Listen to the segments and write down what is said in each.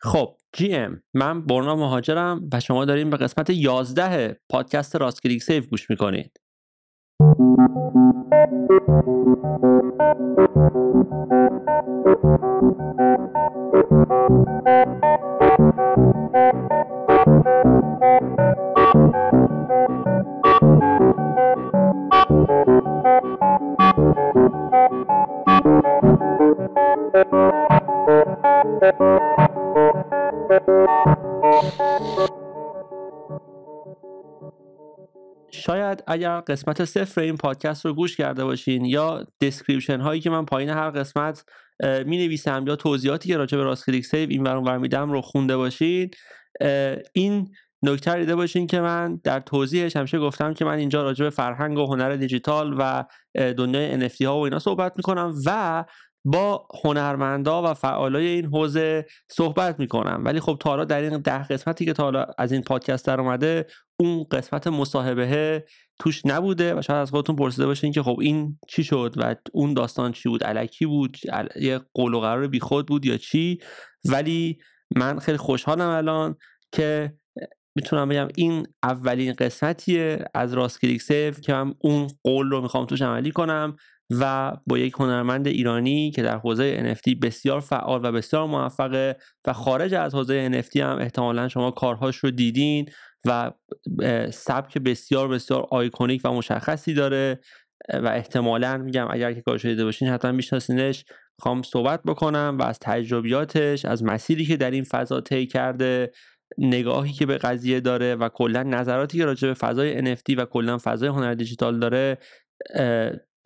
خب جی ام من برنا مهاجرم و شما داریم به قسمت 11 پادکست راست کلیک سیف گوش می‌کنید. شاید اگر قسمت صفر این پادکست رو گوش کرده باشین یا description هایی که من پایین هر قسمت می نویسم یا توضیحاتی که راجع به راست کلیک save این ور میدم رو خونده باشین. این نکته دیده باشین که من در توضیحش همیشه گفتم که من اینجا راجع به فرهنگ و هنر دیجیتال و دنیای NFT ها و اینا صحبت می‌کنم و با هنرمندا و فعالای این حوزه صحبت می‌کنم. ولی خب تا حالا در این ده قسمتی که تا حالا از این پادکست در اومده اون قسمت مصاحبه توش نبوده و شاید از خودتون پرسیده باشین که خب این چی شد و اون داستان چی بود علکی بود یه قول و قرار بیخود بود یا چی. ولی من خیلی خوشحالم الان که می‌تونم بگم این اولین قسمتیه از راست کلیک سیف که من اون قول رو می‌خوام توش عملی کنم. و با یک هنرمند ایرانی که در حوزه NFT بسیار فعال و بسیار موفقه و خارج از حوزه NFT هم احتمالا شما کارهاش رو دیدین و سبک بسیار بسیار آیکونیک و مشخصی داره و احتمالا میگم اگر که کارش دیده باشین حتما میشناسینش. خوام صحبت بکنم و از تجربیاتش از مسیری که در این فضا طی کرده نگاهی که به قضیه داره و کلا نظراتی که راجع به فضای NFT و کلا فضای هنر دیجیتال داره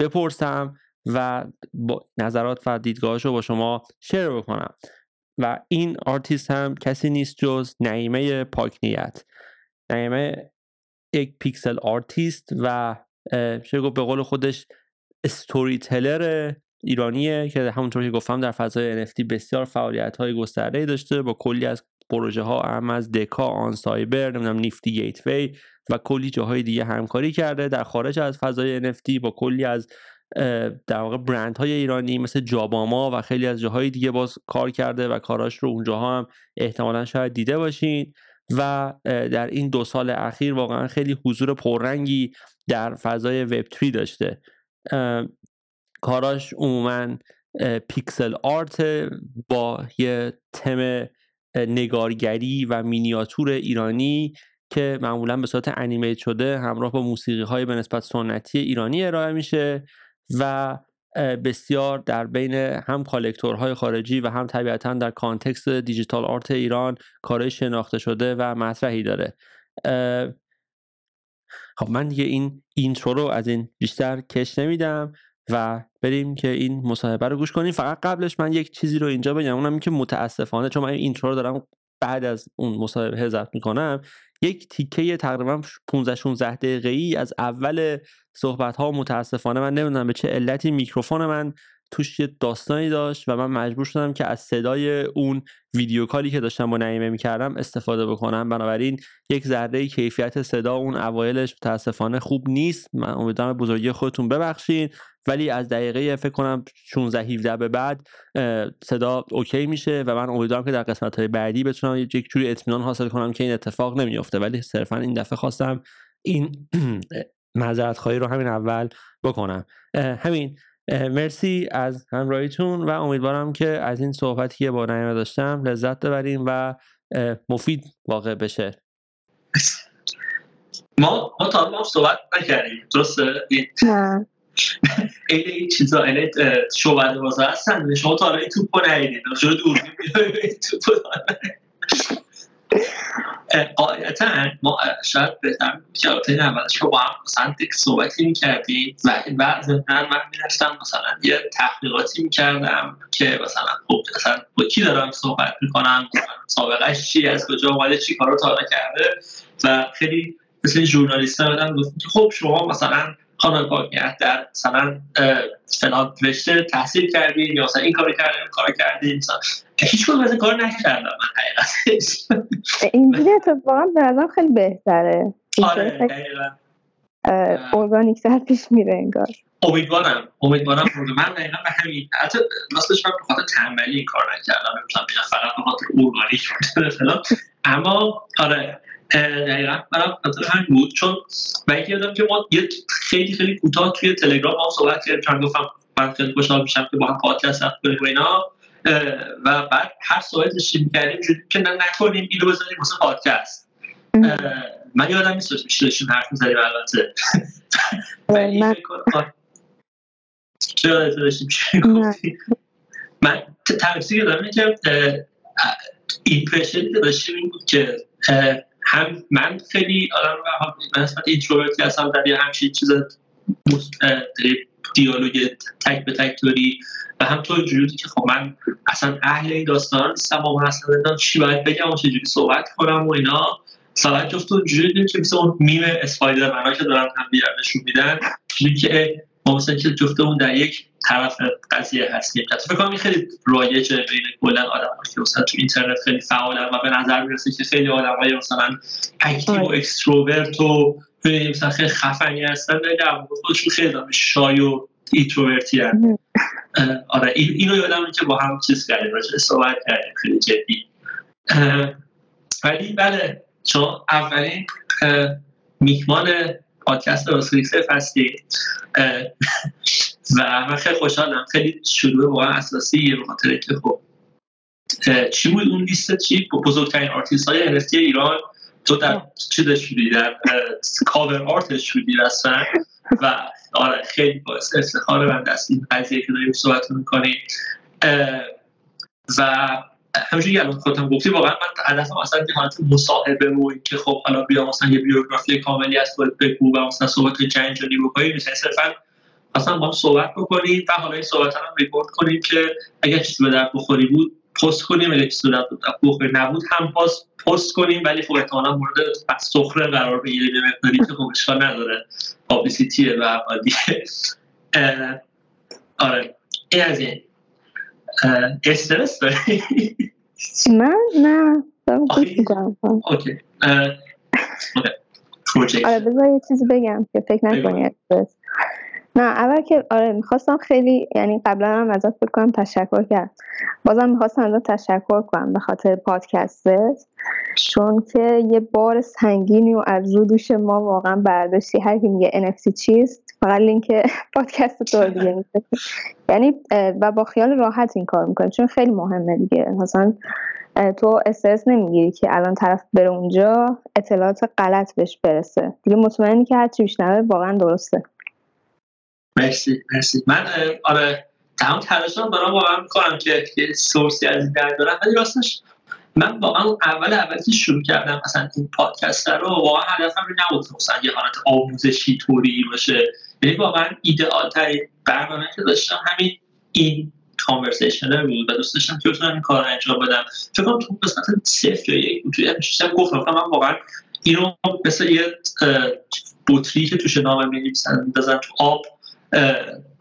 بپرسم و با نظرات و دیدگاهش رو با شما share بکنم. و این آرتیست هم کسی نیست جز نعیمه پاکنیت. نعیمه یک pixel artist و چه به قول خودش storyteller ایرانیه که همونطور که گفتم در فضای NFT بسیار فعالیت های گسترده داشته با کلی از پروژه ها هم از Deca، OnCyber نمی‌دونم Nifty Gateway و کلی جاهای دیگه همکاری کرده. در خارج از فضای NFT با کلی از در واقع برند های ایرانی مثل جاباما و خیلی از جاهای دیگه باز کار کرده و کاراش رو اونجاها هم احتمالا شاید دیده باشین. و در این دو سال اخیر واقعا خیلی حضور پررنگی در فضای وب 3 داشته. کاراش عموما پیکسل آرت با یه تم نگارگری و مینیاتور ایرانی که معمولا به صورت انیمیت شده همراه با موسیقی های به نسبت سنتی ایرانی ارائه میشه و بسیار در بین هم collector های خارجی و هم طبیعتا در context digital art ایران کارهای شناخته شده و مطرحی داره. خب من دیگه این intro رو از این بیشتر کش نمیدم و بریم که این مصاحبه رو گوش کنیم. فقط قبلش من یک چیزی رو اینجا بگم اونم این که متاسفانه چون من این intro رو دارم بعد از اون مصاحبه ضبط می‌کنم یک تیکه تقریبا 15 16 دقیقه ای از اول صحبت ها متاسفانه من نمی‌دونم به چه علتی میکروفون من توش یه داستانی داشت و من مجبور شدم که از صدای اون ویدیو کالی که داشتم با نعیمه می‌کردم استفاده بکنم. بنابراین یک ذره کیفیت صدا اون اوایلش متاسفانه خوب نیست. من امیدوارم بزرگی خودتون ببخشین. ولی از دقیقه فکر کنم 16 17 به بعد صدا اوکی میشه و من امیدوارم که در قسمت های بعدی بتونم یک جوری اطمینان حاصل کنم که این اتفاق نمیافته. ولی صرفا این دفعه خواستم این معذرت خواهی رو همین اول بکنم. همین. مرسی از همراهیتون و امیدوارم که از این صحبتی که با نعیمه داشتم لذت ببریم و مفید واقع بشه. ما ما تا ما صحبت نکردیم. درسته؟ نه. این این چیزا این شعبده بازا هستن. شما تا این توپ رو نهیدید شما دوربین توپ قاعدتا ما شاید بهتر جوابت اولش رو با هم مثلا یک صحبتی می‌کردیم و بعض من من می‌رفتم مثلا یه تحقیقاتی می‌کردم که مثلا خب مثلا با کی دارم صحبت می‌کنم سابقهش چی از کجا اومده چی کارو تا کرده و خیلی مثل ژورنالیست ها گفتم که خب شما مثلا خانم پاکیت در مثلا فلان رشته تحصیل کردین یا مثلا این کار کردین کار کردین هیچ کدوم از کار نکردم من حقیقتش اینجوری اتفاقا به نظرم خیلی بهتره. آره ارگانیک تر پیش میره انگار. امیدوارم امیدوارم من دقیقا به همین حتی راستش من به خاطر تنبلی این کار نکردم. نمی‌تونم بگم فقط به خاطر ارگانیک اما آره دقیقا. برام خاطر همین بود. چون و یادم که ما یه خیلی خیلی کوتاه توی تلگرام ما صحبت کردیم. چون گفتم من خیلی خوشحال میشم که با هم پادکست ضبط کنیم و اینا. و بعد هر صحبت داشتیم می‌کردیم که نه نکنیم اینو بذاریم واسه پادکست. من یادم نیست داشتیم حرف می‌زدیم البته. داشتیم من تفسیر یادم که impression ی که داشتیم این بود که هم من خیلی آدم به نسبت introvert ی هستم در یه همچین چیز دیالوگ تک به تک توری. و هم تو اینجوری که خب من اصلا اهل این داستان نیستم و اصلا نمی‌دونم چی باید بگم و چجوری صحبت کنم و اینا. ساعت جفت اونجوری که مثل اون میم اسپایدر منا که دارن هم نشون میدن که ما مثلا که جفتمون در یک طرف قضیه هستیم که فکر کنم خیلی رایجه بین کلا آدم که مثلا تو اینترنت خیلی فعالن و به نظر می‌رسه که خیلی های مثلا اکتیو و اکستروورت و مثلا خیلی خفنی هستن ولی در خودشون خیلی دارم شای و ایتروورتی هستن. آره اینو یادم که با هم چیز کردیم راجع صحبت کردیم خیلی جدی. ولی بله چون اولین میکمان پادکست راسکریکسف هستی. و من خیلی خوشحالم. خیلی شروع واقعا اساسی به خاطر که خب چی بود اون لیست؟ چی؟ بزرگترین آرتیست های NFT ایران. تو در چی شدی در کاور آرتش شدی رسما. و آره خیلی باعث افتخار من دست این قضیه که داریم صحبت می‌کنیم. و همینجوری الان خودم گفتی واقعا من هدفم اصلا که حالت مصاحبه و که خب حالا بیا مثلا یه بیوگرافی کاملی از خودت بگو و مثلا صحبت جنجانی بکنی مثلا صرفا اصلا با هم صحبت بکنیم و حالا این صحبت هم ریکورد کنیم که اگر چیزی به درد بخوری بود پست کنیم اگر چیزی به بخوری نبود هم پست پست کنیم ولی خب احتمالا مورد سخره قرار بگیره به مقداری که خب اشکال نداره. پابلیسیتیه و دیگه آره. این از این. استرس داری؟ من؟ نه. اوکی. آره بذار یه چیزی بگم که فکر نکنی نه اول که آره می‌خواستم خیلی یعنی قبلا هم ازت فکر کنم تشکر کرد. بازم می‌خواستم ازت تشکر کنم به خاطر پادکستت چون که یه بار سنگینی و از رو دوش ما واقعا برداشتی. هر کی میگه NFT چیست فقط لینک پادکست تو دیگه یعنی و با خیال راحت این کار می‌کنی. چون خیلی مهمه دیگه. مثلا تو استرس نمی‌گیری که الان طرف بره اونجا اطلاعات غلط بهش برسه. دیگه مطمئنی که هرچی بیشنوه واقعا درسته. مرسی مرسی. من آره تمام تلاشم دارم واقعا می‌کنم که یه سورسی از این در دارم. ولی راستش من واقعا اول اول شروع کردم مثلا این پادکست رو واقعا هدفم رو نبود مثلا یه حالت آموزشی طوری باشه. یعنی واقعا ایدئال ترین برنامه که داشتم همین این کانورسیشن بود و دوست داشتم که بتونم این کار انجام بدم. فکر کنم تو قسمت صفر یا یک بود گفتم. من واقعا اینو مثل یه بطری که توش نامه می بزن تو آب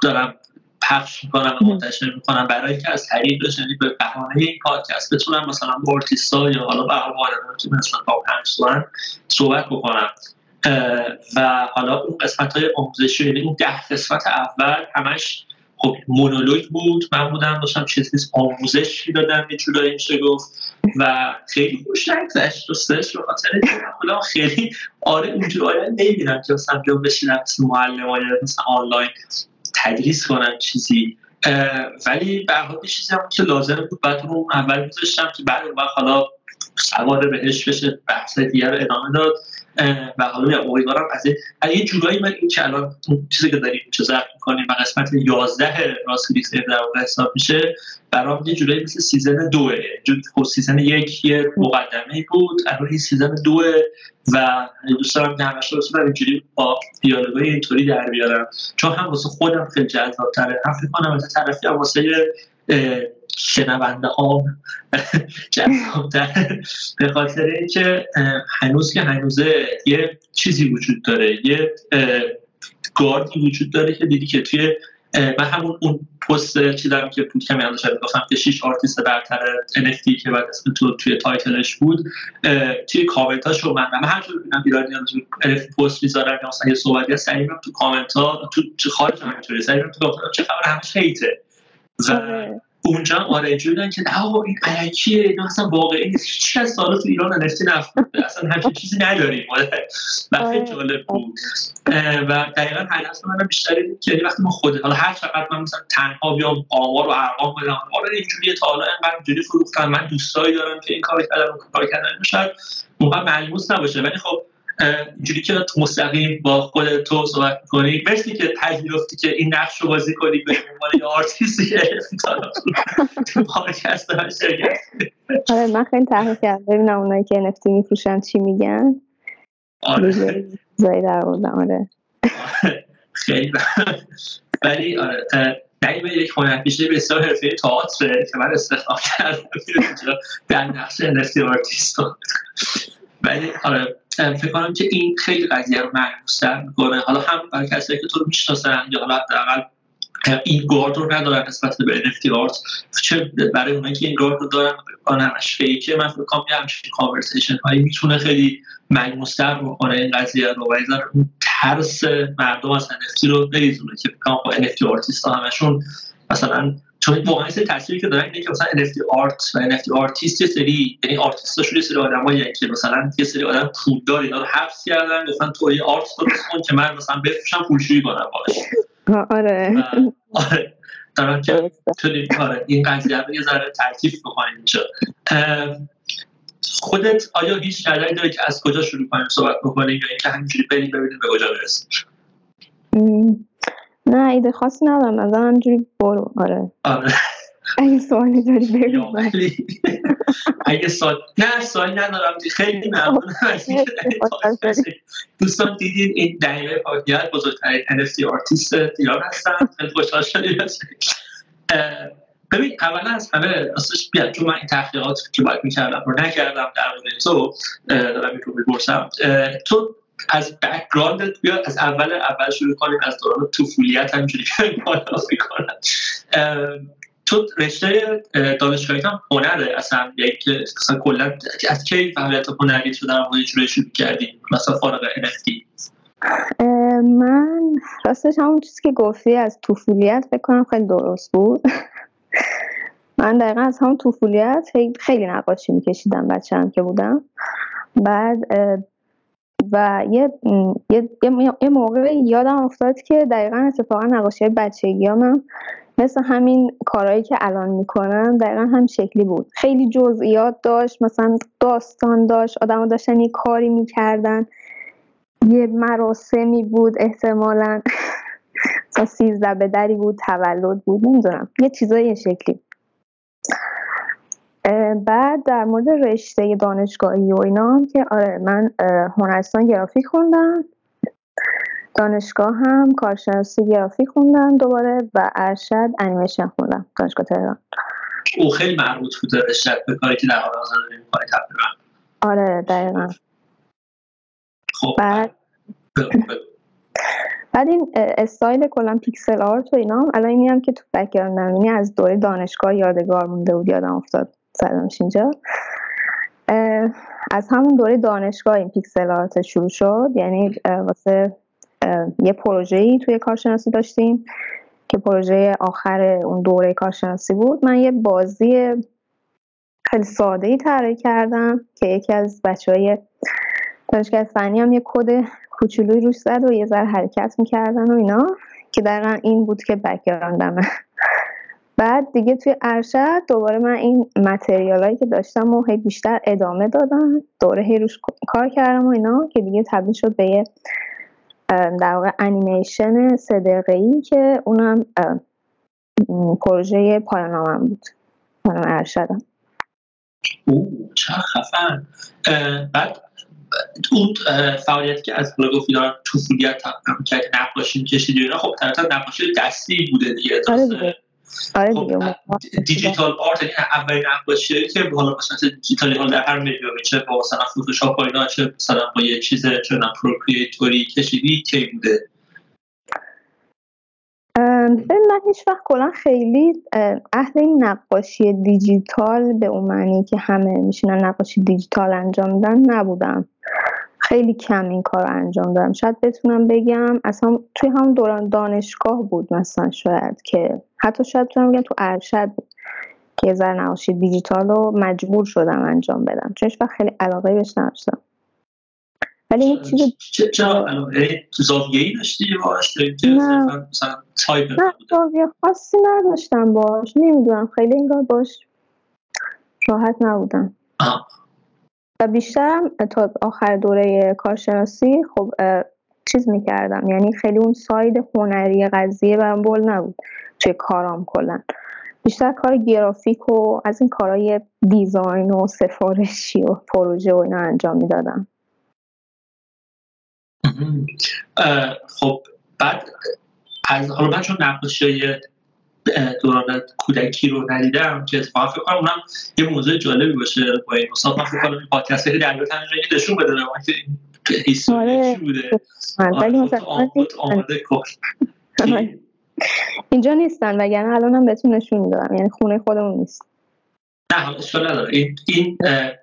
دارم پخش می‌کنم و منتشر می‌کنم برای اینکه از طریقش یعنی به بهانه این پادکست بتونم مثلا با یا حالا به حال که مثلا با همسوان صحبت بکنم. و حالا اون قسمت های آموزشی یعنی اون ده قسمت اول همش خب مونولوگ بود. من بودم داشتم چیزی آموزش دادم یه جورایی میشه گفت. و خیلی خوش نگذشت راستش به خاطر خیلی آره اونجوری نمی‌بینم که مثلا بیام بشینم مثل معلم مثلا آنلاین تدریس کنم چیزی. ولی به چیزی هم که لازم بود. بعد اون اول میذاشتم که بعد اون حالا سوار بهش بشه بحث دیگر رو ادامه داد. و حالا امیدوارم از یه جورایی من این که الان چیزی که داریم چه ضبط می‌کنیم و قسمت 11 راست در واقع حساب میشه برام یه جورایی مثل season دوه. خب season یک یه مقدمه بود الان این season دوه و دوست دارم که همش رو اینجوری با دیالوگای اینطوری در بیارم. چون هم واسه خودم خیلی جذابتره. هم فکر کنم از طرفی هم واسه شنونده ها جذابتر به خاطر اینکه هنوز که هنوزه یه چیزی وجود داره یه گاردی وجود داره که دیدی که توی من همون اون پست چیزم که بود کمی هم داشتم گفتم که 6 آرتیست برتر NFT که بعد اسم تو توی title ش بود توی کامنت ها من من هر جور ببینم هم NFT پست می‌ذارن یا مثلا یه صحبتی هست سعی تو کامنت ها تو خارج هم اینطوری سعی تو چه خبر همش هیته و آره. اونجا آره اینجوری که نه این علکیه اینا اصلا واقعی نیست. هیچ کس سالا تو ایران نفتی نفته. اصلا همچین چیزی نداریم. و خیلی آره. جالب بود. و دقیقا هدف من بیشتر این که یعنی وقتی ما خود حالا هر چقدر من مثلا تنها بیام آمار و ارقام بدم آره اینجوری تا حالا اینقدر اینجوری فروختم من دوستایی دارم که این کار کردم کار کردن. شاید موقع ملموس نباشه. ولی خب اینجوری که مستقیم با خود تو صحبت کنی مرسی که پذیرفتی که این نقش رو بازی کنی به عنوان یه آرتیستی که تو پادکست آره من خیلی تحقیق کردم. ببینم اونایی که NFT میفروشن چی میگن. آره. زایی در آره. خیلی. ولی آره دقیقا یک هنرپیشه بسیار حرفه تئاتر که من استخدام کردم. در نقش NFT artist. ولی آره فکر کنم که این خیلی قضیه رو در می‌کنه. حالا هم برای کسایی که تو رو می‌شناسن یا حالا حداقل این گارد رو ندارن نسبت به NFT art چه برای اونایی که این گارد رو دارن کننش فیکه من فکر کنم یه همچین conversation هایی می‌تونه خیلی ملموستر بکنه این قضیه رو و اون ترس مردم از NFT رو بریزونه که فکر کنم خب NFT artist همشون مثلا چون واقعا سری تصویری که دارن اینه که مثلا NFT art و NFT artist یه سری یعنی آرتیستاشون یه سری آدمایی که مثلا یه سری آدم پولدار اینا رو حبس کردن مثلا تو یه art درست کن که من مثلا بفروشم پولشویی کنم باش آره. آره. دارم که آره این قضیه رو یه ذره ترتیب بکنیم اینجا. خودت آیا هیچ نظری داری که از کجا شروع کنیم صحبت بکنیم یا اینکه همینجوری بریم ببینیم به کجا برسیم؟ نه ایده خاصی ندارم از همجوری برو. آره. آره. اگه سوالی داری بگو اگه سوال نه سوالی ندارم خیلی ممنونم دوستان دیدین این نعیمه پاکنیت بزرگترین NFT artist ایران هستم خیلی خوشحال شدیم. ببین اولا از همه راستش بیاد چون من این تحقیقات که باید می‌کردم رو نکردم در مورد تو دارم این رو می‌پرسم تو از بکگراندت بیا از اول اول شروع کنیم از دوران طفولیت همینجوری بالا می‌کنن تو رشته دانشگاهی هم هنره اصلا یک اصلا کلا از کی فعالیت هنری تو در مورد شروع کردی مثلا فارغ NFT من راستش همون چیزی که گفتی از طفولیت فکر کنم خیلی درست بود. من دقیقا از همون طفولیت خیلی نقاشی میکشیدم بچه هم که بودم. بعد و یه, یه،, یه موقع یادم افتاد که دقیقا اتفاقا نقاشی بچگی هم مثل همین کارهایی که الان می‌کنم دقیقا هم شکلی بود. خیلی جزئیات داشت مثلا داستان داشت آدم داشتن یه کاری می‌کردن یه مراسمی بود احتمالا. سیزده به دری بود تولد بود نمی‌دونم. یه چیزای شکلی. بعد در مورد رشته دانشگاهی و اینا هم که آره من هنرستان گرافیک خوندم. دانشگاه هم کارشناسی گرافیک خوندم دوباره و ارشد انیمیشن خوندم دانشگاه تهران. او خیلی مربوط بوده رشته به کاری که در حال حاضر تقریبا. آره دقیقا. خب. بعد بعد این استایل کلا pixel art و اینا الان اینی هم که تو background م از دوره دانشگاه یادگار مونده بود یادم افتاد. زدمش اینجا. از همون دوره دانشگاه این پیکسل آرت شروع شد. یعنی واسه یه پروژه‌ای توی کارشناسی داشتیم که پروژه آخر اون دوره کارشناسی بود. من یه بازی خیلی ساده ای طراحی کردم که یکی از بچه های دانشگاه فنی هم یه کد کوچولوی روش زد و یه ذره حرکت می‌کردن و اینا که دقیقا این بود که بکگراندمه بعد دیگه توی ارشد دوباره من این متریال هایی که داشتم و هی بیشتر ادامه دادم. دوره هی روش کار کردم و اینا که دیگه تبدیل شد به یه در واقع انیمیشن سه ای که اونم پروژه پایان بود. پایان ارشدم. او چه خفن بعد اون فعالیت که از بلاگ گفتی دارم طفولیت که نقاشی می‌کشید اینا خب طبعا نقاشی دستی بوده دیگه. آره خب digital art یعنی اولین نقاشی که حالا مثلا دیجیتالی حال در هر مدیومی چه با مثلا فتوشاپ و اینا چه مثلا با یه چیز چه Procreate ی کشیدی کی بوده؟ ببین من هیچ وقت کلا خیلی اهل این نقاشی دیجیتال به اون معنی که همه میشینن نقاشی دیجیتال انجام میدن نبودم. خیلی کم این کار رو انجام دادم شاید بتونم بگم اصلا توی هم دوران دانشگاه بود مثلا شاید که حتی شاید بتونم بگم تو ارشد بود که یه ذره نقاشی دیجیتال رو مجبور شدم انجام بدم. چون وقت خیلی علاقه بهش نداشتم. ولی این چیز چرا؟ علاقه تو زاویه‌ای داشتی باش نه. زاویه خاصی نداشتم باش نمی‌دونم خیلی انگار باش راحت نبودم. آه. و بیشترم تا آخر دوره کارشناسی خب چیز می‌کردم. یعنی خیلی اون ساید هنری قضیه برام بول نبود توی کارام کلا. بیشتر کار گرافیک و از این کارهای دیزاین و سفارشی و پروژه و اینا انجام می‌دادم. خب بعد از حالا چون نقاشی دوران کودکی رو ندیدم. که اتفاقا فکر کنم اونم یه موضوع جالبی باشه. با این مثلا من فکر کنم این پادکست خیلی در تنظیم نشون بده. به که هیستوری چی بوده. آماده اینجا نیستن وگرنه الان هم بهتون نشون می‌دادم یعنی خونه خودمون نیست. نه حالا اشکال نداره این این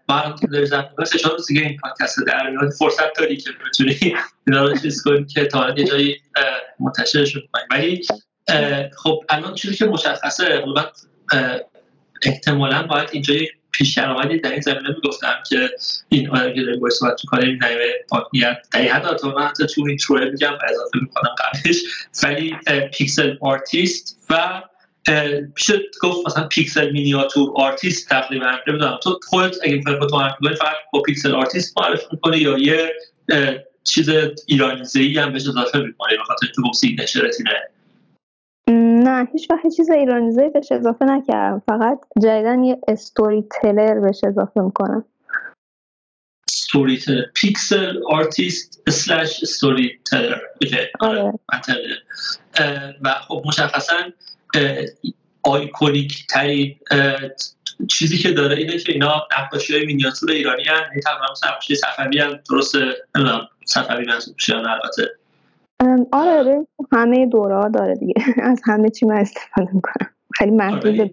برام که داری زن بس اشاره روز دیگه این پادکست در میاد فرصت داری که بتونی اینا رو چیز کنی که تا یه جایی منتشرشون کنی. ولی خب الان چیزی که مشخصه احتمالا باید اینجا یک پیش درآمدی در این زمینه می‌گفتم که این آدم که داریم باید صحبت می‌کنیم نعیمه پاکنیت در این حد من حتی تو این intro ه میگم و اضافه می‌کنم قبلش. ولی pixel artist و میشه گفت مثلا پیکسل مینیاتور آرتیست تقریبا. نمی‌دونم تو خودت اگه تو معرفی فقط با pixel artist معرفی می‌کنی یا یه چیز ایرانیزه ای هم بهش اضافه می‌کنی؟ به خاطر تو گفتی نشرتینه نه هیچ وقت چیز ایرانیزه بهش اضافه نکردم. فقط جدیدن یه storyteller بهش اضافه می‌کنم. storyteller pixel artist slash storyteller و خب مشخصا iconic ترین چیزی که داره اینه که اینا نقاشی های مینیاتور ایرانی هن. این تقریبا نقاشی صفوی هم درست صفوی منصوب میشن البته. آره همه دوره داره دیگه. از همه چی من استفاده می‌کنم. خیلی محدود آره.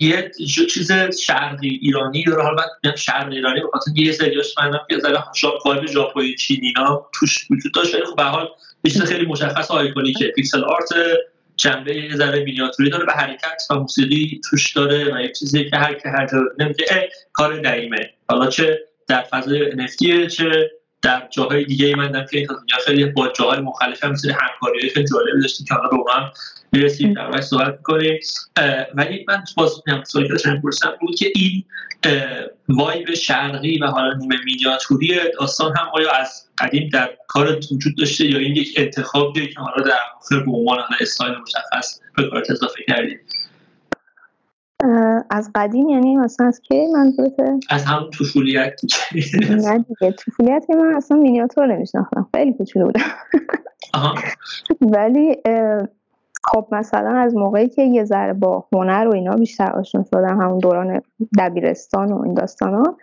یه چیز شرقی ایرانی داره. حالا من شرقی ایرانی بخاطر یه سریاش من یه ذره وایب ژاپنی چینی توش وجود داشت. ولی خب به حال چیز خیلی مشخص که پیکسل آرت جنبه یه ذره مینیاتوری داره و حرکت و موسیقی توش داره و یه چیزی که هر که هر جا نمیگه کار دعیمه حالا چه در فضای NFT چه در جاهای دیگه ای من که تا دنیا خیلی با جاهای مختلف هم مثل همکاری خیلی جالبی داشتیم که حالا رو هم می‌رسیم. در صحبت می‌کنیم. ولی من باز سوالی که داشتم بود که این وایب شرقی و حالا نیمه مینیاتوری داستان هم آیا از قدیم در کار وجود داشته یا این یک انتخابیه که حالا در آخر به عنوان استایل مشخص به کارت اضافه کردیم؟ از قدیم یعنی مثلا از کی منظورته؟ از هم طفولیت نه دیگه طفولیت که من اصلا مینیاتور نمیشناختم. خیلی کوچولو بودم ولی خب مثلا از موقعی که یه ذره با هنر و اینا بیشتر آشنا شدم همون دوران دبیرستان و این داستان ها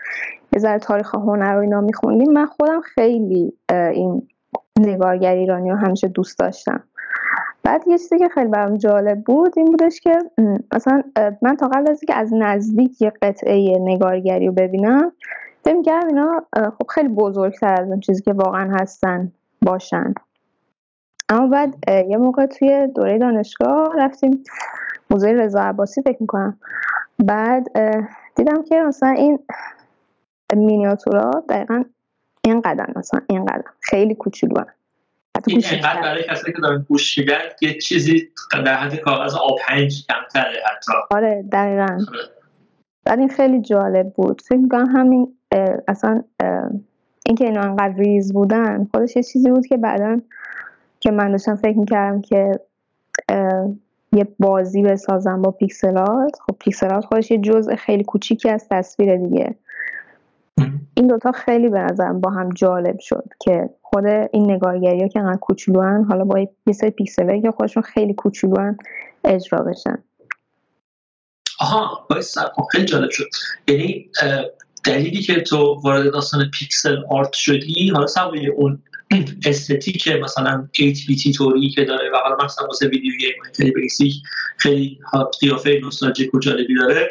یه ذره تاریخ هنر و اینا میخوندیم. من خودم خیلی این نگارگر ایرانی رو همیشه دوست داشتم. بعد یه چیزی که خیلی برام جالب بود این بودش که مثلا من تا قبل از اینکه از نزدیک یه قطعه نگارگری رو ببینم فکر کردم اینا خب خیلی بزرگتر از اون چیزی که واقعا هستن باشن. اما بعد یه موقع توی دوره دانشگاه رفتیم موزه رضا عباسی فکر می‌کنم. بعد دیدم که مثلا این مینیاتورا دقیقا این قدم مثلا این قدم خیلی کوچولو اینقدر برای کسایی که دارن گوش میدن یه چیزی در حد کاغذ آب پنج کمتره حتی. آره دقیقا. آره. بعد این خیلی جالب بود. فکر می‌کنم همین اصلا اینکه اینا انقدر ریز بودن خودش یه چیزی بود که بعدا که من داشتم فکر می‌کردم که یه بازی بسازم با پیکسلات خب پیکسلات خودش یه جزء خیلی کوچیکی از تصویر دیگه. این دوتا خیلی به نظرم با هم جالب شد که خود این نگارگری ها که انقدر کوچولوان حالا با یه سری پیکسله که خودشون خیلی کوچولوان اجرا بشن. آها باید خیلی جالب شد. یعنی دلیلی که تو وارد داستان pixel art شدی حالا سوای اون aesthetic مثلا 8 bitی طوری که داره و حالا مثلا واسه video game خیلی basic خیلی قیافه نوستالژیک و جالبی داره.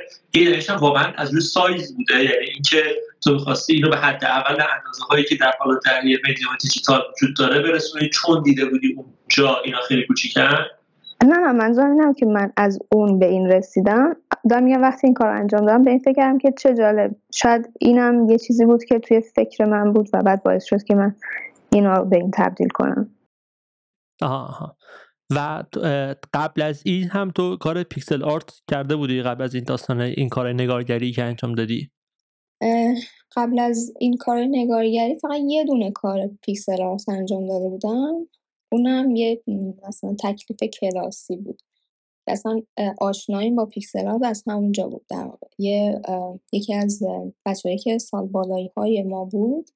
هم واقعا از روی سایز بوده. یعنی اینکه تو می‌خواستی اینو به حداقل اندازه هایی که در حالا در مدیوم دیجیتال وجود داره برسونی چون دیده بودی اونجا اینا خیلی کوچیکن؟ نه نه منظورم اینم که من از اون به این رسیدم. دارم یه وقتی این کار انجام دادم. به این فکر کردم که چه جالب. شاید اینم یه چیزی بود که توی فکر من بود و بعد باعث شد که من اینا رو به این تبدیل کنم. آها آها. و قبل از این هم تو کار pixel art کرده بودی قبل از این داستان این کار نگارگری که انجام دادی؟ قبل از این کار نگارگری فقط یه دونه کار pixel art انجام داده بودم. اونم یه مثلا تکلیف کلاسی بود. اصلا آشنایی با pixel art از همونجا بود. در یه یکی از بچه‌ای که سال بالایی های ما بود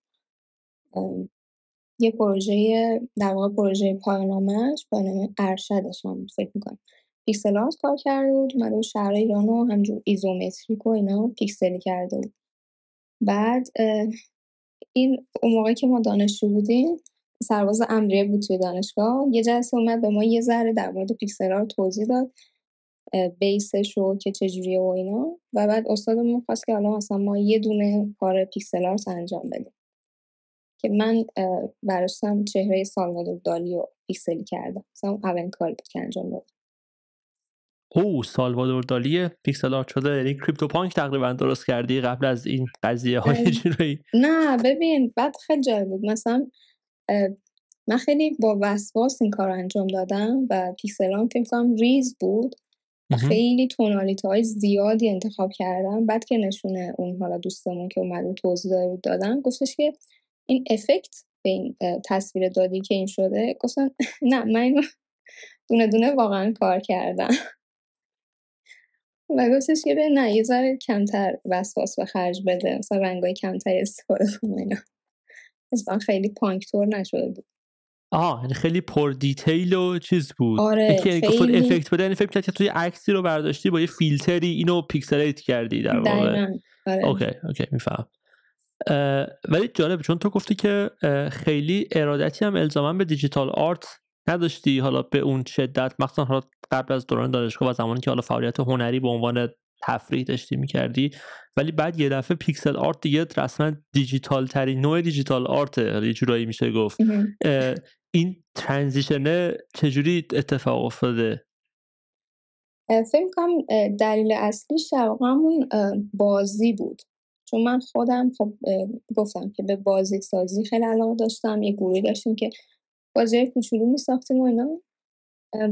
یه پروژه در واقع پروژه پایان‌نامش پایان‌نامه ارشدش هم فکر می‌کنم. pixel art کار کرده بود اومده بود شهر ایران رو همجور isometric و اینا پیکسلی کرده بود. بعد این اون موقعی که ما دانشجو بودیم سرباز امریه بود توی دانشگاه. یه جلسه اومد به ما یه ذره در مورد پیکسل رو توضیح داد base ش رو که چجوریه و اینا. و بعد استادمون خواست که حالا مثلا ما یه دونه کار pixel art انجام بدیم. که من برداشتم چهره سالوادور دالی رو پیکسلی کردم. مثلا اولین کاری بود که انجام دادم. او سالوادور دالی pixel art شده. یعنی CryptoPunk تقریبا درست کردی قبل از این قضیه های جوری نه ببین بعد خیلی جالب بود. مثلا من خیلی با وسواس این کار انجام دادم و پیکسلام فکر کنم ریز بود. خیلی tonalité های زیادی انتخاب کردم. بعد که نشون اون حالا دوستمون که اومد توضیح داده بود دادن گفتش که این افکت به این تصویر دادی که این شده گفتم نه من اینو دونه دونه واقعا کار کردم. و گفتش که نه یه ذره کمتر وسواس به خرج بده مثلا رنگای کمتر استفاده کن اینا. مثلا خیلی پانکتور نشده بود. آها یعنی خیلی پر دیتیل و چیز بود. آره خیلی. افکت بده یعنی فکر که توی عکسی رو برداشتی با یه فیلتری اینو پیکسلیت کردی در واقع. آره. okay okay میفهم. ولی جالب چون تو گفتی که خیلی ارادتی هم الزاما به digital art نداشتی. حالا به اون شدت مخصوصا حالا قبل از دوران دانشگاه و زمانی که حالا فعالیت هنری به عنوان تفریح داشتی می‌کردی. ولی بعد یه دفعه pixel art دیگه رسما دیجیتال ترین نوع digital art یه جورایی میشه گفت. این transition چجوری اتفاق افتاده؟ فکر کنم دلیل اصلیش در همون بازی بود. چون من خودم خب گفتم که به بازی سازی خیلی علاقه داشتم یه گروهی داشتیم که بازی کوچولو میساختیم و اینا.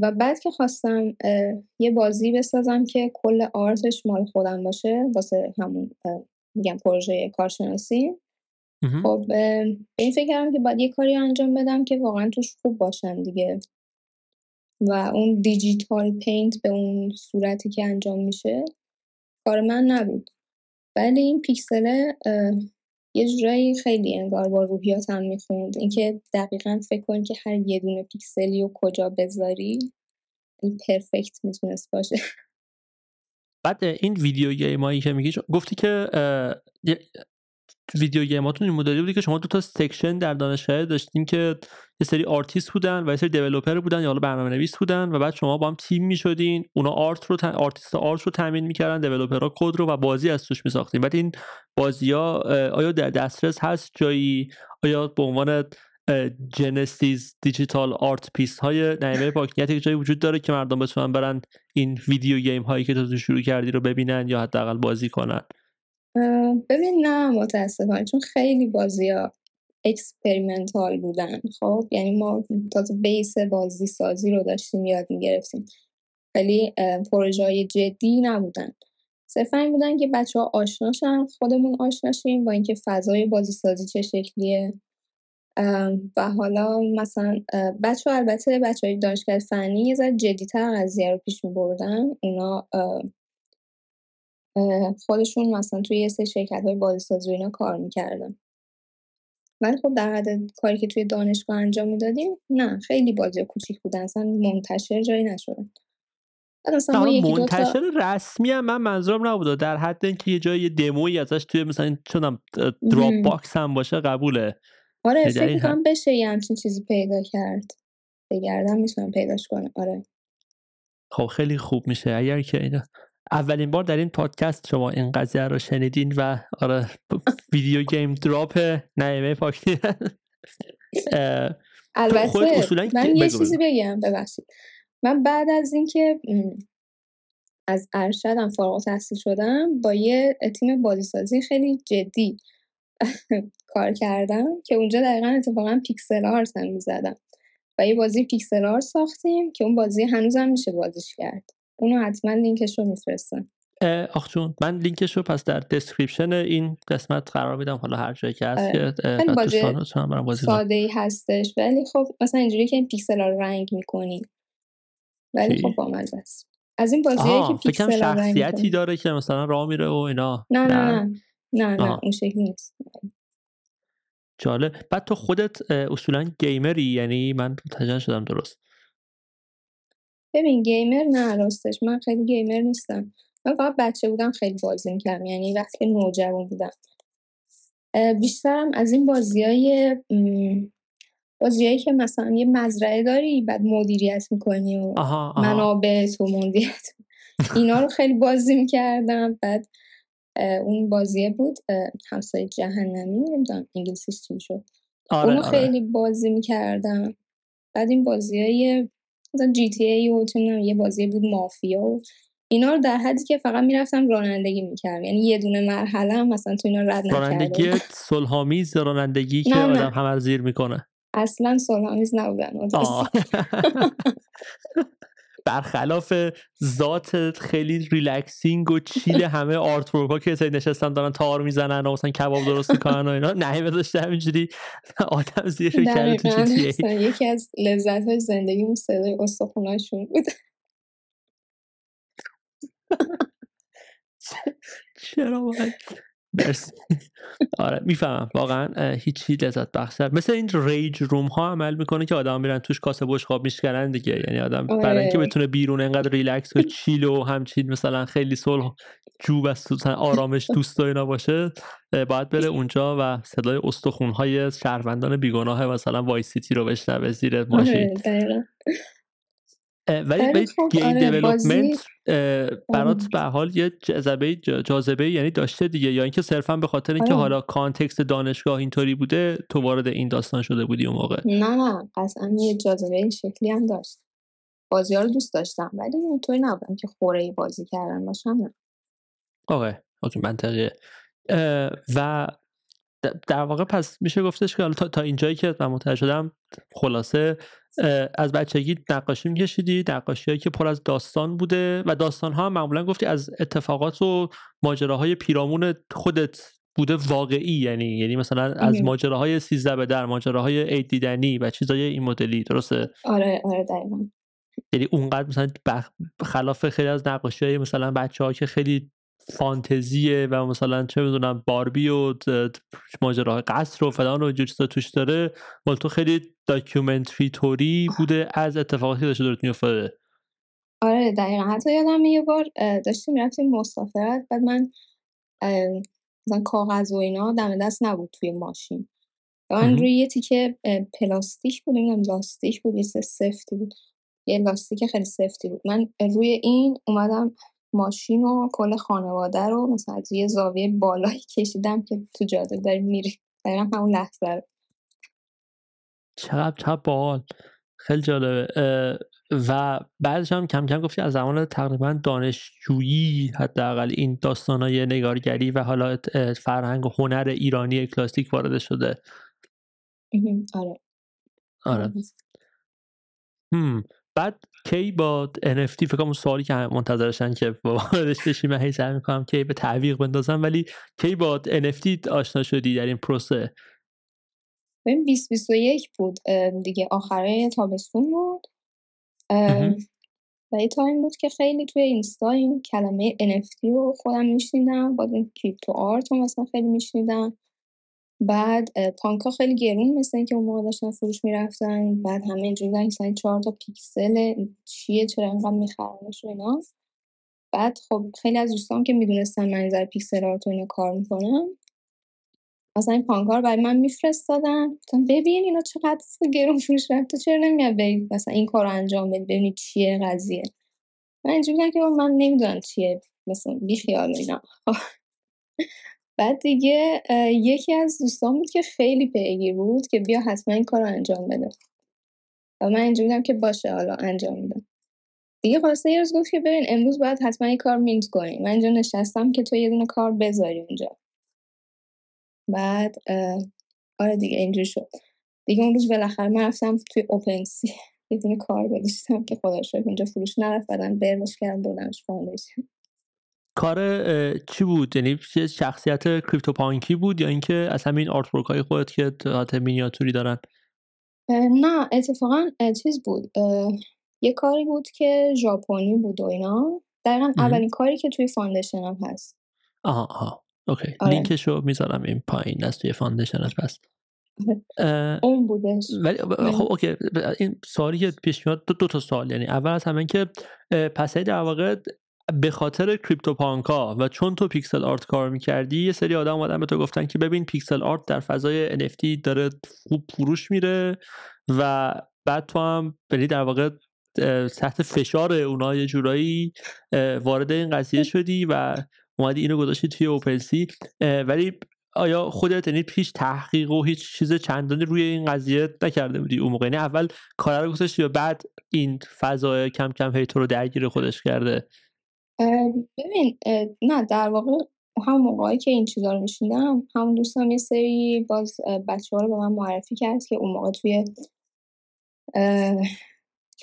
و بعد که خواستم یه بازی بسازم که کل آرتش مال خودم باشه واسه همون میگم پروژه کارشناسی. خب به این فکر کردم که باید یه کاری انجام بدم که واقعا توش خوب باشن دیگه. و اون digital paint به اون صورتی که انجام میشه کار من نبود. ولی این پیکسله یه جورایی خیلی انگار با روحیاتم می‌خوند. اینکه دقیقا فکر کن که هر یه دونه پیکسلی رو کجا بذاری این perfect می‌تونست باشه. بعد این video game ایی که میگی گفتی که video game اتون این مدلی بودی که شما دو تا section در دانشگاه داشتین که یه سری آرتیست بودن و یه سری developer بودن یا حالا برنامه نویس بودن و بعد شما با هم تیم می‌شدین. اونا art رو artist art رو تامین می‌کردن developer ها code رو و بازی از توش میساختین. بعد این بازی ها آیا در دسترس هست جایی؟ آیا به عنوان genesis digital art piece های نعیمه پاکنیت جایی وجود داره که مردم بتونن برن این video game هایی که تو شروع کردی رو ببینن یا حداقل بازی کنن؟ ببین نه متاسفانه چون خیلی بازی ها experimental بودن. خب یعنی ما تازه base بازی سازی رو داشتیم یاد می‌گرفتیم. خیلی پروژه های جدی نبودن. صرفا این بودن که بچه ها آشنا شن خودمون آشنا شیم با اینکه فضای بازی سازی چه شکلیه. و حالا مثلا بچه ها البته بچه های دانشگاه فنی یه ذره جدیتر قضیه رو پیش می بردن اونا خودشون مثلا توی یه سری شرکت های بازیسازی اینا کار می‌کردن. ولی خب در حد کاری که توی دانشگاه انجام می‌دادیم نه خیلی بازی کوچیک بودن اصلا منتشر جایی نشدن منتشر رسمی هم من منظورم نبوده. در حد اینکه یه جای دمویی ازش توی مثلا چونم دراپ باکس هم باشه قبوله. آره فکر. می‌کنم بشه یه همچین چیزی پیدا کرد. بگردم می‌تونم پیداش کنم. آره. خب خیلی خوب میشه. اگر که اینا اولین بار در این پادکست شما این قضیه رو شنیدین و آره ویدیو گیم دراپ نعیمه خودت البته من یه چیزی. بگم ببخشید. من بعد از اینکه از ارشدم فارغ التحصیل شدم با یه تیم بازیسازی خیلی جدی کار کردم که اونجا دقیقا اتفاقا پیکسل آرت هم می‌زدم. و یه بازی pixel art ساختیم که اون بازی هنوزم میشه بازیش کرد. اونو حتما لینکش رو میفرستم آخ جون من لینکش رو پس در description این قسمت قرار میدم. حالا هر جایی که هست آره. که ساده ای هستش. ولی خب مثلا اینجوری که این پیکسل رو رنگ می‌کنی. ولی؟ خب با است. از این بازیهایی که پیکسل شخصیتی داره که مثلا راه میره و اینا. نه نه نه؟ نه. نه. اون شکلی نیست. جالب. بعد تو خودت اصولا گیمری یعنی من متوجه شدم درست. ببین گیمر نه راستش. من خیلی گیمر نیستم. من فقط بچه بودم خیلی بازی می‌کردم. یعنی وقتی نوجوان بودم. بیشترم از این بازی های بازیایی که مثلا یه مزرعه داری بعد مدیریت می‌کنی و آها آها. منابع تو مدیریت اینا رو خیلی بازی می‌کردم. بعد اون بازیه بود. همسایه جهنمی نمی‌دونم انگلیسیش چی شد آره اونو آره. خیلی بازی می‌کردم. بعد این بازی های مثلا جی تی ای و یه بازی بود مافیا و اینا رو در حدی که فقط می‌رفتم رانندگی می‌کردم یعنی یه دونه مرحله هم مثلا تو اینا رد نکرده رانندگی. صلحآمیز رانندگی که نه، نه. آدم همه زیر می‌کنه اصلا صلحآمیز نبودن. برخلاف ذات خیلی ریلکسینگ و چیل همه آرت ها که سری نشستن دارن تار می‌زنن و مثلا کباب درست می‌کنن و اینا نه داشته همینجوری. آدم زیر کرده تو یکی از لذت های زندگی صدای استخوناشون بود. چرا باید؟ مرسی. آره می‌فهمم. واقعا اه، هیچی لذت بخشتر مثل این ریج روم ها عمل می‌کنه که آدم میرن توش کاسه بشقاب میشکنن دیگه. یعنی آدم برای اینکه آره. بتونه بیرون انقدر ریلکس و چیل و همچین مثلا خیلی صلح از مثلا آرامش دوست و اینا باشه باید بره اونجا و صدای استخون های شهروندان بیگناه مثلا Vice City رو بشنوه زیر ماشین. آره ولی ولی ولی خب، game آره، development برات آره. به هر حال یه جذبه جاذبه یعنی داشته دیگه یا اینکه صرفا به خاطر اینکه آره. حالا context دانشگاه اینطوری بوده تو وارد این داستان شده بودی اون موقع نه نه قطعا یه جاذبه این شکلی هم داشت بازی ها رو دوست داشتم ولی اینطوری نبودم که خوره ای بازی کردن باشم نه اوکی اوکی منطقیه و در واقع پس میشه گفتش که حالا تا, تا اینجایی که من متوجه شدم خلاصه از بچگی نقاشی میکشیدی نقاشی که پر از داستان بوده و داستان ها معمولا گفتی از اتفاقات و ماجراهای پیرامون خودت بوده واقعی یعنی یعنی مثلا از. ماجراهای سیزده به در ماجراهای عید دیدنی و چیزای این مدلی درسته آره آره دقیقا یعنی اونقدر مثلا بخ... خلاف خیلی از نقاشی های مثلا بچه ها که خیلی فانتزیه و مثلا چه می‌دونم باربی و ماجراهای قصر و فلان و چیزا توش داره. مال تو خیلی داکیومنتری توری بوده از اتفاقاتی که داشته دورت میافتاده. آره دقیقا. حتی یادم یه بار داشتیم رفتیم مسافرت بعد من مثلا کاغذ و اینا دم دست نبود توی ماشین. من. روی یه تیکه پلاستیک بود نمی‌دونم لاستیک بود یه سفتی بود. یه لاستیک خیلی سفتی بود. من روی این اومدم ماشین و کل خانواده رو مثلا از یه زاویه بالایی کشیدم که تو جاده داریم میری دقیقا همون لحظه رو. چقدر چقدر باحال. خیلی جالبه. و بعدش هم کم کم گفتی از زمان تقریبا دانشجویی حداقل این داستانای نگارگری و حالا فرهنگ و هنر ایرانی کلاسیک وارد شده. آره. آره. هم. بعد کی با NFT فکر کنم سوالی که منتظرشن که واردش بشیم من هی سعی می‌کنم کی به تعویق بندازم ولی کی با NFT آشنا شدی در این پروسه؟ ببین 2021 بود. دیگه آخرهٔ تابستون بود. و یه تایم بود که خیلی توی اینستا این کلمه NFT رو خودم میشنیدم با این crypto art رو مثلا خیلی میشنیدم. بعد اه، پانک ها خیلی گرون مثل اینکه اون موقع داشتن فروش می‌رفتن. بعد همه اینجوری بودن که چهار تا پیکسل چیه چرا اینقدر میخرنش و اینا. بعد خب خیلی از دوستان که می‌دونستن من ذره pixel art و اینا کار می‌کنم مثلا این punkا رو برای من میفرستادن. گفتم ببین اینا چقدر گرون فروش میره تو چرا نمیای بری مثلا این کار رو انجام بدید ببینید چیه قضیه. من اینجوری که من نمی‌دونم چیه مثلا بی خیال اینا. بعد دیگه یکی از دوستان بود که خیلی پیگیر بود که بیا حتما این کار رو انجام بده. و من اینجوری بودم که باشه حالا انجام میدم. دیگه خلاصه یه روز گفت که ببین امروز باید حتما این کار mint کنی. من اینجا نشستم که تو یه دونه کار بذاری اونجا. بعد آره دیگه اینجوری شد. دیگه اون روز بالاخره من رفتم توی OpenSea یه دونه کار گذاشتم که خدا شکر اونجا فروش نرفت بعدن burnش کردم بردمش Foundation کار چی بود؟ یعنی شخصیت CryptoPunk ی بود یا اینکه از همین art های خودت که حالت مینیاتوری دارن؟ نه اتفاقا چیز بود یه کاری بود که ژاپنی بود و اینا. دقیقا اولین کاری که توی Foundation هم هست. آها آها. okay. آره. لینکشو می‌ذارم این پایین از توی Foundation هست. اون بودش. ولی خب okay. این سوالی که پیش میاد دو, دو تا سوال. یعنی اول از همه که پس در واقع به خاطر CryptoPunk ا و چون تو pixel art کار می‌کردی یه سری آدم اومدن به تو گفتن که ببین pixel art در فضای NFT داره خوب فروش میره و بعد تو هم ولی در واقع تحت فشار اونا یه جورایی وارد این قضیه شدی و اومدی اینو گذاشتی توی OpenSea ولی آیا خودت یعنی پیش تحقیق و هیچ چیز چندانی روی این قضیه نکرده بودی اون موقع؟ یعنی اول کار رو گذاشتی و بعد این فضای کم کم هی تو رو درگیر خودش کرده. ببین نه در واقع هم موقعی که این چیزا رو میشیدم هم دوستم یه سری باز بچه ها رو به من معرفی کرد که اون موقع توی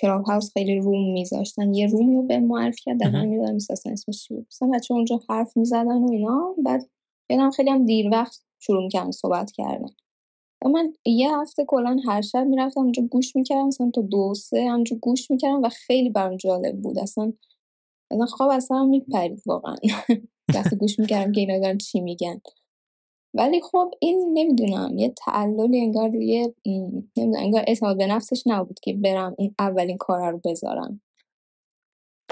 کلاب هاوس خیلی روم میذاشتن. یه رومی رو به معرفی کرد در من می‌دونم اصلا اسمش چی بود. بچه اونجا حرف می‌زدن و اینا بعد یادم خیلی هم دیر وقت شروع می‌کردن صحبت کردن. و من یه هفته کلا هر شب می‌رفتم اونجا گوش می‌کردم مثلا تا دو سه گوش می‌کردم و خیلی برام جالب بود. اصلا اصلا خواب اصلا میپرید واقعا. وقتی گوش می‌کردم که اینا دارن چی میگن. ولی خب این نمی‌دونم یه تعلل انگار یه نمی‌دونم انگار اعتماد به نفسش نبود که برم این اولین کار رو بذارم.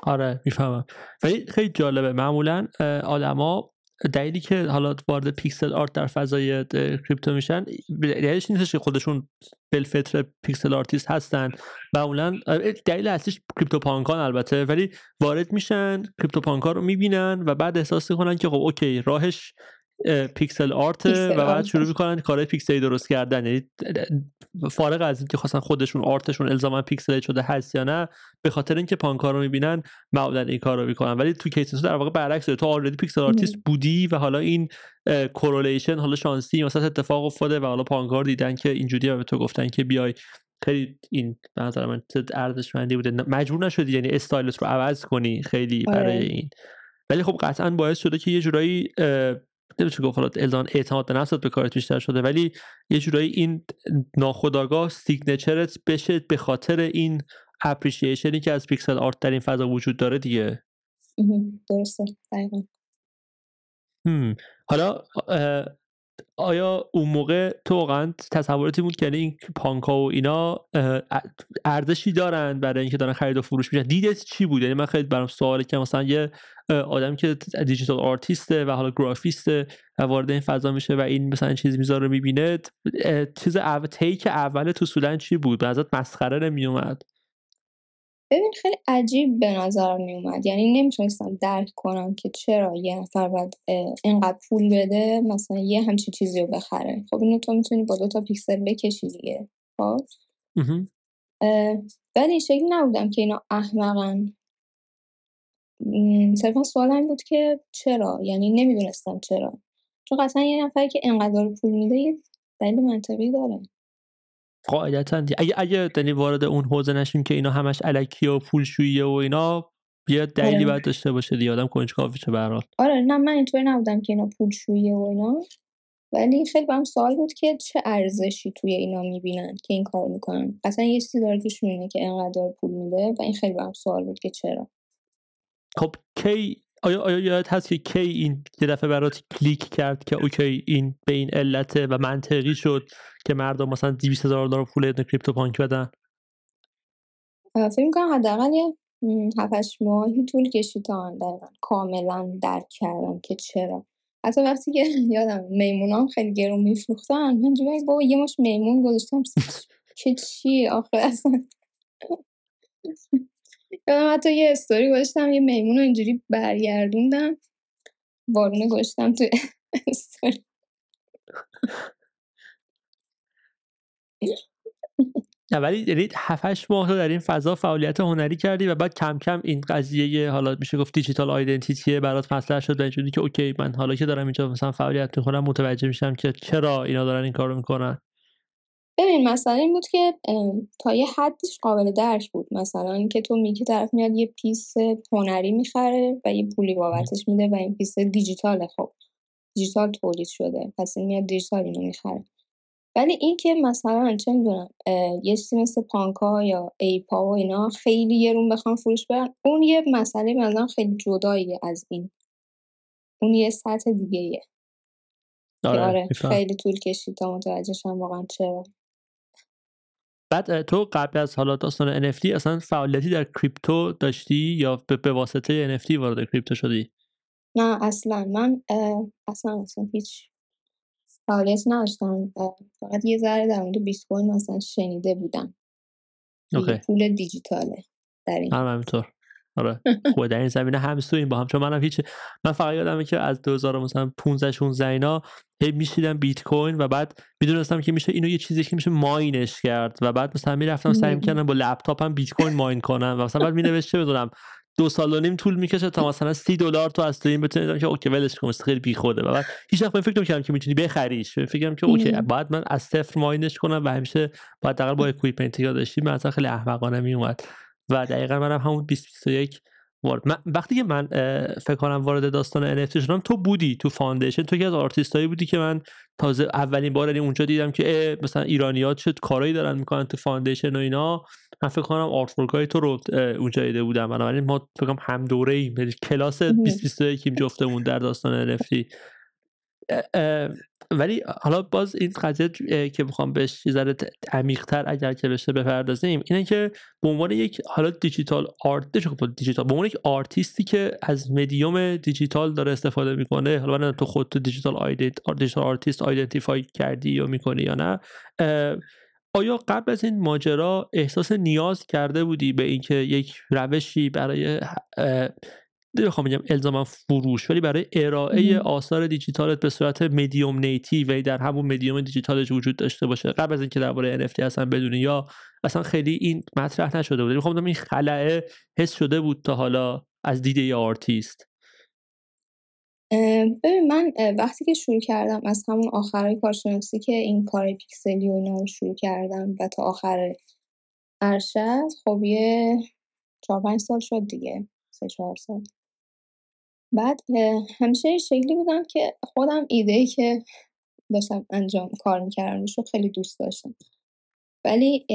آره می‌فهمم. ولی خیلی جالبه. معمولا آدما دلیلی که حالا وارد pixel art در فضای crypto میشن دلیلش این نیستش که خودشون بالفطر pixel artist هستن معمولا دلیل اصلیش CryptoPunk ان البته ولی وارد میشن CryptoPunk ان رو می‌بینن و بعد احساس می‌کنن که خب okay راهش pixel art و بعد شروع می‌کنن کارهای پیکسلی درست کردن. یعنی فارغ از اینکه خواستن خودشون artشون الزاما پیکسل شده هست یا نه به خاطر اینکه punkا رو می‌بینن معمولا این کار رو می‌کنن. ولی تو case در واقع برعکس تو already pixel artist بودی و حالا این correlation حالا شانسی مثلا اتفاق افتاده و حالا punkا رو دیدن که اینجوری به تو گفتن که بیای خیلی این به نظر من ارزشمندی بوده. مجبور نشدی یعنی styleت رو عوض کنی خیلی برای آره. این. ولی خب قطعا باعث شده که یه جورایی نمیشه گفت. حالا الزاماً اعتماد به نفست به کارت بیشتر شده ولی یه جورایی این ناخودآگاه signatureت بشه به خاطر این appreciation ی که از pixel art در این فضا وجود داره دیگه. درسته. حالا آیا اون موقع تو واقعا تصوراتی بود که یعنی این punkا و اینا ارزشی دارن برای اینکه دارن خرید و فروش میشن دیدت چی بود؟ یعنی من خیلی برام سواله که مثلا یه آدم که digital artist ه و حالا گرافیسته و وارد این فضا میشه و این مثلا چیز می‌ذاره می‌بینه چیز اول تیک اول تو سودن چی بود؟ به ازت مسخره نمیومد ببین خیلی عجیب به نظر می اومد یعنی نمی‌تونستم درک کنم که چرا یه نفر باید اینقدر پول بده مثلا یه همچی چیزی رو بخره. خب اینو تو می‌تونی با دو تا پیکسل بکشی دیگه خب؟ ولی این شکل نبودم که اینا احمقن. صرفا سوال این بود که چرا؟ یعنی نمی‌دونستم چرا. چون قطعا یه نفری که انقدر پول میده دلیل منطقی داره. قاعدتا اگه اگه یعنی وارد اون حوزه نشیم که اینا همش الکی و پولشویی و اینا بیا دلیلی آره. باید داشته باشه دیگه. آدم کنجکاو چه به آره نه من اینطوری نبودم که اینا پولشویی و اینا. ولی خیلی هم سوال بود که چه ارزشی توی اینا می‌بینن که این کار می‌کنن؟ اصلا یه چیزی داره توش می‌بینه که انقدر پول میده و این خیلی هم سوال بود که چرا؟ خب کی آیا آیا یادت هست که کی این یه دفعه برات کلیک کرد که okay این به این علته و منطقی شد که مردم مثلا 200 هزار دلار پول CryptoPunk بدن؟ فکر می‌کنم حداقل یه هفت هشت ماهی طول کشید تا دقیقا کاملا درک کردم که چرا. حتی وقتی که یادمه میمونا هم خیلی گرون میفروختن من اینجوری بابا یه مشت میمون گذاشتن که چی آخه؟ اصلا یادم حتی یه استوری گذاشتم یه میمون رو اینجوری برگردوندم. بارونه گذاشتم توی استوری. ولی یعنی 7 ماه تو در این فضا فعالیت هنری کردی و بعد کم کم این قضیه حالا میشه گفت دیجیتال آیدنتیتی برات مطرح شد و اینجوری که اوکی من حالا که دارم اینجا مثلا فعالیت می‌کنم متوجه میشم که چرا اینا دارن این کارو می‌کنن. ببین مثلا این بود که تا یه حدیش قابل درک بود. مثلا که تو میگی طرف میاد یه piece هنری می‌خره و یه پولی بابتش میده و این piece دیجیتاله. خب دیجیتال تولید شده. پس این میاد دیجیتال اینو می‌خره. ولی این که مثلا چه می‌دونم یه چیزی مثل punkا یا apeا و اینا خیلی یهویم بخوان فروش برن اون یه مسئله مثلا خیلی جداییه از این. اون یه سطح دیگه آره, آره خیلی طول کشید تا متوجهشم واقعا چرا. بعد تو قبل از حالا داستان NFT اصلا فعالیتی در کریپتو داشتی یا به واسطه NFT وارد کریپتو شدی؟ نه اصلا. من اصلا اصلا هیچ فعالیت نداشتم. فقط یه ذره در مورد بیت کوین مثلا شنیده بودم. پول دیجیتاله در این. هم همینطور. آره. خوبه در این زمینه هم این با هم. چون منم هیچ من فقط یادمه که از 2000 مثلا 15 16 اینا هی میشنیدم بیت کوین و بعد می‌دونستم که میشه اینو یه چیزی که میشه mineش کرد و بعد مثلا می‌رفتم سعی می‌کردم با لپتاپم بیت کوین mine کنم و مثلا بعد می‌نوشت چه بدونم دو سال و نیم طول می‌کشه تا مثلا سی دلار تو از این بتونی که okay ولش کن خیلی بیخوده. و بعد هیچ وقت فکر نمی‌کردم که می‌تونی بخریش. فکر که okay باید من از صفر mineش کنم و همیشه باید دقیقا با equipment یا داشتیم مثلا خیلی احمقانه میومد و دقیقا منم همون 2021 وارد من وقتی که من فکر کنم وارد داستان NFT شدم تو بودی تو Foundation. تو که از آرتیستایی بودی که من تازه اولین بار اونجا دیدم که مثلا ایرانیا چه کارایی دارن می‌کنن تو Foundation و اینا. من فکر کنم art های تو رو اونجا دیده بودم. بنابراین ما فکر کنم هم دوره ایم. یعنی کلاس 2021 جفتمون در داستان NFT ولی حالا باز این قضیه که می‌خوام بهش یه ذره عمیق‌تر اگر که بشه بپردازیم اینه که به عنوان یک حالا digital art دیجیتال به عنوان یک آرتیستی که از مدیوم دیجیتال داره استفاده می‌کنه حالا من تو خود digital ident digital artist identify کردی یا می‌کنی یا نه آیا قبل از این ماجرا احساس نیاز کرده بودی به اینکه یک روشی برای نمی‌خوام بگم الزاما فروش ولی برای ارائه آثار دیجیتالت به صورت medium native و در همون مدیوم دیجیتالش وجود داشته باشه. قبل از اینکه درباره NFT اصلا بدونی یا اصلا خیلی این مطرح نشده بود. می‌خوام این خلأه حس شده بود تا حالا از دیده یا آرتیست. ببین من وقتی که شروع کردم از همون آخرای کارشناسی که این کار پیکسلی و اینا رو شروع کردم و تا آخر ارشد خب یه چهار پنج سال شد دیگه سه چهار سال. بعد همیشه شکلی بودم که خودم ایده ای که داشتم انجام کار می‌کردم رو خیلی دوست داشتم. ولی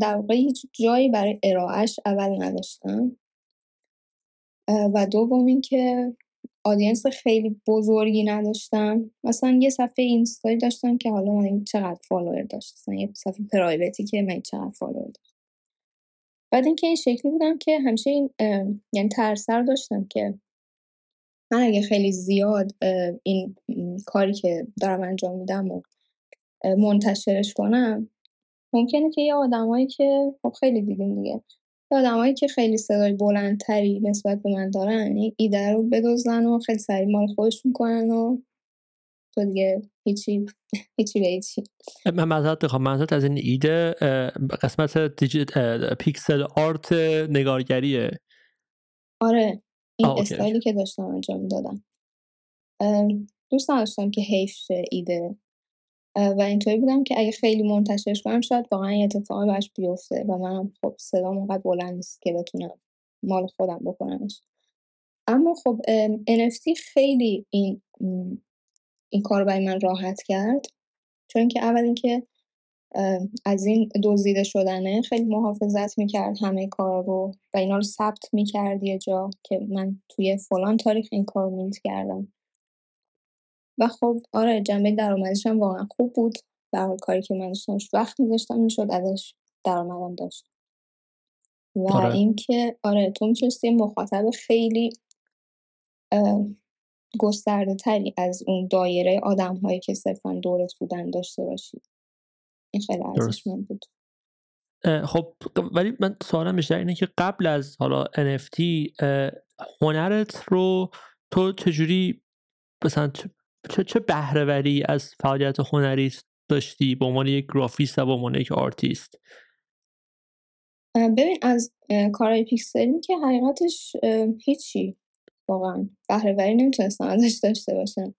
در واقع هیچ جایی برای ارائهش اول نداشتم. و دوم اینکه audience خیلی بزرگی نداشتم. مثلا یه صفحه اینستایی داشتم که حالا من چقدر follower داشت یه صفحه private ی که من چقدر follower داشت بعد اینکه این شکلی بودم که همیشه این یعنی ترسر داشتم که من اگه خیلی زیاد این کاری که دارم انجام میدم و منتشرش کنم ممکنه که یه آدمایی که خب خیلی دیدیم دیگه یه آدمایی که خیلی صدای بلندتری نسبت به من دارن این ایده رو بدوزن و خیلی سریع مال خودش می‌کنن و تو دیگه هیچی هیچی به هیچی. من معذرت بخوام منظورت از این ایده قسمت دیجیت پیکسل آرت نگارگریه. آره. این استایلی که داشتم انجام می‌دادم. دوست نداشتم که حیف ایده. و اینطوری بودم که اگه خیلی منتشرش کنم شاید واقعا این اتفاقی برش بیفته و منم خب صدا اونقدر بلند نیست که بتونم مال خودم بکنمش. اما خب NFT خیلی این این کار برای من راحت کرد. چون که اول اینکه از این دزدیده شدنه خیلی محافظت می‌کرد همه کار رو و اینا رو ثبت می‌کرد یه جا که من توی فلان تاریخ این کار رو مینت کردم. و خب آره جنبه درآمدش هم واقعا خوب بود. به حال کاری که من داشتم وقت میذاشتم می‌شد ازش درآمدم داشت. و آره. اینکه آره تو می‌تونستی مخاطب خیلی گسترده تری از اون دایره آدم هایی که صرفا دورت بودن داشته باشی. این خیلی ارزشمند بود. خب ولی من سوالم بیشتر اینه که قبل از حالا NFT هنرت رو تو چجوری مثلا چه چه بهره‌وری از فعالیت هنری داشتی به عنوان یک گرافیست و به عنوان یک آرتیست؟ ببین از کارهای پیکسلی که حقیقتش هیچی واقعا بهره‌وری نمی‌تونستم ازش داشته باشم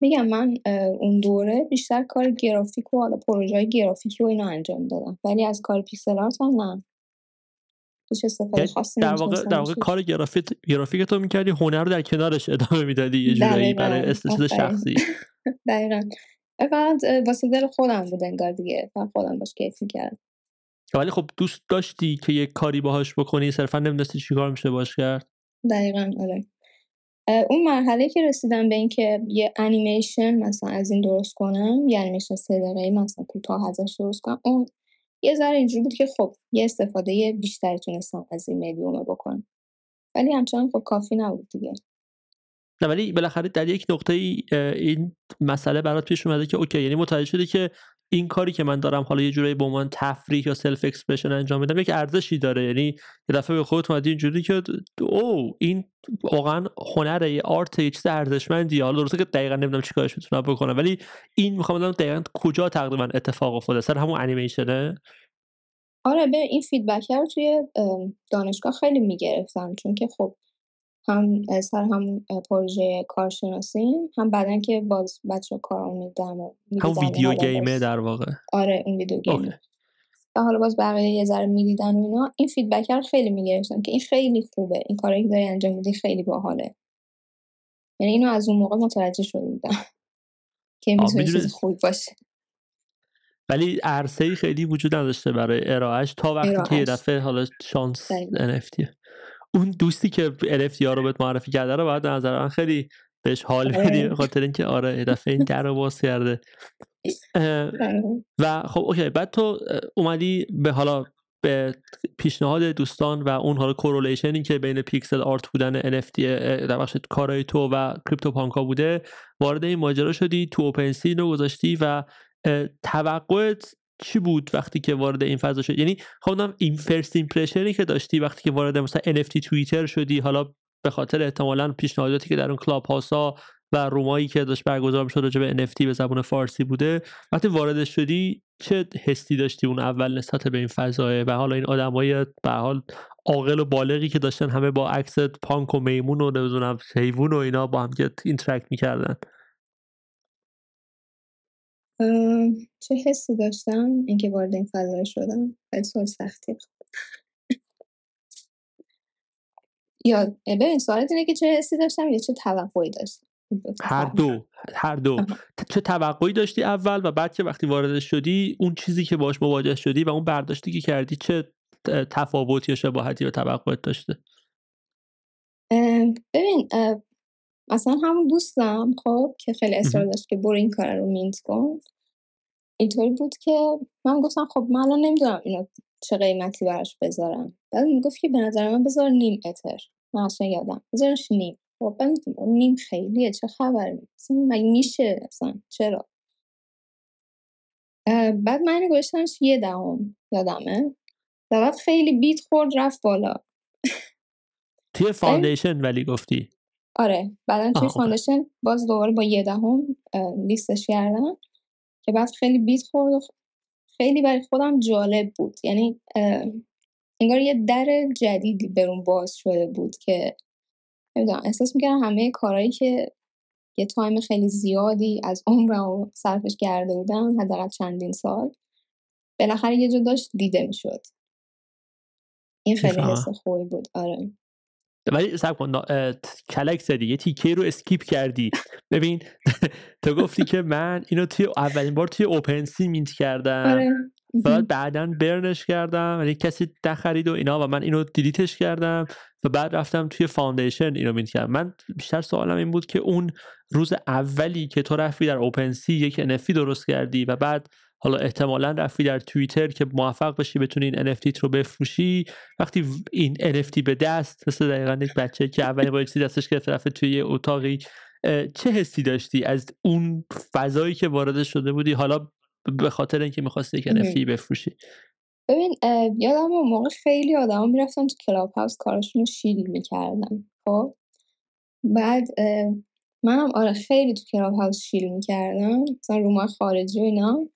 میگم من اون دوره بیشتر کار گرافیک و حالا پروژه گرافیکی و اینا انجام دادم. ولی از کار پیکسل آرت هم نه. استفاده یعنی خاصی در واقع در واقع کار گرافیک گرافیک تو می‌کردی هنر رو در کنارش ادامه می‌دادی یه جورایی برای استفاده شخصی. دقیقا. فقط واسه دل خودم بود انگار دیگه. فقط خودم باش کیف می‌کردم. ولی خب دوست داشتی که یک کاری باهاش بکنی؟ صرفا نمی‌دونستی چیکار میشه باش کرد؟ دقیقا آره. اون مرحله که رسیدم به اینکه یه انیمیشن مثلا از این درست کنم یه انیمیشن سه دقیقه مثلا کوتاه ازش درست کنم اون یه ذره اینجوری بود که خب یه استفاده بیشتری تونستم از این مدیومه بکنم. ولی همچنان خب کافی نبود دیگه. نه ولی بالاخره در یک نقطه ای این مسئله برات پیش اومده که okay یعنی متوجه شده که این کاری که من دارم حالا یه جورایی به عنوان تفریح یا self expression انجام میدم یک ارزشی داره. یعنی یه دفعه به خودت اومدی اینجوری که او این واقعا هنر یه آرت یه چیز ارزشمندیه. حالا درسته که دقیقا نمی‌دونم چیکارش می‌تونم بکنم ولی این می‌خوام بدونم دقیقا کجا تقریبا اتفاق افتاده. سر همون انیمیشنه آره به این فیدبک رو توی دانشگاه خیلی می‌گرفتم چون که خب هم سر هم پروژه کارشناسی هم بعدن که باز بچه کار میدم هم ویدیو گیمه در واقع. آره اون ویدیو گیمه. و حالا باز بقیه یه ذره می‌دیدن و اینا این فیدبک رو خیلی می‌گرفتم که این خیلی خوبه. این کاری که داری انجام میدی خیلی باحاله. یعنی اینو از اون موقع متوجه شده بودم که می‌تونه چیز خوب باشه. ولی عرصه خیلی وجود نداشته برای ارائهش تا وقتی که یه دفعه حالا شانس NFT اون دوستی که NFT ها رو بهت معرفی کرده رو باید نظر من خیلی بهش حال آره. بدی خاطر اینکه آره دفعه این در رو باز کرده و خب okay بعد تو اومدی به حالا به پیشنهاد دوستان و اون حالا correlation ی که بین pixel art بودن NFT در بخش کارهای تو و کریپتوپانکا بوده وارد این ماجرا شدی تو اوپن رو گذاشتی و توقعت چی بود وقتی که وارد این فضا شد؟ یعنی خودم این first impression ی که داشتی وقتی که وارد مثلا NFT توییتر شدی حالا به خاطر احتمالا پیشنهاداتی که در اون کلاب هاسا و رومایی که داشت برگزار می‌شد راجع به NFT به زبان فارسی بوده وقتی وارد شدی چه حسی داشتی اون اول نسبت به این فضای؟ و حالا این آدمای به حال عاقل و بالغی که داشتن همه با عکس پانک و میمون و نمی‌دونم حیوان و اینا با هم اینتراکت می‌کردن. چه حسی داشتم؟ اینکه وارد این فضا شدم. خیلی سوال سختی یا ببین سوالت اینه که چه حسی داشتم یا چه توقعی داشتم؟ هر دو هر دو. چه توقعی داشتی اول و بعد که وقتی وارد شدی؟ اون چیزی که باش مواجه شدی و اون برداشتی که کردی چه تفاوتی یا شباهتی یا توقعت داشته؟ ببین مثلا همون دوستم خب که خیلی اصرار داشت که برو این کار رو مینت کن. اینطوری بود که من گفتم خب من الان نمی‌دونم اینو چه قیمتی براش بذارم. بعد می‌گفت که به نظر من بذار نیم اتر. من اصلا یادم. بذارش نیم. خب نیم خیلیه چه خبره؟ مگه میشه؟ اصلا چرا؟ بعد من گذاشتمش یه دهم. یادمه؟ و خیلی bid خورد رفت بالا. توی فاندیشن ولی گفتی؟ آره بعدا توی فاندیشن باز دوباره با یه دهم لیستش کردم که بعد خیلی bid خورد و خیلی برای خودم جالب بود. یعنی انگار یه در جدیدی برام باز شده بود که نمی‌دونم احساس می‌کردم همه کارهایی که یه تایم خیلی زیادی از عمرم صرفش کرده بودم حداقل چندین سال بالاخره یه جا داشت دیده می‌شد. این خیلی حس خوبی بود. آره. ولی صبر کن کلک زدی یه تیکه رو skip کردی. ببین تو گفتی که من اینو توی اولین بار توی اوپن سی mint کردم. آره. بعد بعدا burn ش کردم. ولی کسی نخرید و اینا و من اینو delete ش کردم و بعد رفتم توی فاندیشن اینو mint کردم. من بیشتر سوالم این بود که اون روز اولی که تو رفتی در اوپن سی یک NFT درست کردی و بعد حالا احتمالا رفتی در توییتر که موفق بشی بتونی این NFT رو بفروشی. وقتی این NFT به دست مثل دقیقا یک بچه که اولین با چیزی دستش گرفت رفت توی یه اتاقی. چه حسی داشتی از اون فضایی که وارد شده بودی؟ حالا به خاطر اینکه می‌خواستی یک NFT بفروشی. ببین یادم اون موقع خیلی آدما می‌رفتن تو کلاب هاوس کارشون رو shill می‌کردن خب؟ بعد منم آره خیلی تو کلاب هاوس shill می‌کردم. مثلا room ا خارجی و اینا.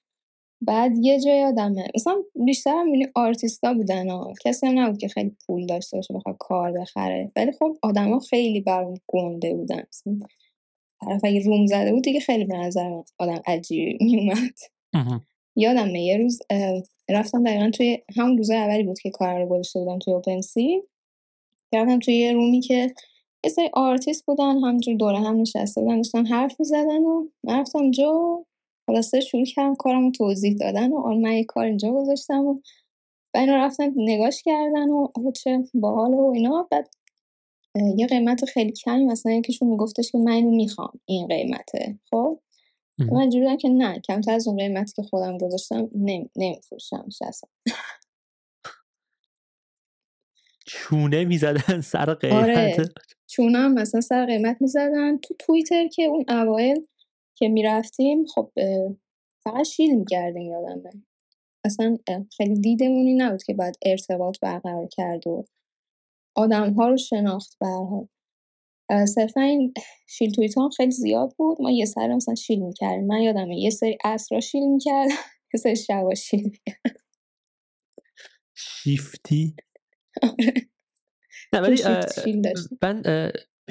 بعد یه جای آدمه مثلا بیشتر هم آرتیستا بودن ها. کسی هم نبود که خیلی پول داشته باشه بخواد کار بخره. ولی خب آدما خیلی برام گنده بودن. مثلا طرف اگه room زده بود دیگه خیلی به نظر آدم عجیبی میومد یادمه یه روز رفتم دقیقا توی همون روز اولی بود که کار رو گذاشته بودم توی اوپن سی رفتم توی یه room ی که یه سری آرتیست بودن همین‌جور دور هم نشسته بودن داشتن حرف می‌زدن و من رفتم اونجا خلاصه شروع کردم کارم توضیح دادن و من یه کار اینجا گذاشتم و بعد اینا رفتن نگاش کردن و چه باحال و اینا. بعد یه قیمت خیلی کمی مثلا یکیشون میگفتش که من اینو می‌خوام این قیمته. خب؟ من جوری که نه کمتر از اون قیمتی که خودم گذاشتم نمیفروشم اصلا. چونه می‌زدن سر قیمت آره. چونه هم مثلا سر قیمت می‌زدن. تو توییتر که اون اوایل که می‌رفتیم خب فقط شیل می‌کردیم یادمه اصلا خیلی دیدمونی نبود که باید ارتباط برقرار کرد و آدم ها رو شناخت برها صرفا این شیل توییت هم خیلی زیاد بود. ما یه سر مثلا شیل می‌کردیم. من یادمه یه سری را شیل می‌کرد یه سری شبا شیل شیفتی؟ آره. نه ولی من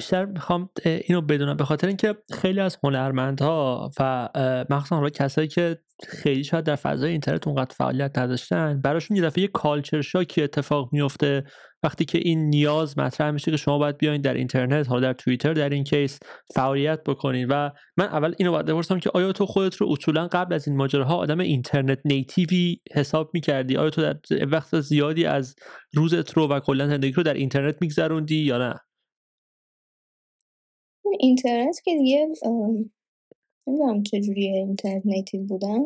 بیشتر می‌خوام اینو بدونم. به خاطر اینکه خیلی از هنرمندها و مخصوصا حالا کسایی که خیلی شاید در فضای اینترنت اونقدر فعالیت نداشتن براشون یه دفعه یه کالچر شاکی اتفاق میفته وقتی که این نیاز مطرح میشه که شما باید بیاین در اینترنت حالا در توییتر در این case فعالیت بکنین. و من اول اینو باید بپرسم که آیا تو خودت رو اصولا قبل از این ماجراها آدم internet native ی حساب می‌کردی؟ آیا تو در وقت زیادی از روزت رو و کلا زندگی رو در اینترنت میگذروندی یا نه؟ اینترنت که دیگه نمی‌دونم چجوری internet native بودن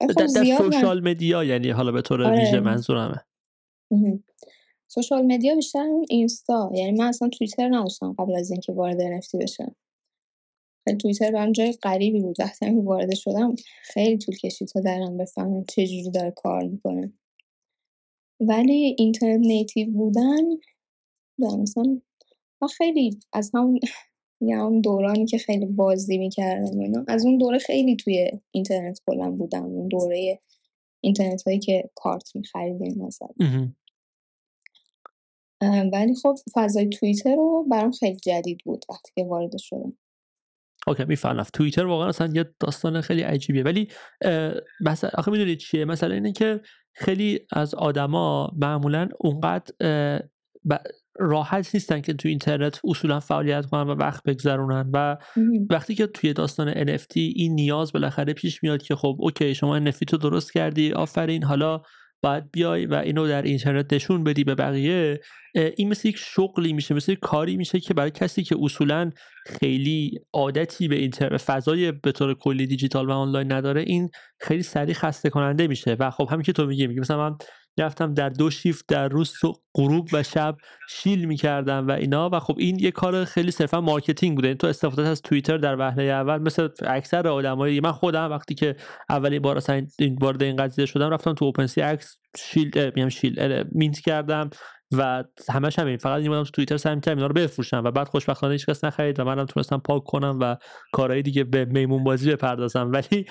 در, در social media یعنی حالا به طور آره. ویژه منظورمه. سوشال مدیا بیشتر اون اینستا. یعنی من اصلا توییتر نداشتم قبل از اینکه وارد NFT بشم. خیلی توییتر برام جای غریبی بود. وقتی هم وارد شدم خیلی طول کشید تا دقیقا بفهمم چه جوری داره کار می‌کنه. ولی اینترنت نیتیو بودن مثلا من خیلی از همون یا اون دورانی که خیلی بازی می‌کردم اینا. از اون دوره خیلی توی اینترنت کلا بودم. اون دوره اینترنت هایی که کارت میخریدیم مثلا. ولی خب فضای توییتر رو برام خیلی جدید بود وقتی که وارد شدم. okay می‌فهمم. توییتر واقعا اصلا یه داستان خیلی عجیبیه. ولی مثلا آخه می‌دونید چیه؟ مثلا اینه که خیلی از آدما معمولا اونقدر راحت نیستن که تو اینترنت اصولا فعالیت کنن و وقت بگذرونن و وقتی که توی داستان NFT این نیاز بالاخره پیش میاد که خب اوکی شما NFT تو درست کردی آفرین حالا باید بیای و اینو در اینترنت نشون بدی به بقیه این مثل یک شغلی میشه مثل یک کاری میشه که برای کسی که اصولا خیلی عادتی به اینترنت فضای به طور کلی دیجیتال و آنلاین نداره این خیلی سریع خسته کننده میشه. و خب همین که تو میگی میگی مثلا من رفتم در دو شیفت در روز غروب و شب shill می‌کردم و اینا و خب این یه کار خیلی صرفا marketing بوده. تو استفاده از توییتر در وهله اول مثل اکثر آدمایی من خودم وقتی که اولین بار اصلا این وارد این قضیه شدم رفتم تو OpenSea عکس shill میام shill mint کردم و همش همین. فقط این تو توییتر سعی کردم اینا رو بفروشم و بعد خوشبختانه هیچ کس نخرید و منم تونستم پاک کنم و کارهای دیگه به میمون بازی بپردازم. ولی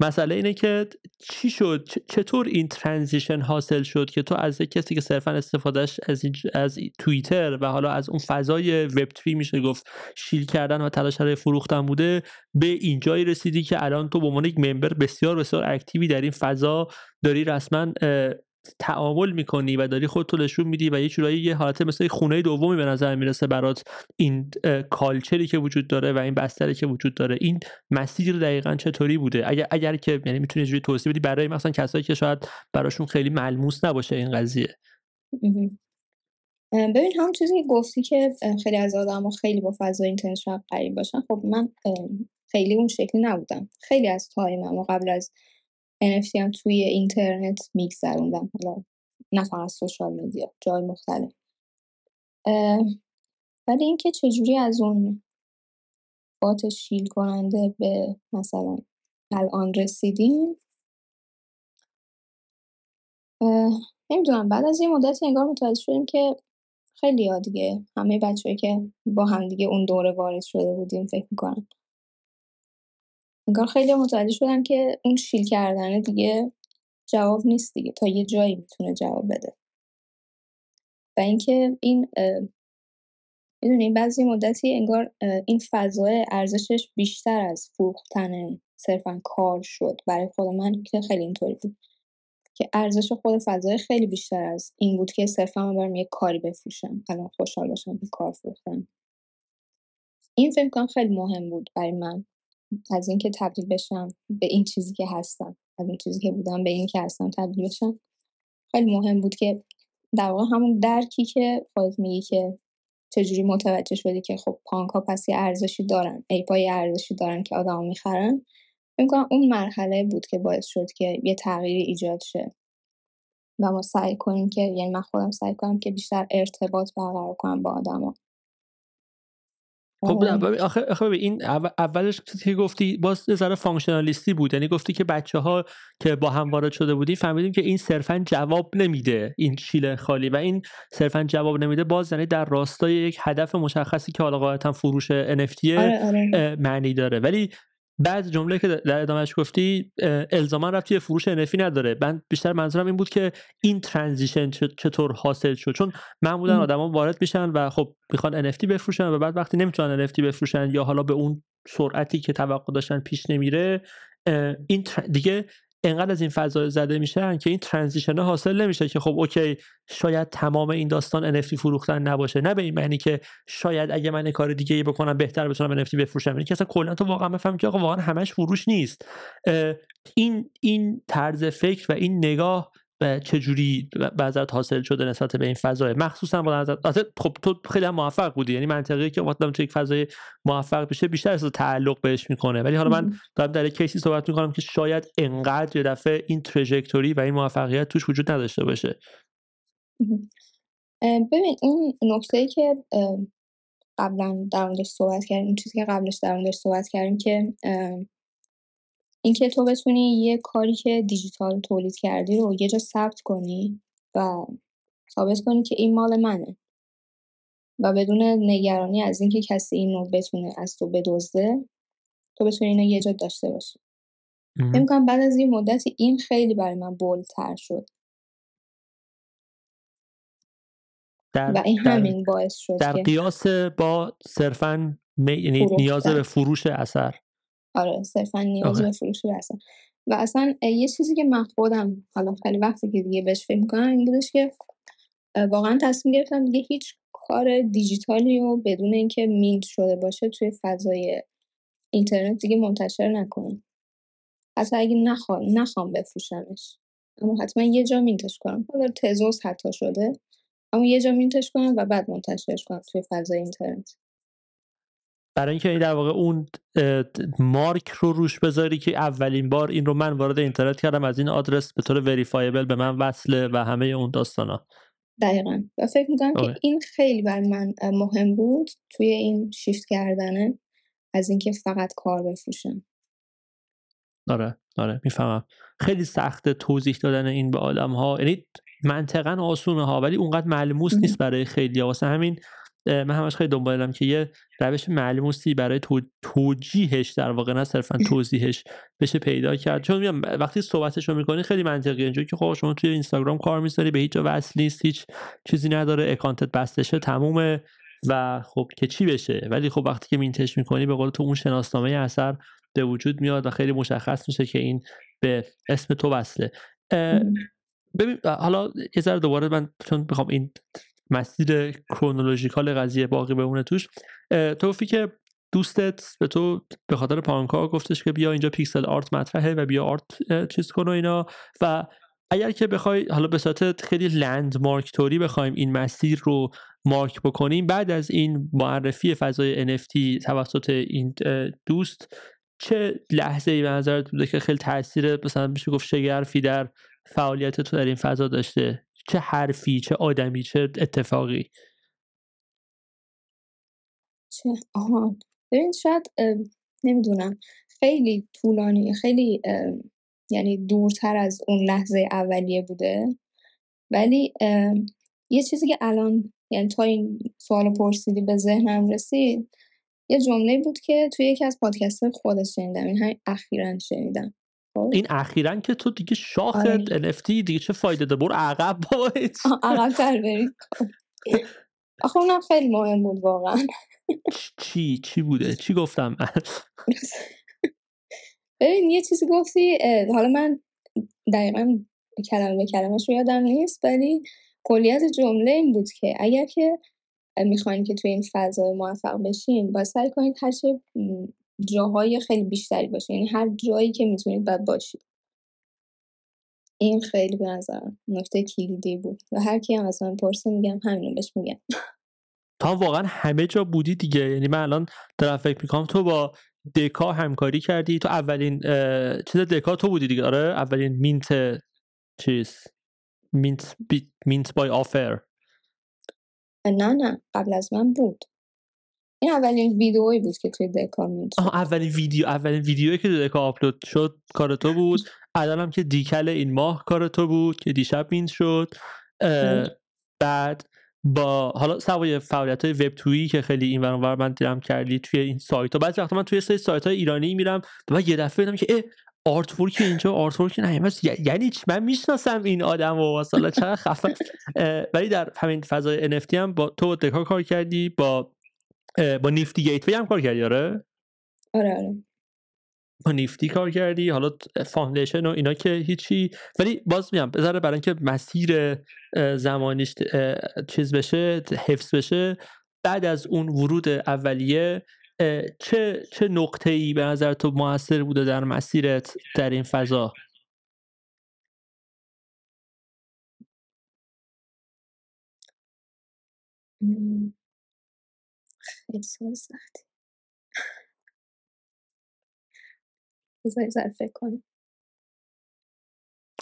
مسئله اینه که چی شد؟ چطور این transition حاصل شد که تو از کسی که صرفا استفادهش از, از توییتر و حالا از اون فضای وب 3 میشه گفت شیل کردن و تلاش برای فروختن بوده به اینجایی رسیدی که الان تو به عنوان یک ممبر بسیار بسیار اکتیوی در این فضا داری رسما تعامل می‌کنی و داری خودتو نشون میدی و یه جورایی یه حالت مثل خونه دومی به نظر می‌رسه برات این کالچری که وجود داره و این بستری که وجود داره این مسیر دقیقا چطوری بوده؟ اگر اگر که یعنی می‌تونی جوری توضیح بدی برای مثلا کسایی که شاید براشون خیلی ملموس نباشه این قضیه. ببین هم چیزی گفتی که خیلی از آدم خیلی با فضای اینترنت شاید قریب باشن. خب من خیلی اون شکلی نبودم. خیلی از تایمم و قبل از NFT هم توی اینترنت میگذروندم. حالا نه فقط سوشال میدیا جای مختلف. ولی اینکه چجوری از اون بات شیل کننده به مثلا الان رسیدیم؟ نمی‌دونم. بعد از یه مدت انگار متوجه شدیم که خیلی ها دیگه همه بچه که با هم دیگه اون دوره وارد شده بودیم فکر می‌کنم انگار خیلی متوجه شدن که اون شیل کردنه دیگه جواب نیست دیگه. تا یه جایی می‌تونه جواب بده. و اینکه این می‌دونی بعضی مدتی انگار این فضای ارزشش بیشتر از فروختن صرفا کار شد. برای خود من که خیلی اینطوری بود. که ارزش خود فضای خیلی بیشتر از این بود که صرفا من برم یه کاری بفروشم. الان خوشحال باشم کار فروختم. این فکر کنم خیلی مهم بود برای من. از اینکه تبدیل بشم به این چیزی که هستم از این چیزی که بودم به این که هستم تبدیل بشم. خیلی مهم بود که در واقع همون درکی که خودت میگی که چجوری متوجه شدی که خب پانک ها پس ارزشی دارن ایپای ارزشی دارن که آدم می‌خرن می‌کنم اون مرحله بود که باعث شد که یه تغییری ایجاد شه. و ما سعی کنیم که یعنی من خودم سعی کنم که بیشتر ارتباط برقرار کنم با آدما. خب آخه آخه این اولش که گفتی باز یه ذره فانکشنالیستی بود. یعنی گفتی که بچه ها که با هم وارد شده بودی فهمیدیم که این صرفا جواب نمیده این شیل خالی. و این صرفا جواب نمیده باز یعنی در راستای یک هدف مشخصی که حالا قاعدتا فروش NFT آره آره. معنی داره. ولی بعد جمله که در ادامهش گفتی الزاما رفتی فروش NFT نداره. من بیشتر منظورم این بود که این transition چطور حاصل شد؟ چون معمولا آدما وارد میشن و خب می‌خوان NFT بفروشن و بعد وقتی نمی‌تونن NFT بفروشن یا حالا به اون سرعتی که توقع داشتن پیش نمیره این دیگه انقدر از این فضا زده میشن که این transition حاصل نمیشه که خب okay شاید تمام این داستان NFT فروختن نباشه. نه به این معنی که شاید اگه من کار دیگه ای بکنم بهتر بتونم NFT بفروشم. یعنی که اصلا کلا تو واقعا بفهمی که آقا واقعا همش فروش نیست. این این طرز فکر و این نگاه چجوری بعضت حاصل شده نسبت به این فضای مخصوصا با نظر خب تو خیلی هم موفق بودی. یعنی منطقی که وقتی تو یک فضای موفق بشه بیشتر از تعلق بهش می‌کنه. ولی حالا من دارم در کیسی صحبت می‌کنم که شاید انقدر یه دفعه این تراجکتوری و این موفقیت توش وجود نداشته باشه. ببین اون نکته ای که قبلا در موردش صحبت کردیم این چیزی که قبلش در موردش صحبت کردیم که اینکه تو بتونی یه کاری که دیجیتال تولید کردی رو یه جا ثبت کنی و ثابت کنی که این مال منه. و بدون نگرانی از اینکه کسی این رو بتونه از تو بدزده تو بتونی اینو یه جا داشته باشی. امکان بعد از این مدتی این خیلی برای من بولتر شد. در و این همین باعث شد در قیاس با صرفا یعنی نیاز به فروش اثر. آره صرفا نیاز به فروش برسن و اصلا یه چیزی که من خودم حالا خیلی وقتی که دیگه بهش فکر می‌کنم این بودش که واقعا تصمیم گرفتم دیگه هیچ کار دیجیتالی رو بدون اینکه مینت شده باشه توی فضای اینترنت دیگه منتشر نکنم. حتی اگه نخوام نخوام بفروشمش. اما حتما یه جا مینتش کنم. حالا تزوس حتی شده اما یه جا مینتش کنم و بعد منتشرش کنم توی فضای اینترنت. برای اینکه در واقع اون مارک رو روش بذاری که اولین بار این رو من وارد اینترنت کردم از این آدرس به طور وریفایبل به من وصله و همه اون ها دقیقا. و فکر می‌کنم که این خیلی بر من مهم بود توی این شیفت کردنه از اینکه فقط کار بفروشم. آره آره می‌فهمم. خیلی سخت توضیح دادن این به آدم ها یعنی منطقا آسونه ها ولی اونقدر ملموس نیست برای خیلی واسه همین من همش خیلی دنبالم که یه روش ملموسی برای توجیهش در واقع نه صرفا توضیحش بشه پیدا کرد. چون میگم وقتی صحبتش رو می‌کنی خیلی منطقی اینجوری که خب شما توی اینستاگرام کار می‌ذاری به هیچ جا وصل نیست هیچ چیزی نداره اکانتت بستشه تمومه و خب که چی بشه؟ ولی خب وقتی که مینتش می‌کنی به قول تو اون شناسنامه اثر به وجود میاد و خیلی مشخص میشه که این به اسم تو وصله. ببین حالا یه ذره دوباره من چون بخوام این مسیر کرونولوژیکال قضیه باقی بمونه توش. تو که دوستت به تو به خاطر پانکا گفتش که بیا اینجا پیکسل آرت مطرحه و بیا آرت چیز کن و اینا. و اگر که بخوای حالا به صورت خیلی لند مارک توری بخوایم این مسیر رو مارک بکنیم بعد از این معرفی فضای NFT توسط این دوست چه لحظه ای به نظرت بوده که خیلی تاثیر مثلا میشه گفت شگرفی در فعالیت تو در این فضا داشته؟ چه حرفی چه آدمی چه اتفاقی. چه آها ببین شاید نمی‌دونم. خیلی طولانی خیلی یعنی دورتر از اون لحظه اولیه بوده. ولی یه چیزی که الان یعنی تا این سوال پرسیدی به ذهنم رسید یه جمله بود که توی یکی از پادکست خودش شنیدم این همین اخیرا شنیدم؟ این اخیرا که تو دیگه شاخ آره. NFT دیگه چه فایده ده برو عقب باید عقب تر برید آخه اونم خیلی مهم بود واقعا. چی؟ چی بوده؟ چی گفتم؟ ببین یه چیزی گفتی حالا من دقیقا کلمه به کلمش رو یادم نیست ولی کلیت جمله این بود که اگر که می‌خواین که توی این فضا موفق بشین با سعی کنید هر چه جاهای خیلی بیشتری باشه. یعنی هر جایی که می‌تونید باید باشید این خیلی به نظر نکته کلیدی بود. و هر کی هم از من پرسه میگم همینو بهش میگم. تا واقعا همه جا بودی دیگه. یعنی من الان دارم فکر می‌کنم تو با دکا همکاری کردی. تو اولین چیز دکا تو بودی دیگه. آره اولین مینت چیز mint by... mint by offer. نه نه قبل از من بود. این اولین ویدئویی بود که توی Deca mint اولین ویدیو اولین ویدیویی که توی Deca آپلود شد کار تو بود. الانم که decal این ماه کار تو بود که دیشب mint شد. بعد با حالا سوای فعالیت های web two یی که خیلی این ور من دیدم کردی توی این سایت ها بعضی وقتا من توی سری سایت های ایرانی میرم و یه دفعه دیدم که artwork اینجا artwork نه یعنی من می‌شناسم این آدم و مثلا چقدر خفن. ولی در همین فضای NFT هم با تو Deca کار کردی با با Nifty Gate هم کار کردی آره؟ آره آره. با Nifty کار کردی حالا Foundation و اینا که هیچی. ولی باز میام بذاره برای اینکه مسیر زمانیش چیز بشه حفظ بشه بعد از اون ورود اولیه چه چه نقطه ای به نظر تو موثر بوده در مسیرت در این فضا؟ خیلی سوال سختی بذاری فکر کنم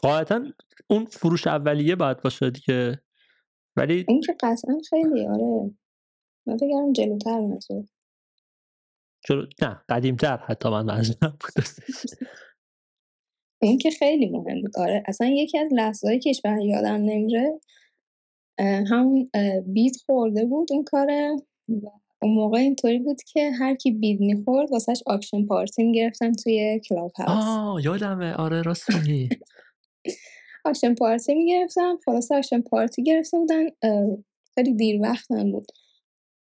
قاعدتا اون فروش اولیه باید باشه دیگه. ولی این که قطعا خیلی آره. من بگرم جلوتر منظور. جلو... نه قدیمتر حتی من منظورم بود این که خیلی مهم بود آره. اصلا یکی از لحظه که یادم نمیره همون bid خورده بود اون کاره اون موقع اینطوری بود که هر کی bid می‌خورد واسهش auction party می‌گرفتن توی Clubhouse آه یادمه. آره راست میگی. auction party می‌گرفتن خلاصه auction party گرفته بودن. خیلی دیر وقتم بود.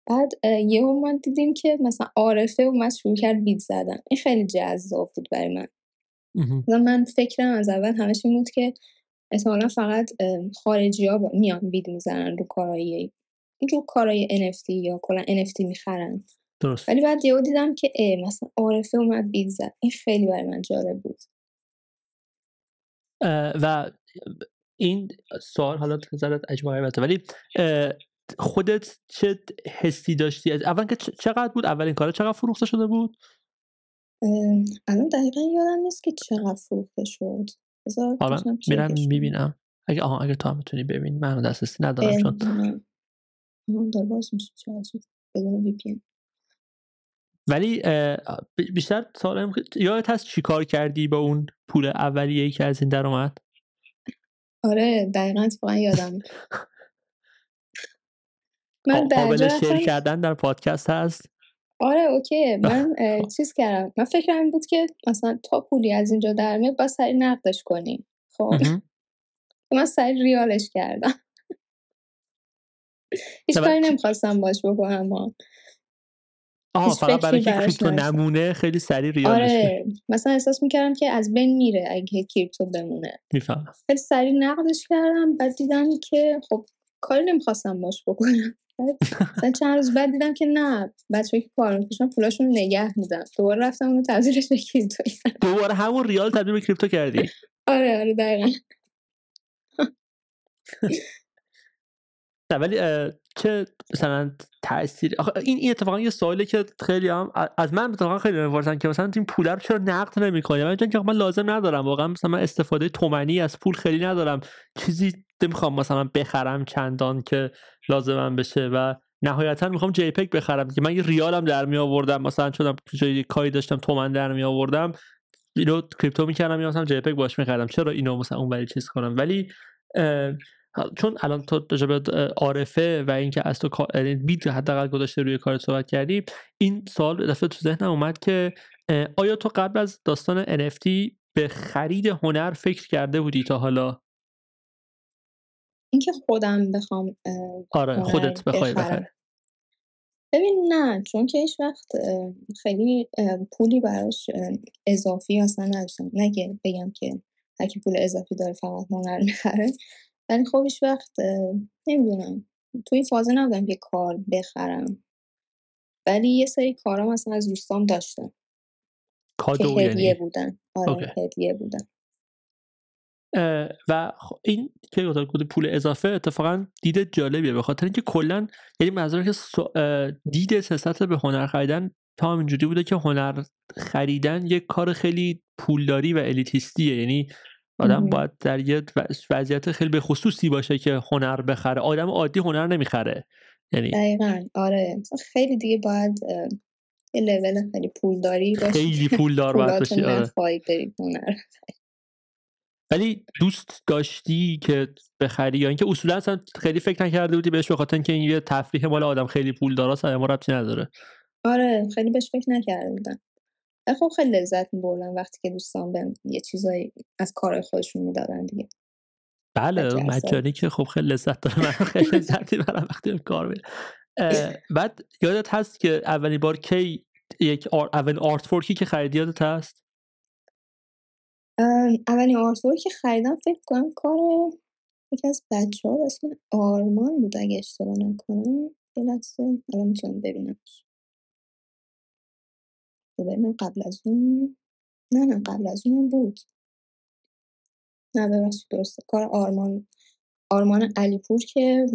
بعد یه ما دیدیم که مثلا عارفه اومد شروع کرد bid زدن. این خیلی جذاب بود برای من. من فکرم از اول همش این بود که احتمالا فقط خارجی ها میان bid می‌زنن رو کارایی. رو کارای NFT یا کلا NFT می‌خرن. درست. ولی بعد یهو دیدم که ای مثلا عارفه اومد bid زد. این خیلی برای من جالب بود. و این سوال حالا نظرت اجماعی ولی خودت چه حسی داشتی اول که چقدر بود؟ اولین کار چقدر فروخته شده بود؟ الان دقیقا یادم نیست که چقدر فروخته شد. حالا میرم می‌بینم. اگه آها اگه تو هم می‌تونی ببین من دسترسی ندارم چون ولی بیشتر سوالم یادت هست چی کار کردی با اون پول اولیه که از این در اومد آره دقیقا اتفاقا یادم من قابل شیر کردن در پادکست هست آره اوکی من چیز کردم من فکرم این بود که مثلا تا پولی از اینجا در میاد با سری نقدش کنیم خب من سری ریالش کردم هیچ کاری نمی‌خواستم باش بکنم آها فقط برای که کریپتو نمونه خیلی سریع ریالش آره مثلا احساس می‌کردم که از بین میره اگه کریپتو بمونه. می‌فهمم. خیلی سریع نقدش کردم بعد دیدم که خب کاری نمی‌خواستم باش بکنم. مثلا چند روز بعد دیدم که نه بچه که کار می‌کشن پولاشون نگه میدن دوباره رفتم اونو تبدیلش به کریپتو دوباره همون ریال تبدیل به کریپتو کردی؟ آره آره دقیقا. نه ولی چه مثلا تاثیر این این اتفاقا یه سوالی که خیلی هم از من اتفاقا خیلی می‌پرسن که مثلا این پول رو چرا نقد نمی‌کنی؟ من که من لازم ندارم واقعا مثلا من استفاده تومنی از پول خیلی ندارم. چیزی نمی‌خوام مثلا بخرم چندان که لازمم بشه و نهایتا می‌خوام جی پک بخرم که من یه ریالم در می آوردم. مثلا چون یه کاری داشتم تومن در می آوردم اینو کریپتو می‌کردم یا مثلا جی پک باش می‌خرم چرا اینو مثلا اون ولی چیز کنم؟ ولی چون الان تو راجع عارفه و اینکه از تو یعنی بیت حداقل گذاشته روی کار صحبت کردی این سوال دفعه تو ذهنم اومد که آیا تو قبل از داستان NFT به خرید هنر فکر کرده بودی تا حالا؟ اینکه خودم بخوام آره خودت بخوای بخری. ببین نه چون که هیچ وقت خیلی پولی براش اضافی اصلا نداشتم. نگه بگم که هرکی پول اضافی داره فقط هنر می‌خره. ولی خب هیچ وقت نمی‌دونم. توی فازه نبودم که کار بخرم. ولی یه سری کارا مثلا از دوستام داشتم. کادو که هدیه یعنی. بودن. آره هدیه بودن. و این که گفتم پول اضافه اتفاقا دید جالبیه به خاطر اینکه کلا یعنی منظور که دید سیاست به هنر خریدن تا اینجوری بوده که هنر خریدن یک کار خیلی پولداری و الیتیستیه. یعنی آدم باید در یه وضعیت خیلی به خصوصی باشه که هنر بخره. آدم عادی هنر نمی‌خره. یعنی دقیقا. آره. خیلی دیگه باید یه لول خیلی پولداری باشه خیلی پولدار باید باشی. آره. ولی دوست داشتی که بخری یا اینکه اصولا اصلا خیلی فکر نکرده بودی بهش بخاطر اینکه این یه تفریح مال آدم خیلی پول داره ما ربطی نداره. آره. خیلی بهش فکر نکرده بودم. خب خیلی لذت میبردم وقتی که دوستان به یه چیزایی از کارهای خودشون می‌دادن دیگه. بله مجانی که خب خیلی لذت داره من خیلی لذتی برم وقتی کار میره بعد یادت هست که اولین بار کی یک آر... اولین آرت که خریدی یادت هست؟ اولین آرت که خریدم فکر کنم کار یکی از بچه ها اسم آرمان بود اگه اشتباه نکنم. یه لحظه الان می‌تونم ببینمش. ببینم قبل از اون. نه نه قبل از اون بود. نه ببخشید درسته. کار آرمان آرمان علیپور که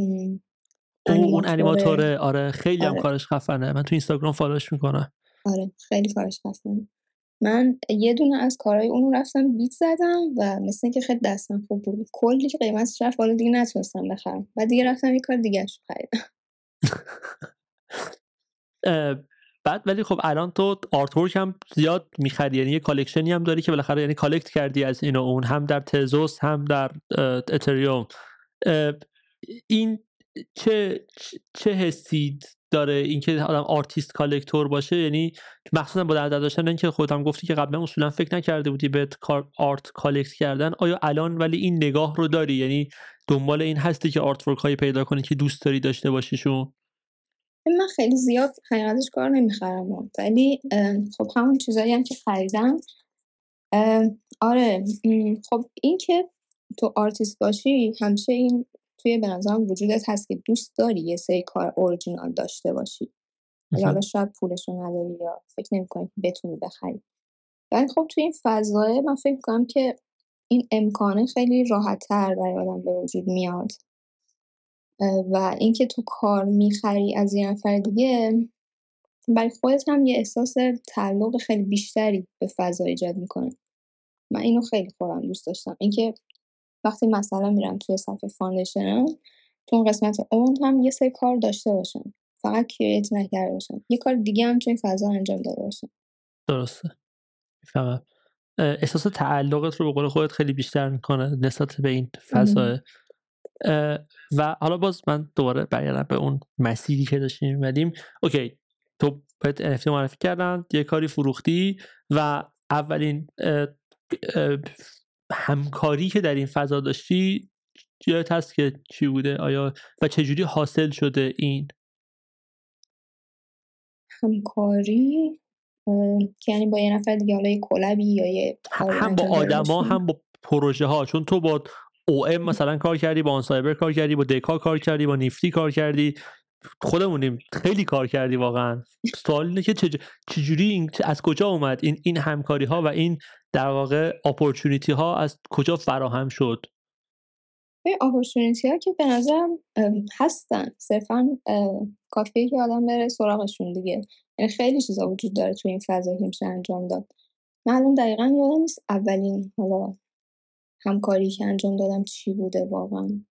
اون انیماتوره. آره خیلی هم آره. کارش خفنه. من تو اینستاگرام فالوش می‌کنم. آره خیلی کارش خفنه. من یه دونه از کارهای اون رفتم بیت زدم و مثل اینکه خیلی دستم خوب بود. کلی که قیمتش رفت حالا دیگه نتونستم بخرم. و دیگه رفتم یه کار دیگه خریدم. بعد ولی خب الان تو artwork هم زیاد می‌خری. یعنی یه collection ی هم داری که بالاخره یعنی collect کردی از این و اون هم در Tezos هم در Ethereum این چه چه حسی داره اینکه آدم artist collector باشه؟ یعنی مخصوصا با در داشتن اینکه خودم گفتی که قبلا اصولا فکر نکرده بودی به art collect کردن. آیا الان ولی این نگاه رو داری؟ یعنی دنبال این هستی که artwork هایی پیدا کنی که دوست داری داشته باشیشون؟ من خیلی زیاد حقیقتش کار نمی‌خرم. ولی خب همون چیزایی هم که خریدم. آره خب این که تو آرتیست باشی همشه این توی به نظرم وجودت هست که دوست داری یه سری کار اورجینال داشته باشی. حالا شاید پولشو نداری یا فکر نمی‌کنی که بتونی بخری. ولی خب توی این فضایه من فکر کنم که این امکانه خیلی راحت تر برای آدم به وجود میاد. و اینکه تو کار می‌خری از یه نفر دیگه برای خودت هم یه احساس تعلق خیلی بیشتری به فضا ایجاد می‌کنه. من اینو خیلی خودم دوست داشتم. اینکه وقتی مثلا میرم توی صفحه فاندیشنم تو اون قسمت اون هم یه سری کار داشته باشم. فقط کریت نکرده باشم. یه کار دیگه هم توی فضا انجام داده باشم. درسته. فقط. احساس تعلقت رو به قول خودت خیلی بیشتر می‌کنه نسبت به این فضا و حالا باز من دوباره برگردم به اون مسیری که داشتیم میمدیم اوکی تو بهت NFT معرفی کردن یه کاری فروختی و اولین همکاری که در این فضا داشتی یادت هست که چی بوده؟ آیا و چجوری حاصل شده این؟ همکاری؟ که یعنی با یه نفر دیگه حالا یه کلبی یا یه هم با آدما هم با پروژه ها چون تو با او ام مثلا کار کردی با آن سایبر کار کردی با دکا کار کردی با نیفتی کار کردی. خودمونیم خیلی کار کردی واقعا. سوال اینه که چجوری این از کجا اومد این این همکاری ها و این در واقع اپورتونیتی ها از کجا فراهم شد؟ این اپورتونیتی ها که به نظرم هستن. صرفا کافیه که آدم بره سراغشون دیگه. یعنی خیلی چیزا وجود داره تو این فضا که میشه انجام داد. من الان دقیقا یادم نیست اولین حالا همکاری که انجام دادم چی بوده واقعا.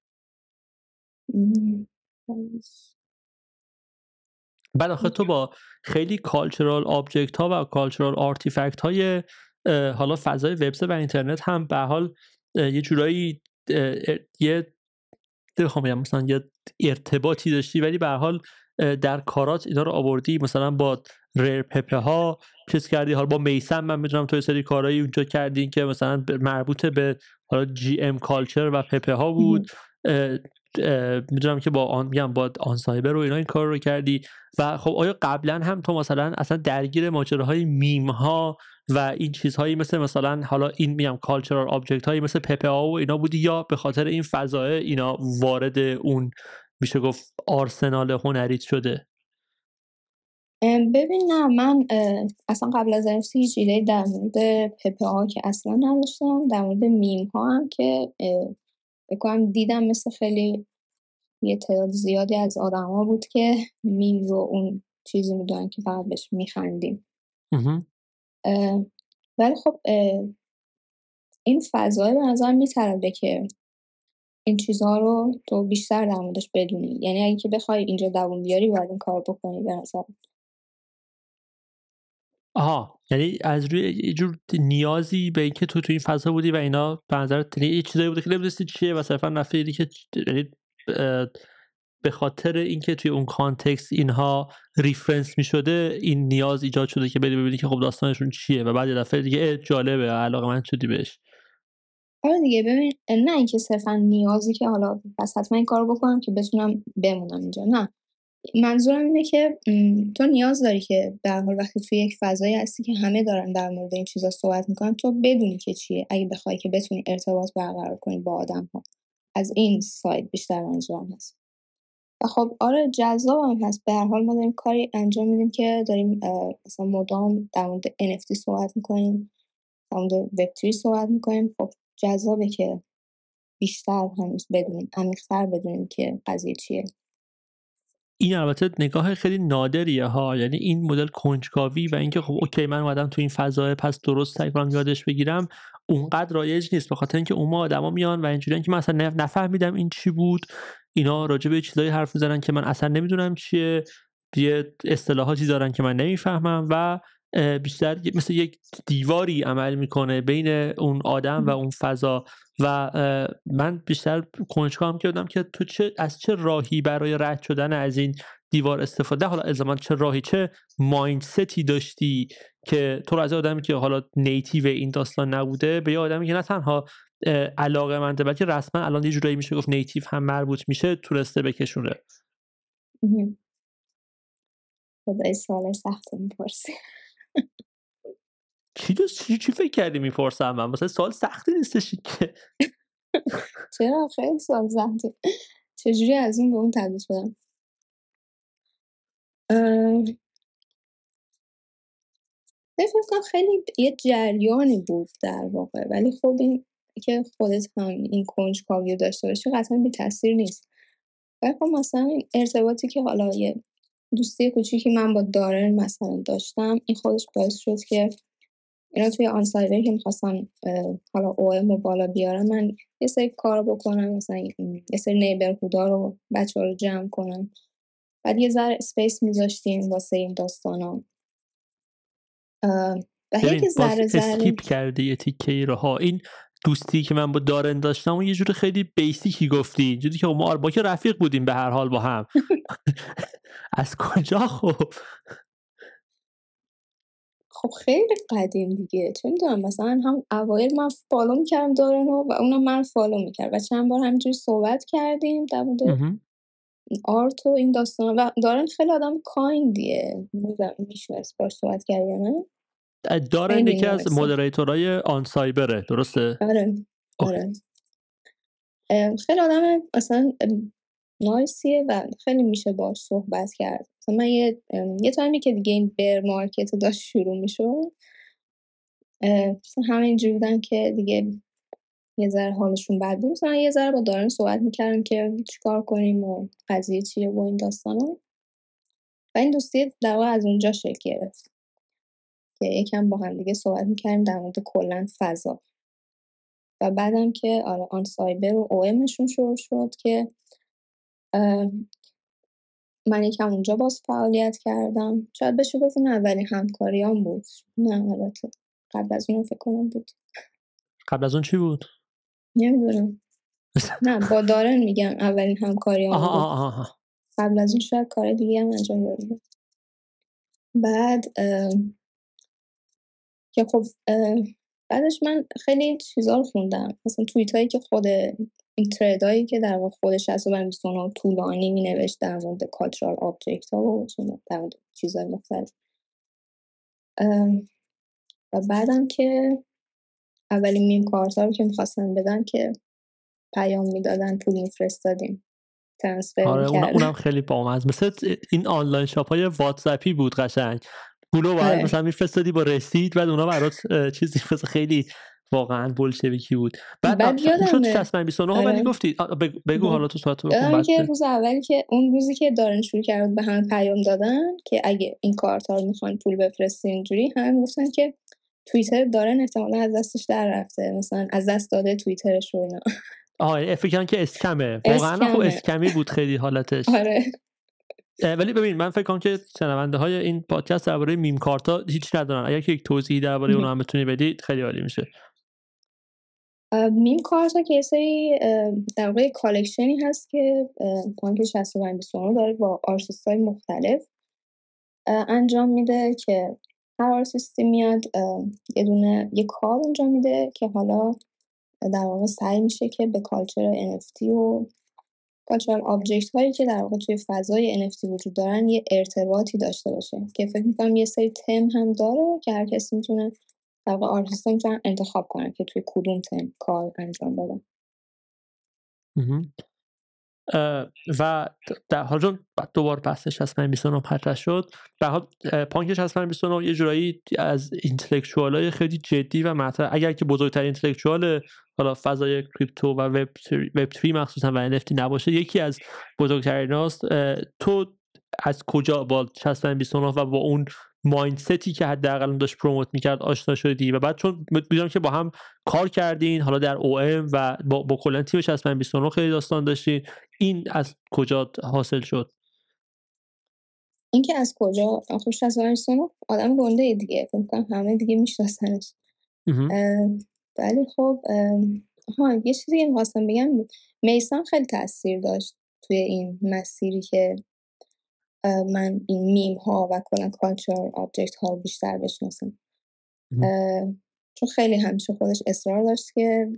بعد آخه تو با خیلی cultural object ها و cultural artifact های حالا فضای وبسایت و اینترنت هم به حال یه جورایی یه بخوام مثلا یه ارتباطی داشتی ولی به حال در کارات اینا رو آوردی؟ مثلا با ریر پپه ها چیز کردی؟ حالا با میسم من می‌دونم تو سری کارهایی اونجا کردین که مثلا مربوط به حالا جی ام کالچر و پپه ها بود. می‌دونم که با آن میگم با آن سایبر و اینا این کار رو کردی. و خب آیا قبلا هم تو مثلا اصلا درگیر ماجراهای میم ها و این چیزهایی مثل مثلا حالا این میگم cultural object هایی مثل Pepe ها و اینا بودی یا به خاطر این فضای اینا وارد اون میشه گفت آرسنال هنریت شده. ببین نه من اصلا قبل از این هیچ ایده در مورد Pepe ها که اصلا نداشتم در مورد میم ها هم که بکنم دیدم مثل خیلی یه تعداد زیادی از ها بود که میم رو اون چیزی می‌دونن که فقط بهش میخندیم. ولی خب این فضای به نظر میترده که این چیزها رو تو بیشتر در موردش بدونی. یعنی اگه که بخوای اینجا دووم بیاری باید این کار بکنی به نظر آها یعنی از روی یه جور نیازی به اینکه تو تو این فضا بودی و اینا به نظر یعنی یه چیزایی بوده که نمی‌دونستی چیه و صرفا نفیدی که یعنی به خاطر اینکه توی اون کانتکست اینها ریفرنس می شده این نیاز ایجاد شده که بری ببینی که خب داستانشون چیه و بعد یه دفعه دیگه جالبه علاقه من شدی بهش. آره دیگه ببین نه اینکه صرفا نیازی که حالا پس حتما این کار بکنم که بتونم بمونم اینجا نه. منظورم اینه که تو نیاز داری که به حال وقتی توی یک فضایی هستی که همه دارن در مورد این چیزا صحبت می‌کنن تو بدونی که چیه. اگه بخوای که بتونی ارتباط برقرار کنی با آدم ها از این سایت بیشتر منظورم هست. و خب آره جذاب هم هست. به هر حال ما داریم کاری انجام میدیم که داریم مثلا مدام در مورد NFT صحبت می‌کنیم در مورد وب صحبت می‌کنیم. خب جذابه که بیشتر هنوز بدونیم عمیقتر بدونیم که قضیه چیه. این البته نگاه خیلی نادریه ها یعنی این مدل کنجکاوی و اینکه خب اوکی من اومدم تو این فضا پس درست کنم یادش بگیرم اونقدر رایج نیست به خاطر اینکه اون آدما میان و اینجوریان که من نفهمیدم این چی بود. اینا راجع به چیزایی حرف می‌زنن که من اصلا نمی‌دونم چیه. یه اصطلاحاتی دارن که من نمی‌فهمم و بیشتر مثل یک دیواری عمل می‌کنه بین اون آدم و اون فضا. و من بیشتر کنجکاوم کردم که تو چه از چه راهی برای رد شدن از این دیوار استفاده حالا الزاما چه راهی چه مایندستی داشتی که تو از آدمی که حالا نیتیو این داستان نبوده به یه آدمی که نه تنها علاقه منده بلکه رسما الان یه جورایی میشه گفت نیتیو هم مربوط میشه تورسته بکشونه. خدای سال سخت می‌پرسی دوست چی, چی فکر کردی می‌پرسم من؟ مثلا سوال سختی نیستش که. چرا؟ خیلی سوال سختی. چجوری از این به اون تبدیل شدم فکر خیلی یه جریانی بود در واقع ولی خب این که خودت هم این کنجکاوی داشته باشی قطعا بی تاثیر نیست. ولی خب مثلا این ارتباطی که حالا یه دوستی کوچیکی من با دارن مثلا داشتم. این خودش باعث شد که اینا توی آن سایبر که می‌خواستن حالا او بالا بیارم من یه سری کار بکنم مثلا یه سری نیبرهودا رو بچه ها رو جمع کنم. بعد یه ذره space میذاشتیم واسه این داستان ها و هی ذره ذره skip کرده یه تیکه رو ها این دوستی که من با دارن داشتم و یه جور خیلی basic ی گفتی. جوری که ما با که رفیق بودیم به هر حال با هم. از کجا خب؟ خب خیلی قدیم دیگه. چه می‌دونم مثلا هم اوایل من follow می‌کردم دارنو و اونم من follow می‌کرد و چند بار همینجوری صحبت کردیم در مورد آرت و این داستان. و دارن خیلی آدم کایندیه. میشه باش صحبت کردی نه دارن یکی از مدریتورای آن سایبره درسته؟ آره آره. خیلی آدم اصلا نایسیه و خیلی میشه باش صحبت کرد. من یه یه تایمی که دیگه این بر مارکت داشت شروع می‌شد همه اینجوری بودن که دیگه یه ذره حالشون بد بود. مثلا یه ذره با دارن صحبت می‌کردم که چیکار کنیم و قضیه چیه و این داستانا. و این دوستی در از اونجا شکل گرفت. که یکم با هم دیگه صحبت می‌کردیم در مورد کلا فضا. و بعدم که آره آن سایبر و اومشون شروع شد که من یکم اونجا باز فعالیت کردم. شاید بشه گفت اون اولین همکاریام بود. نه البته قبل از اون فکر کنم بود. قبل از اون چی بود؟ نمی‌دونم. نه با دارن میگم اولین همکاریام بود. آها آها. قبل از اون شاید کار دیگه هم انجام دادم بعد که خب بعدش من خیلی چیزا رو خوندم. مثلا توییت هایی که خود این ترید هایی که در واقع خودش از و طولانی می نوشت در مورد کالچرال آبجکت ها و در مورد چیزهای مختلف. و بعدم که اولین میم کارت ها رو که می‌خواستن بدن که پیام می‌دادن پول میفرستادیم. آره اونم خیلی بامزه. مثل این آنلاین شاپ های واتساپی بود قشنگ. پولو باید آره. مثلا میفرستادی با رسید بعد اونا برات چیزی مثلا خیلی واقعا بولشویکی بود. بعد, بعد یادم شد 69 آره. ولی گفتی بگو حالا تو ساعت بکن که روز اولی که اون روزی که دارن شروع کرد به هم پیام دادن که اگه این کارت ها رو می‌خوان پول بفرستی اینجوری هم گفتن که توییتر دارن احتمالا از دستش در رفته مثلا از دست داده توییترش رو اینا. آه فکر که اسکمه. واقعا خب اسکمی بود خیلی حالتش. آره. ولی ببین من فکر کنم که شنونده های این پادکست درباره میم کارتا هیچ ندارن. اگر که یک توضیحی درباره اونها هم بتونی بدی خیلی عالی میشه. meme card ا که سری در واقع collection ی هست که پانک 65 داره با آرتیست های مختلف انجام میده که هر آرتیستی میاد یه دونه یه کار انجام میده که حالا در واقع سعی میشه که به culture NFT و cultural object هایی که در واقع توی فضای NFT وجود دارن یه ارتباطی داشته باشه. که فکر می‌کنم یه سری تم هم داره که هر کسی می‌تونه در واقع آرتیست می‌تونن انتخاب کنن که توی کدوم تم کار انجام بدن و در حال چون دوبار بحث 29 پرتش شد. به حال پانک 29 یه جورایی از اینتלקچوال های خیلی جدی و مطرح اگر که بزرگترین اینتלקچوال حالا فضای کریپتو و وب 3 مخصوصا و NFT نباشه یکی از بزرگترین هاست. تو از کجا با 69 و با اون مایندستی که حداقل داشت پروموت می‌کرد آشنا شدی و بعد چون می‌دونم که با هم کار کردین حالا در او ام و با, با کلا تیم 6529 خیلی داستان داشتین. این از کجا حاصل شد؟ اینکه از کجا؟ آخر 6529 آدم گنده دیگه. فکر همه دیگه میشناسنش. ولی خب ها یه چیزی که می‌خواستم بگم میسان خیلی تاثیر داشت توی این مسیری که من این میم ها و کلا culture object ها بیشتر بشناسم. چون خیلی همیشه خودش اصرار داشت که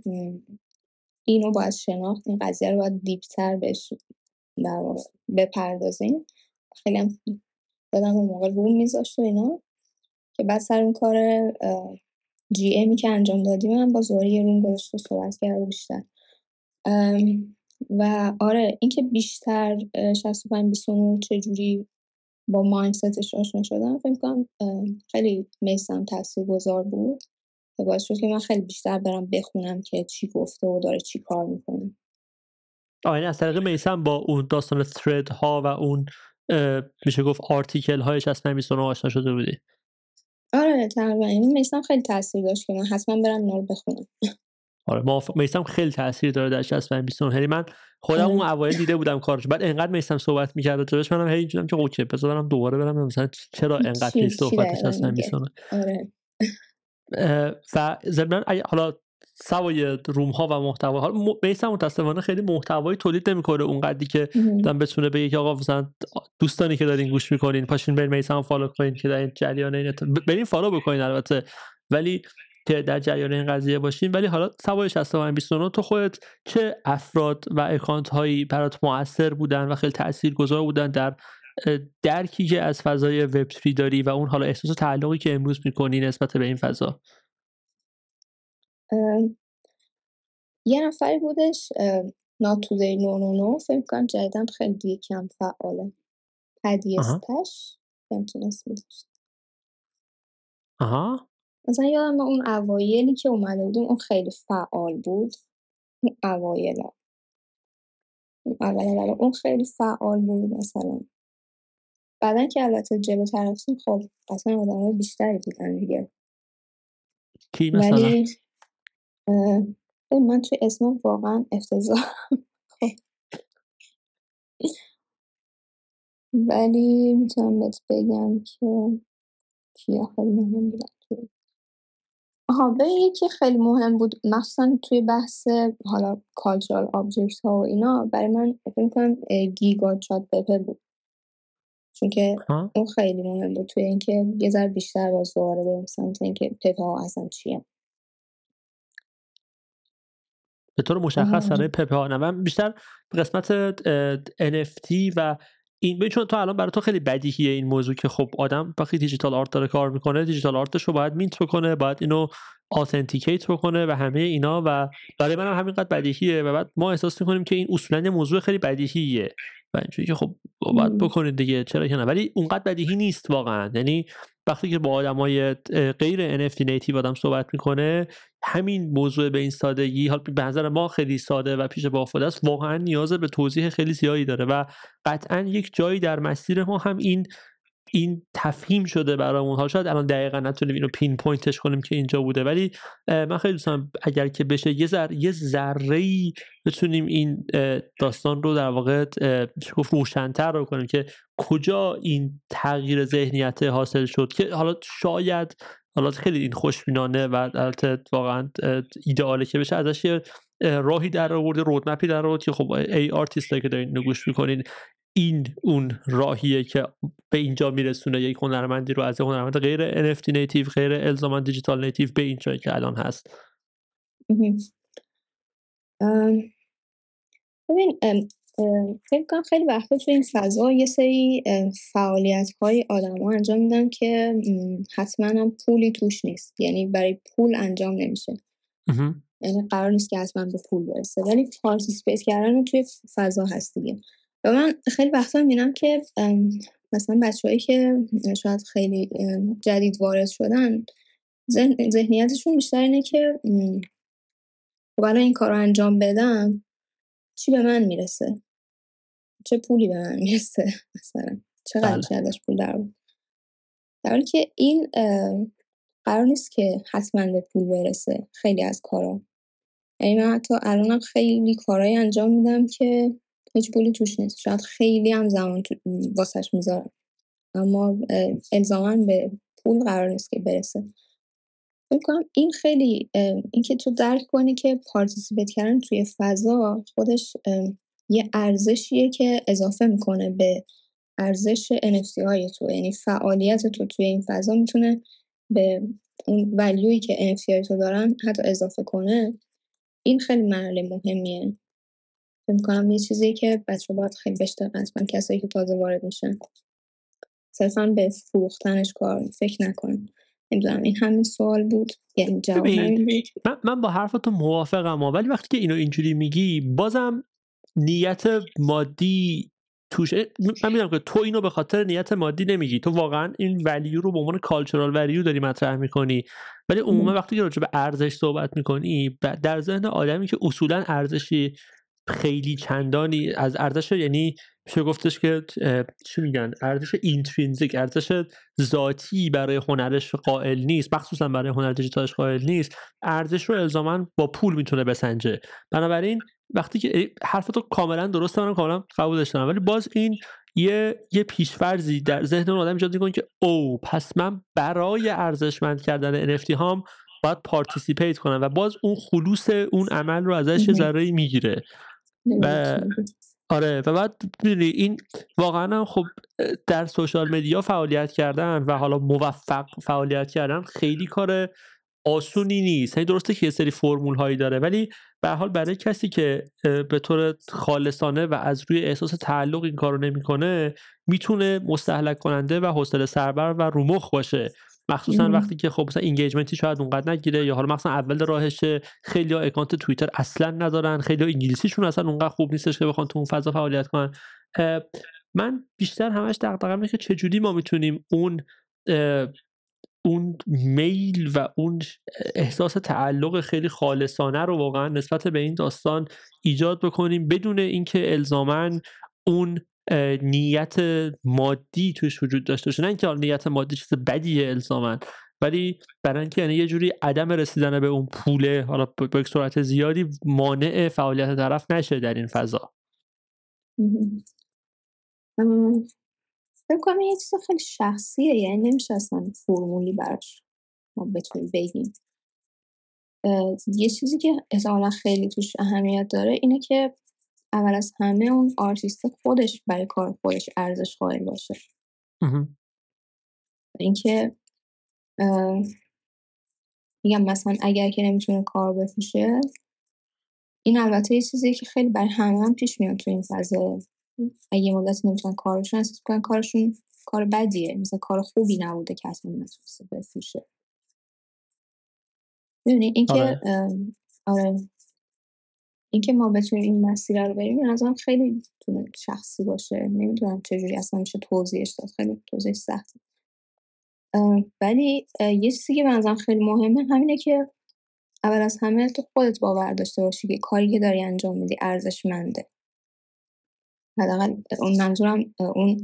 اینو باید شناخت این قضیه رو باید deep تر بهش بپردازیم. خیلی هم مدام اون موقع room میذاشت و اینا که بعد سر اون کار GM ی که انجام دادیم من با زوری یه room گذاشت و صحبت کرد بیشتر. و آره اینکه بیشتر 65 29 چجوری با مایندستش آشنا شدم فکر کنم خیلی میسم گذار بود و باعث شد که من خیلی بیشتر برم بخونم که چی گفته و داره چی کار می‌کنه. آینه یعنی از طریق میسم با اون داستان ثرد ها و اون میشه گفت آرتیکل هایش از نمیسون آشنا شده بودی؟ آره تقریبا. این یعنی میسم خیلی تاثیر داشت که من حتما برم اینا رو بخونم. آره موافق. میسم خیلی تاثیر داره در 65 29 یعنی من خودم اون اوایل دیده بودم کارش. بعد انقدر میسم صحبت می‌کرد راجبش منم هی اینجوریام که اوکی بذار دوباره برم. مثلا چرا انقدر هی صحبتش 65 29 آره. و ضمن حالا سوای room ها و محتوا حالا میسم متاسفانه خیلی محتوایی تولید نمی‌کنه اونقدری که دم بتونه بگه که آقا مثلا دوستانی که دارین گوش می‌کنین پاشین برین میسم follow کنین که در این جریان این برین فالو بکنین البته. ولی که در جریان این قضیه باشین ولی حالا سوای 6529 تو خودت چه افراد و اکانت هایی برات موثر بودن و خیلی تاثیرگذار بودن در درکی که از فضای وب 3 داری و اون حالا احساس تعلقی که امروز می‌کنی نسبت به این فضا؟ یه نفری بودش ناتودی نو نو نو فکر کنم جدیدن خیلی کم فعاله. اسمی داشت آها. مثلا یادم اون اوایلی که اومده بودیم اون خیلی فعال بود. اون اوایلا اول اون خیلی فعال بود مثلا. بعدا که البته جلو رفتیم خب اصلا آدم بیشتری بودن دیگه. کی مثلا؟ ولی من توی اسم واقعا افتضاح خب. ولی می‌تونم بهت بگم که کیا خیلی مهم بودن. به یکی خیلی مهم بود. مخصوصا توی بحث حالا کالچرال آبجکت ها و اینا برای من فکر کنم گیگا چات پپر بود. چون که اون خیلی مهم بود. توی اینکه یه ذره بیشتر باز دوباره بریم سمت اینکه پپه ها اصلا چیه به طور مشخص برای پپه ها نه من بیشتر قسمت NFT و این به چون تو الان برای تو خیلی بدیهیه این موضوع که خب آدم وقتی digital art داره کار می‌کنه digital art ش رو باید mint بکنه باید اینو authenticate بکنه و همه اینا و برای من هم همینقدر بدیهیه و بعد ما احساس می‌کنیم که این اصولا موضوع خیلی بدیهیه. و اینجوری که خب باید بکنید دیگه چرا که نه؟ ولی اونقدر بدیهی نیست واقعا. یعنی وقتی که با آدمای غیر NFT native آدم صحبت می‌کنه همین موضوع به این سادگی حال به نظر ما خیلی ساده و پیش با است واقعا نیاز به توضیح خیلی زیادی داره و قطعا یک جایی در مسیر ما هم این این تفهیم شده برامون. حالا شاید الان دقیقا نتونیم اینو پین پوینتش کنیم که اینجا بوده ولی من خیلی دوستم اگر که بشه یه ذره یه ذره ای بتونیم این داستان رو در واقع گفت روشنتر رو کنیم که کجا این تغییر ذهنیت حاصل شد که حالا شاید حالا خیلی این خوشبینانه و البته واقعا ایدئاله که بشه ازش راهی در آورده roadmap ی در آورد که خب ای آرتیست که دارین گوش می‌کنین این اون راهیه که به اینجا میرسونه یک هنرمندی رو از هنرمند غیر NFT native غیر الزاما digital native به این جایی که الان هست. ببین فکر کنم خیلی وقتا تو این فضا یه سری فعالیت های آدم ها انجام میدن که حتما هم پولی توش نیست. یعنی برای پول انجام نمیشه. یعنی قرار نیست که حتما به پول برسه. ولی پارتیسپیت کردن توی فضا هست دیگه. و من خیلی وقتا می‌بینم که مثلا بچههایی که شاید خیلی جدید وارد شدن ذهنیتشون بیشتر اینه که برای خب این کار رو انجام بدم چی به من می‌رسه؟ چه پولی به من می‌رسه مثلا؟ چقدر میشه بله. ازش پول در در حالی که این قرار نیست که حتما به پول برسه خیلی از کارا. یعنی من حتی الانم خیلی کارهایی انجام میدم که هیچ پولی توش نیست. شاید خیلی هم زمان واسش می‌ذارم. اما الزاما به پول قرار نیست که برسه. کنم این خیلی اینکه تو درک کنی که پارتیسیپیت کردن توی فضا خودش یه ارزشیه که اضافه می‌کنه به ارزش NFT های تو. یعنی فعالیت تو توی این فضا می‌تونه به اون ولیویی که NFT های تو دارن حتی اضافه کنه. این خیلی مرحله مهمیه. فکر کنم یه چیزی که بچه باید خیلی بهش دقت کسایی که تازه وارد میشن. صرفا به فروختنش کار فکر نکنم نمی‌دونم این همین سوال بود. یعنی جواب من, من با حرفتو موافقم ولی وقتی که اینو اینجوری میگی بازم نیت مادی توش من می‌دونم که تو اینو به خاطر نیت مادی نمیگی. تو واقعا این ولیو رو به عنوان کالچورال ولیو داری مطرح می‌کنی. ولی عموما وقتی که راجع به ارزش صحبت می‌کنی در ذهن آدمی که اصولا ارزشی خیلی چندانی از ارزش یعنی میشه گفتش که چی میگن؟ ارزش intrinsic ارزش ذاتی برای هنرش قائل نیست. مخصوصا برای هنر دیجیتالش قائل نیست. ارزش رو الزاما با پول می‌تونه بسنجه. بنابراین وقتی که حرفتو کاملا درسته من کاملا قبولش دارم ولی باز این یه یه پیش‌فرضی در ذهن اون آدم ایجاد می‌کنه که او پس من برای ارزشمند کردن NFT هام باید participate کنم. و باز اون خلوص اون عمل رو ازش یه ذره می‌گیره. و آره. و بعد می‌دونی این واقعا خب در social media فعالیت کردن و حالا موفق فعالیت کردن خیلی کار آسونی نیست. یعنی درسته که یه سری فرمول هایی داره ولی به حال برای کسی که به طور خالصانه و از روی احساس تعلق این کارو نمی‌کنه می‌تونه مستهلک کننده و حوصله سربر و رو مخ باشه. مخصوصا وقتی که خب مثلا engagement ی شاید اونقدر نگیره یا حالا مثلا اول راهشه خیلی ها اکانت توییتر اصلا ندارن خیلی ها انگلیسیشون اصلا اونقدر خوب نیستش که بخوان تو اون فضا فعالیت کنن. من بیشتر همش دغدغه‌م اینه که چجوری ما می‌تونیم اون اون میل و اون احساس تعلق خیلی خالصانه رو واقعا نسبت به این داستان ایجاد بکنیم بدون اینکه الزامن اون نیت مادی توش وجود داشته باشه. نه اینکه نیت مادی چیز بدیه الزامن ولی برای اینکه یعنی یه جوری عدم رسیدن به اون پوله حالا با یک سرعت زیادی مانع فعالیت طرف نشه در این فضا. فکر کنم یه چیز خیلی شخصیه یعنی نمیشه اصلا فرمولی براش ما بتونیم بگیم. یه چیزی که احتمالا خیلی توش اهمیت داره اینه که اول از همه اون آرتیست خودش برای کار خودش ارزش قائل باشه. اینکه میگم مثلا اگر که نمی‌تونه کار بفروشه این البته یه چیزی که خیلی برای همه هم پیش میاد تو این فضا. اگه مدت نمی‌تونن کارشون احساس کنن کارشون کار بدیه. مثلا کار خوبی نبوده که اصلا نتونسته بفروشه. ببینی اینکه آره. آره. اینکه ما بتونیم این مسیر رو بریم نظرم خیلی تونه شخصی باشه. نمی‌دونم چجوری اصلا میشه توضیحش داد. خیلی توضیح سخته ولی یه چیزی که به خیلی مهمه همینه که اول از همه تو خودت باور داشته باشی که کاری که داری انجام میدی ارزشمنده. حداقل اون منظورم اون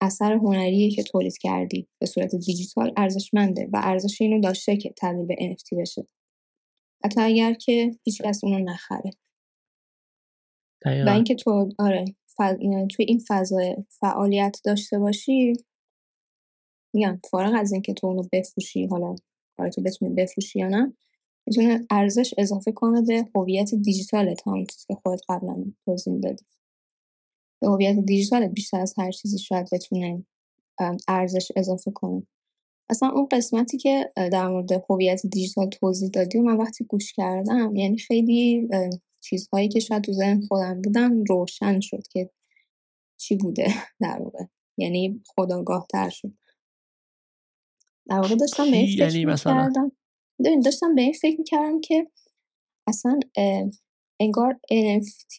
اثر هنری که تولید کردی به صورت دیجیتال ارزشمنده و ارزش اینو داشته که تبدیل به NFT بشه. حتی اگر که هیچ کس اونو نخره. و اینکه تو آره توی این فضا فعالیت داشته باشی میگم فارغ از اینکه تو اونو بفروشی حالا تو بتونی بفروشی یا نه می‌تونه ارزش اضافه کنه به هویت دیجیتال هم که خودت قبلا توضیح دادی. به هویت دیجیتالت بیشتر از هر چیزی شاید بتونه ارزش اضافه کنه. اصلا اون قسمتی که در مورد هویت دیجیتال توضیح دادی و من وقتی گوش کردم یعنی خیلی چیزهایی که شاید تو ذهن خودم بودن روشن شد که چی بوده در واقع. یعنی خداگاه تر شد. در واقع داشتم به این فکر یعنی کردم داشتم به این فکر می‌کردم که اصلا انگار NFT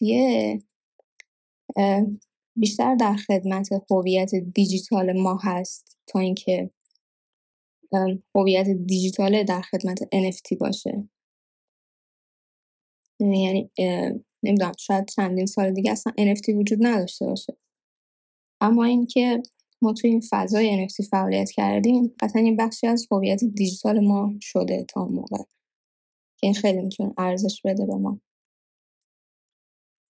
بیشتر در خدمت هویت دیجیتال ما هست تا اینکه هویت دیجیتال در خدمت NFT باشه. یعنی نمی‌دونم شاید چندین سال دیگه اصلا NFT وجود نداشته باشه. اما اینکه ما توی این فضای NFT فعالیت کردیم قطعا این بخشی از هویت دیجیتال ما شده تا موقع. که این خیلی می‌تونه ارزش بده به ما.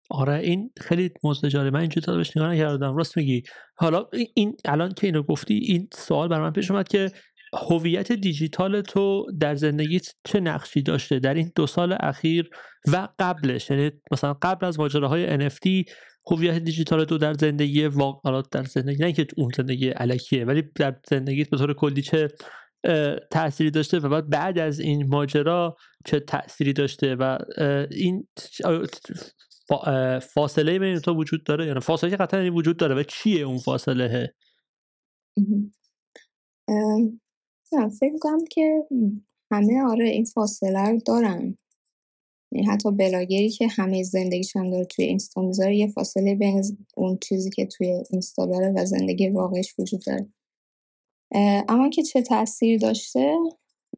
آره این خیلی مزدجاره من اینجوری تا بهش نگاه نکردم. راست میگی. حالا این الان که اینو گفتی این سوال برای من پیش اومد که هویت دیجیتال تو در زندگیت چه نقشی داشته در این دو سال اخیر و قبلش؟ یعنی مثلا قبل از ماجراهای NFT هویت دیجیتال تو در زندگی واقع در زندگی نه که اون زندگی علکیه ولی در زندگیت به طور کلی چه تأثیری داشته و بعد بعد از این ماجرا چه تأثیری داشته و این فاصله بین تو وجود داره؟ یعنی فاصله که قطعا وجود داره و چیه اون فاصله فکر کنم که همه آره این فاصله رو دارن. یعنی حتی بلاگری که همه زندگیش هم داره توی اینستا می‌ذاره یه فاصله بین اون چیزی که توی اینستا داره و زندگی واقعیش وجود داره. اما که چه تاثیری داشته؟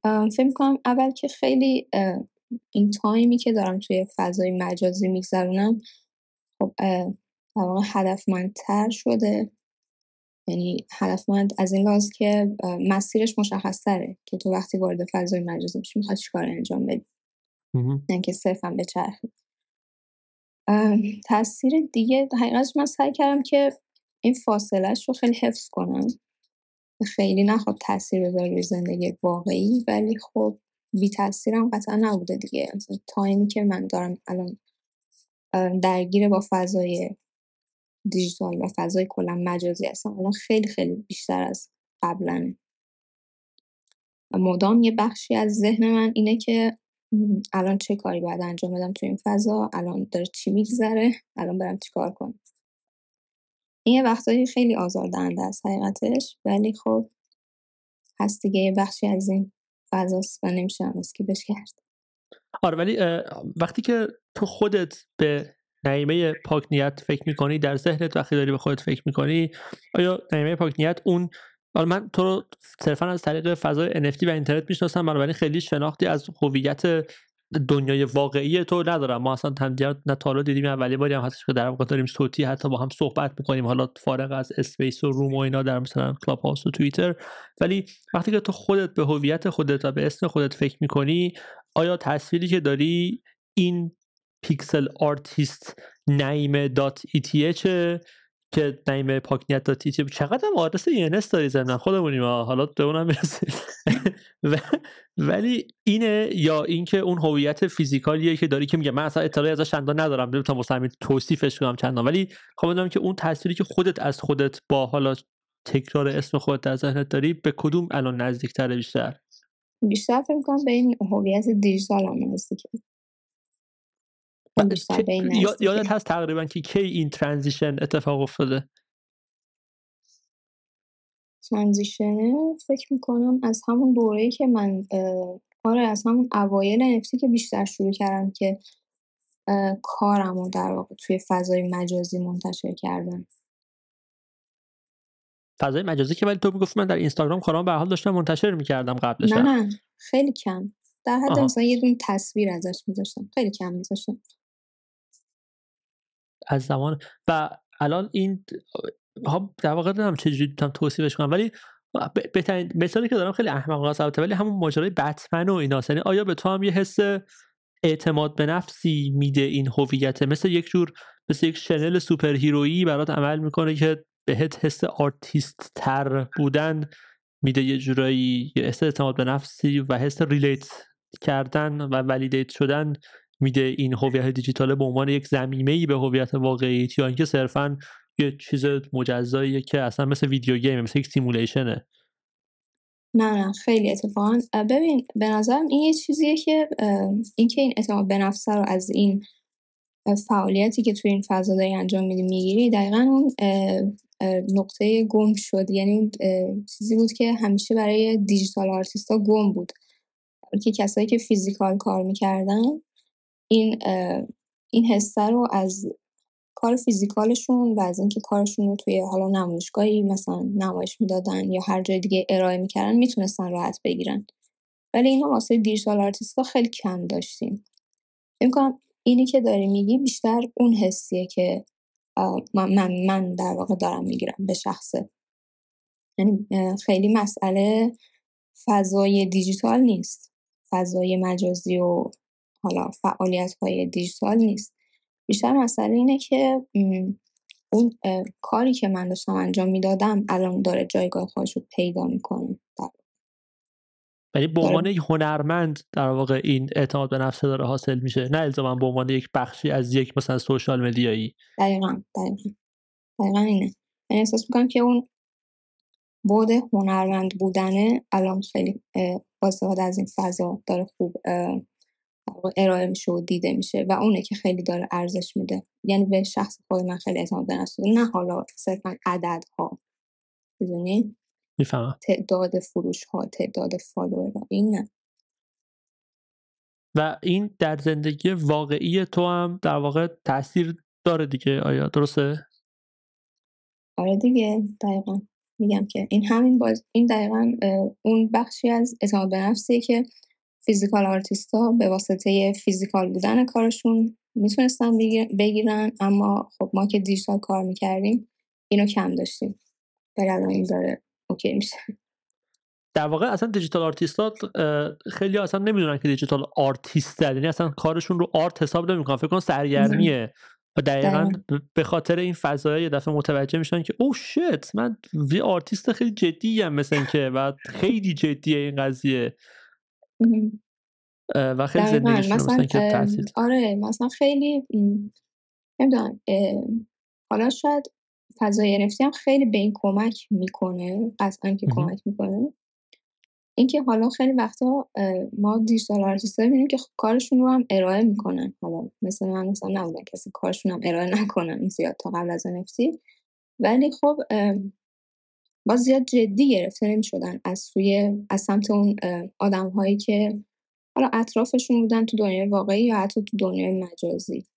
فکر کنم اول که خیلی این تایمی که دارم توی فضای مجازی میگذرونم خب واقع هدفمندتر شده. یعنی هدفمند از این لحاظ که مسیرش مشخص تره که تو وقتی وارد فضای مجازی میشی می‌خواد چیکار انجام بدی. نه که صرفا به تاثیر دیگه حقیقتش من سعی کردم که این فاصلهش رو خیلی حفظ کنم. خیلی نخواد تاثیر بذاره روی زندگی واقعی ولی خب بی تاثیرم قطعا نبوده دیگه. تایمی که من دارم الان درگیر با فضای دیجیتال و فضای کلا مجازی هستم الان خیلی خیلی بیشتر از قبلنه و مدام یه بخشی از ذهن من اینه که الان چه کاری باید انجام بدم تو این فضا؟ الان داره چی میگذره؟ الان برم چیکار کنم؟ این یه وقتایی خیلی آزاردهنده است حقیقتش. ولی خب هست دیگه یه بخشی از این فضاست و نمیشه بهش کرد آره ولی وقتی که تو خودت به نعیمه پاک نیت فکر می‌کنی در ذهنت وقتی داری به خودت فکر می‌کنی؟ آیا نعیمه پاک نیت اون حالا من تو رو صرفا از طریق فضای NFT و اینترنت می‌شناسم بنابراین خیلی شناختی از هویت دنیای واقعی تو ندارم. ما اصلا همدیگر نه دیدیم اولی باری هم هستش که در واقع داریم صوتی حتی با هم صحبت می‌کنیم. حالا فارغ از space و room و اینا در مثلا کلاب هاوس و توییتر. ولی وقتی که تو خودت به هویت خودت و به اسم خودت فکر می‌کنی آیا تصویری که داری این pixel artist نعیم dot eth ه که نعیم پاکنیت dot چقدر هم آدرس ENS داری ضمن خودمونیم حالا به اونم ولی اینه یا اینکه اون هویت physical یه که داری که میگه من اصلا اطلاعی ازش چندان ندارم نمی‌تونم واسه توصیفش کنم چندان. ولی خب که اون تصویری که خودت از خودت با حالا تکرار اسم خودت در ذهنت داری به کدوم الان نزدیکتره بیشتر؟ بیشتر فکر کنم به این هویت دیجیتال هم نزدیکه. یادت هست تقریبا که کی این ترانزیشن اتفاق افتاده؟ ترانزیشنه فکر می‌کنم از همون دوره که من آره از همون اوایل نفتی که بیشتر شروع کردم که کارم رو در واقع توی فضای مجازی منتشر کردم. فضای مجازی که ولی تو می‌گفت من در اینستاگرام کارام به حال داشتم منتشر می‌کردم قبلش نه نه خیلی کم. در حد مثلا یه دون تصویر ازش میذاشتم. خیلی کم میذاشتم. از زمان و الان این ها در واقع نمی‌دونم چجوری می‌تونم توصیفش کنم ولی بهترین مثالی که دارم خیلی احمقانه است ولی همون ماجرای بتمن و اینا. یعنی آیا به تو هم یه حس اعتماد به نفسی میده این هویت؟ مثل یک جور مثل یک شنل superhero یی برات عمل می‌کنه که بهت حس آرتیست تر بودن میده یه جورایی یه حس اعتماد به نفسی و حس relate کردن و validate شدن میده این هویت دیجیتال به عنوان یک ضمیمه ای به هویت واقعی یا اینکه صرفا یه چیز مجزاییه که اصلا مثل video game مثل یک simulation ه. نه نه خیلی اتفاقا. ببین به نظرم این یه چیزیه که اینکه این اعتماد به نفس رو از این فعالیتی که توی این فضا داری انجام میدی می‌گیری دقیقا اون نقطه گم شد. یعنی چیزی بود که همیشه برای دیجیتال آرتیستا گم بود. که کسایی که فیزیکال کار می‌کردن این این حسه رو از کار فیزیکالشون و از اینکه کارشون رو توی حالا نمایشگاهی مثلا نمایش می‌دادن یا هر جای دیگه ارائه می‌کردن می‌تونستن راحت بگیرن. ولی اینا واسه دیجیتال آرتیستا خیلی کم داشتیم. فکر اینی که داری میگی بیشتر اون حسیه که من, من در واقع دارم می‌گیرم به شخصه یعنی خیلی مسئله فضای دیجیتال نیست. فضای مجازی و حالا فعالیت های دیجیتال نیست. بیشتر مسئله اینه که اون کاری که من داشتم انجام می‌دادم الان داره جایگاه خودش رو پیدا می‌کنه. ولی به عنوان یک هنرمند در واقع این اعتماد به نفس داره حاصل میشه. نه الزاما به عنوان یک بخشی از یک مثلا سوشال مدیایی. دقیقا دقیقا. دقیقا اینه. من احساس می‌کنم که اون بود هنرمند بودنه الان خیلی با از این فضا داره خوب ارائه میشه و دیده میشه و اونه که خیلی داره ارزش میده. یعنی به شخص خود من خیلی اعتماد به نه حالا صرفا عدد ها می‌دونی؟ می‌فهمم. تعداد فروش ها تعداد follower این نه. و این در زندگی واقعی تو هم در واقع تاثیر داره دیگه. آیا درسته؟ آره دیگه دقیقا. میگم که این همین باز این دقیقا اون بخشی از اعتماد به نفسیه که physical artist ا به واسطه physical بودن کارشون می‌تونستن بگیرن اما خب ما که دیجیتال کار می‌کردیم اینو کم داشتیم. ولی الان این داره OK میشه. در واقع اصلا digital artist ا خیلی اصلا نمی‌دونن که digital artist یعنی اصلا کارشون رو art حساب نمی‌کنن. فکر کن سرگرمیه. و دقیقا به خاطر این فضای یه دفعه متوجه میشن که oh shit من یه آرتیست خیلی جدی هم مثل که و خیلی جدیه این قضیه. و خیلی زندگیشون مثلا که آره مثلا خیلی نمی‌دونم حالا شاید فضای NFT هم خیلی به این کمک می‌کنه قطعا که کمک می‌کنه. اینکه حالا خیلی وقتا ما digital artist می‌بینیم که کارشون رو هم ارائه می‌کنن. حالا مثلا من مثلا نبودن کسی کارشون هم ارائه نکنن زیاد تا قبل از NFT ولی خب باز زیاد جدی گرفته نمی شدن از سوی از سمت اون آدم هایی که حالا اطرافشون بودن تو دنیای واقعی یا حتی تو دنیای مجازی.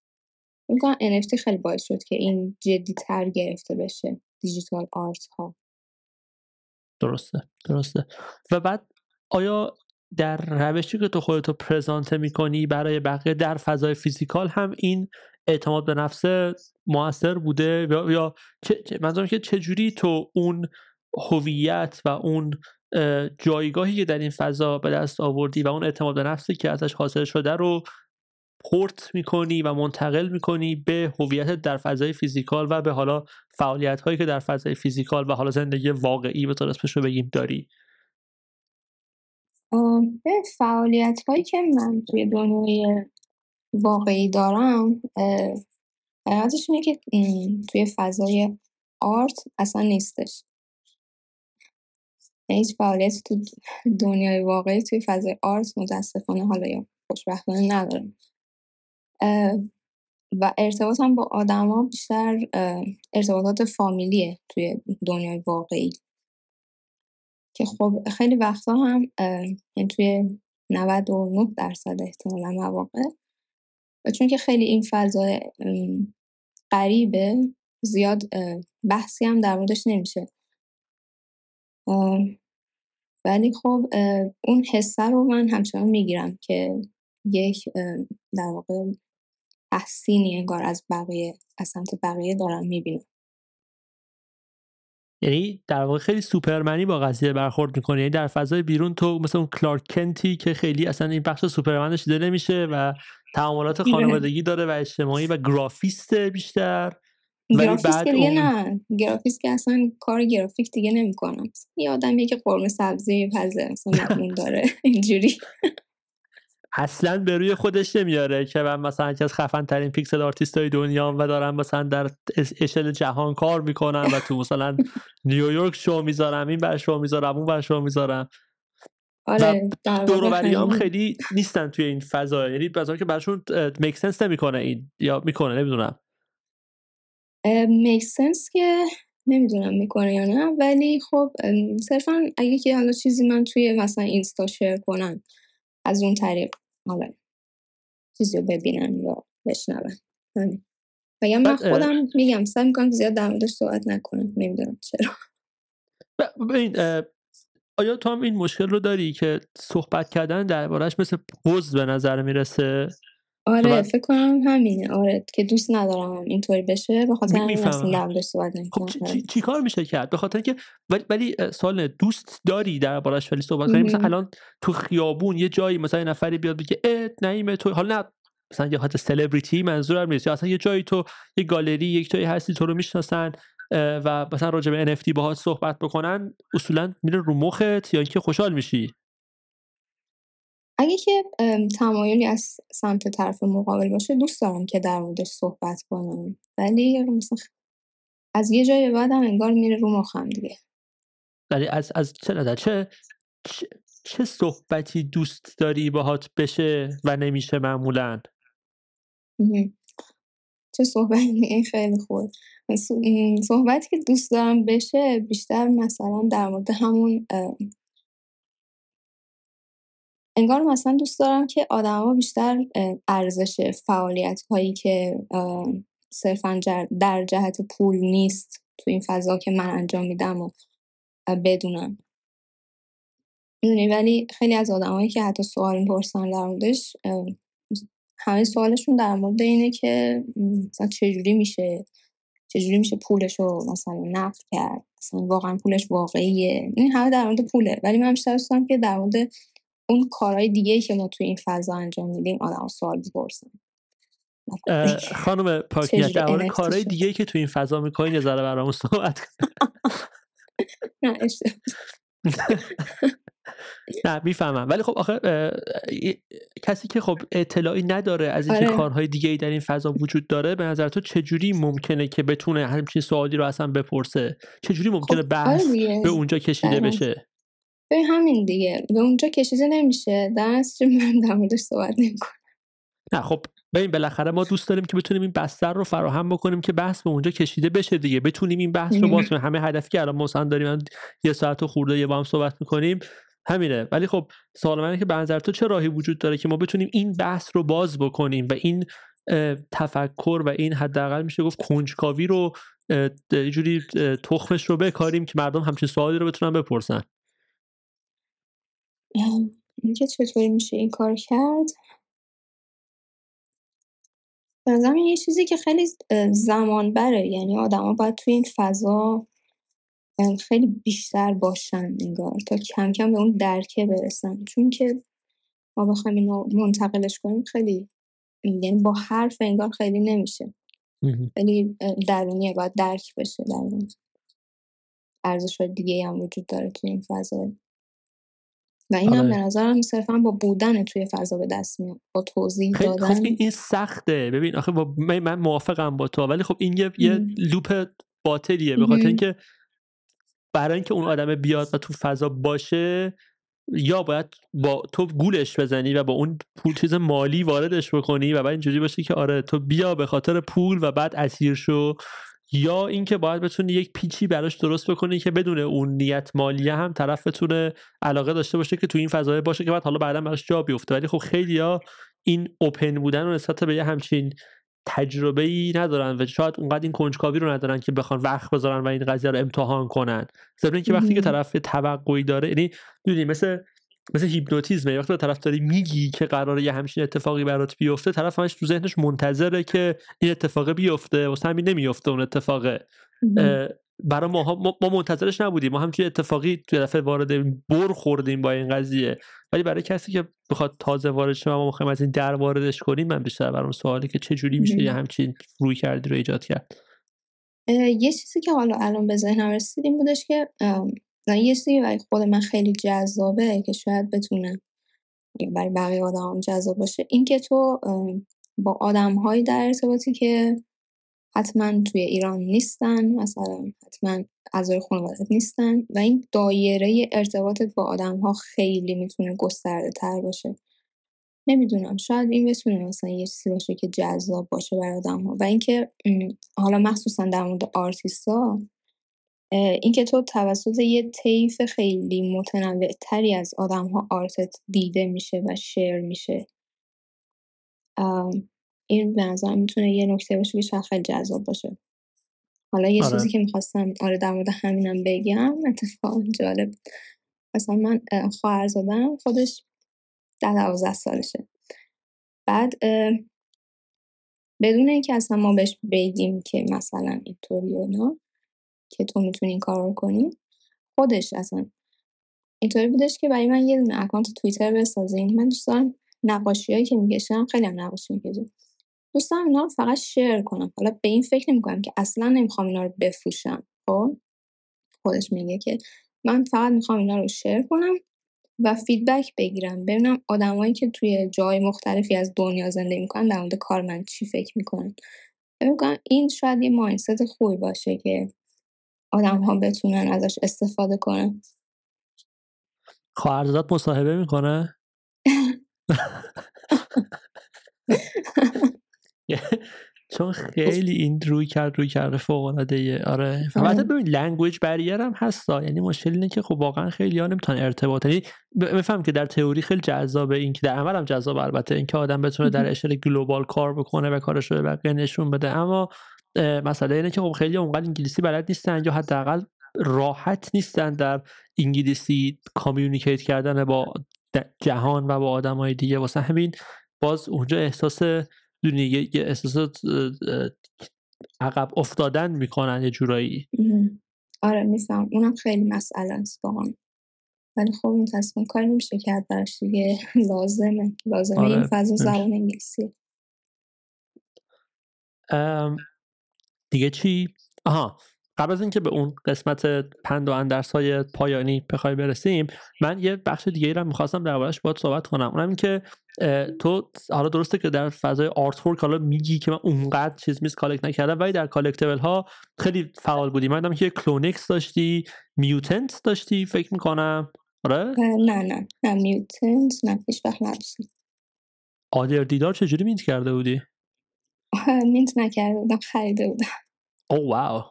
می‌کنم NFT خیلی باعث شد که این جدی تر گرفته بشه دیجیتال آرت ها درسته درسته. و بعد آیا در روشی که تو خودتو پرزانته می‌کنی برای بقیه در فضای فیزیکال هم این اعتماد به نفس موثر بوده؟ یا, یا منظورم که چجوری تو اون هویت و اون جایگاهی که در این فضا به دست آوردی و اون اعتماد به نفسی که ازش حاصل شده رو پورت می‌کنی و منتقل می‌کنی به هویت در فضای فیزیکال و به حالا فعالیت هایی که در فضای فیزیکال و حالا زندگی واقعی به طور اسمش رو بگیم داری؟ به فعالیت هایی که من توی دنیای واقعی دارم حقیقتش اینه که توی فضای آرت اصلا نیستش. هیچ فعالیت تو دنیای واقعی توی فضای آرت متاسفانه حالا یا خوشبختانه ندارم. و ارتباطم با آدما بیشتر ارتباطات فامیلیه توی دنیای واقعی. که خب خیلی وقتا هم یعنی توی 99 درصد احتمالا مواقع و چون که خیلی این فضا قریبه زیاد بحثی هم در موردش نمیشه. ولی خب اون حسه رو من همچنان می‌گیرم که یک در واقع تحسینی انگار از بقیه از سمت بقیه دارم می‌بینم. یعنی در واقع خیلی سوپرمنی با قضیه برخورد می‌کنه یعنی در فضای بیرون تو مثل اون کلارک کنتی که خیلی اصلا این بخش سوپرمنش دیده نمیشه و تعاملات خانوادگی داره و اجتماعی و گرافیست بیشتر. گرافیست که دیگه نه. گرافیست که اصلا کار گرافیک دیگه نمی‌کنم. یه آدمیه که قرمه سبزی میپزه مثلا داره. اینجوری. اصلا به روی خودش نمیاره که من مثلا یکی از خفن ترین pixel artist های دنیا و دارم مثلا در اشل جهان کار می‌کنم و تو مثلا نیویورک شو می‌ذارم این بر شو می‌ذارم اون بر شو می‌ذارم. آره دوروبری هم خیلی نیستن توی این فضا. یعنی که برشون میک سنس نمی‌کنه این یا می‌کنه نمی‌دونم. میک سنس که نمی‌دونم می‌کنه یا نه ولی خب صرفا اگه که حالا چیزی من توی مثلا اینستا شیر کنم از اون طریق حالا چیزی رو ببینن یا بشنون و من خودم میگم سعی می‌کنم زیاد در موردش صحبت نکنم نمی‌دونم چرا. ببین آیا تو هم این مشکل رو داری که صحبت کردن دربارهش مثل پوز به نظر می‌رسه؟ آره فکر کنم همینه. آره که دوست ندارم اینطوری بشه. به خاطر همین اصلا صحبت خب چی, چی, کار میشه کرد؟ به خاطر اینکه ولی, ولی سوال دوست داری دربارش ولی صحبت کنیم مثلا الان تو خیابون یه جایی مثلا نفری بیاد بگه اه نعیم تو. حالا نه مثلا یه حالت سلبریتی منظورم نیست. یا اصلا یه جایی تو یه گالری یک جایی هستی تو رو می‌شناسن و مثلا راجع به NFT باهات صحبت بکنن اصولا میره رو مخت یا اینکه خوشحال میشی؟ اگه که تمایلی از سمت طرف مقابل باشه دوست دارم که در موردش صحبت کنم. ولی مثلا از یه جای بعد هم انگار میره رو مخم دیگه. ولی از از چه چه چه صحبتی دوست داری باهات بشه و نمیشه معمولا؟ چه صحبتی؟ خیلی خوب. صحبتی که دوست دارم بشه بیشتر مثلا در مورد همون انگار مثلا دوست دارم که آدما بیشتر ارزش فعالیت هایی که صرفا در جهت پول نیست تو این فضا که من انجام میدم و بدونم. می‌دونی؟ ولی خیلی از آدمایی که حتی سوال می‌پرسن در موردش همه سوالشون در مورد اینه که مثلا چجوری میشه چجوری میشه پولش رو مثلا نقد کرد؟ مثلا واقعا پولش واقعیه؟ این همه در مورد پوله. ولی من بیشتر دوست که در مورد اون کارهای دیگه که ما توی این فضا انجام میدیم آدم سوال بپرسن خانم پاکیت در کارهای دیگه که توی این فضا می‌کنین یه ذره برامون صحبت نه نه می‌فهمم. ولی خب آخه کسی که خب اطلاعی نداره از اینکه آره. کارهای دیگه ای در این فضا وجود داره به نظر تو چجوری ممکنه که بتونه همچین سوالی رو اصلا بپرسه؟ چجوری ممکنه خب بحث آره به اونجا کشیده بشه؟ به همین دیگه به اونجا کشیده نمیشه. دست من در موردش صحبت نمی‌کنم. نه خب ببین بالاخره ما دوست داریم که بتونیم این بستر رو فراهم بکنیم که بحث به اونجا کشیده بشه دیگه. بتونیم این بحث رو باز همه هدفی که الان مثلا داریم یه ساعت و خورده یه با هم صحبت می‌کنیم همینه. ولی خب سوال منه که به نظر تو چه راهی وجود داره که ما بتونیم این بحث رو باز بکنیم و این تفکر و این حداقل میشه گفت کنجکاوی رو یه جوری تخمش رو بکاریم که مردم همچین سوالی رو بتونن بپرسن. اینکه چطوری میشه این کار کرد؟ بنظرم یه چیزی که خیلی زمان بره یعنی آدما باید توی این فضا خیلی بیشتر باشن انگار تا کم کم به اون درکه برسن. چون که ما بخوایم اینو منتقلش کنیم خیلی یعنی با حرف انگار خیلی نمیشه. خیلی درونیه باید درک بشه درون ارزش دیگه هم وجود داره توی این فضا. و این هم آره. به نظرم صرفا با بودن توی فضا به دست میاد با توضیح خب دادن. خب این سخته. ببین آخه با من موافقم با تو ولی خب این یه, یه لوپ باطلیه به خاطر اینکه برای اینکه اون آدم بیاد و تو فضا باشه یا باید با تو گولش بزنی و با اون پول چیز مالی واردش بکنی و بعد اینجوری باشه که آره تو بیا به خاطر پول و بعد اسیر شو. یا اینکه باید بتونی یک پیچی براش درست بکنی که بدون اون نیت مالیه هم طرف بتونه علاقه داشته باشه که تو این فضای باشه که بعد حالا بعدا براش جا بیفته. ولی خب خیلی ها این اوپن بودن و نسبت به یه همچین تجربه ای ندارن و شاید اونقدر این کنجکاوی رو ندارن که بخوان وقت بذارن و این قضیه رو امتحان کنن. ضمن اینکه وقتی که طرف توقعی داره یعنی می‌دونی مثل مثل هیپنوتیزمه وقتی به طرف داری میگی که قراره یه همچین اتفاقی برات بیفته طرف همش تو ذهنش منتظره که این اتفاق بیفته. واسه همین نمیفته اون اتفاقه. برای ما, ما منتظرش نبودیم. ما همچین اتفاقی توی دفعه وارد بر خوردیم با این قضیه. ولی برای کسی که بخواد تازه وارد شه ما می‌خوایم از این در واردش کنیم من بیشتر برام سوالی که چه جوری میشه یه همچین روی کردی رو ایجاد کرد؟ یه چیزی که حالا الان به ذهنم رسید این بودش که یه چیزی برای خود من خیلی جذابه که شاید بتونه برای بقیه آدم جذاب باشه. این که تو با آدم هایی در ارتباطی که حتما توی ایران نیستن مثلا حتما اعضای خانوادت نیستن و این دایره ارتباطت با آدم ها خیلی می‌تونه گسترده تر باشه. نمی‌دونم شاید این بتونه مثلا یه چیزی باشه که جذاب باشه برای آدم ها و اینکه حالا مخصوصا در مورد آرتیستا اینکه تو توسط یه طیف خیلی متنوع تری از آدم ها آرتت دیده میشه و شیر میشه. این به نظر می‌تونه یه نکته باشه که شاید خیلی جذاب باشه. حالا یه آره. چیزی که می‌خواستم آره در مورد همینم بگم اتفاق جالب مثلا من خواهر زادم خودش ده دوازده سالشه. بعد بدون اینکه اصلا ما بهش بگیم که مثلا اینطوری و که تو می‌تونی این کار کنی. خودش اصلا. اینطوری بودش که برای من یه دونه اکانت توییتر بسازین من دوست دارم نقاشی هایی که می‌کشم خیلی هم نقاشی می‌کشم. دوست اینا رو فقط شیر کنم. حالا به این فکر نمی‌کنم که اصلا نمی‌خوام اینا رو بفروشم. خب؟ خودش میگه که من فقط می‌خوام اینا رو شیر کنم و فیدبک بگیرم. ببینم آدمایی که توی جای مختلفی از دنیا زندگی می‌کنن در مورد کار من چی فکر می‌کنن. بگم این شاید یه مایندست خوبی باشه که آدم ها بتونن ازش استفاده کنن. خواهرزاد مصاحبه می‌کنه؟ چون خیلی این رویکرد رویکرده فوق العاده آره. البته ببین language barrier هم هستا. یعنی مشکل اینه که خب واقعا خیلی ها نمی‌تونن ارتباط. یعنی بفهم که در تئوری خیلی جذابه این که در عمل هم جذاب البته. اینکه آدم بتونه در اشل global کار بکنه و کارش رو به بقیه نشون بده. اما مسئله اینه که خب خیلی اونقدر انگلیسی بلد نیستن یا حداقل راحت نیستن در انگلیسی communicate کردن با جهان و با آدمای دیگه. واسه همین باز اونجا احساس دونی یه احساس عقب افتادن می‌کنن یه جورایی. آره میفهم. اونم خیلی مسئله است واقعا. ولی خب متاسفانه کاری نمیشه کرد براش دیگه. لازمه. لازمه آره. این فضا زبان انگلیسی دیگه چی؟ آها قبل از اینکه به اون قسمت پند و اندرس های پایانی بخوای برسیم من یه بخش دیگه ای رو می‌خواستم دربارش باید صحبت کنم. اونم این که تو حالا درسته که در فضای artwork حالا میگی که من اونقدر چیز میز collect نکردم ولی در collectible ها خیلی فعال بودی. من که CloneX داشتی Mutant داشتی فکر می‌کنم. آره؟ نه نه نه Mutant نه وقت نداشتم Otherdeed رو چجوری mint کرده بودی؟ mint نکرده بودم خریده بودم oh wow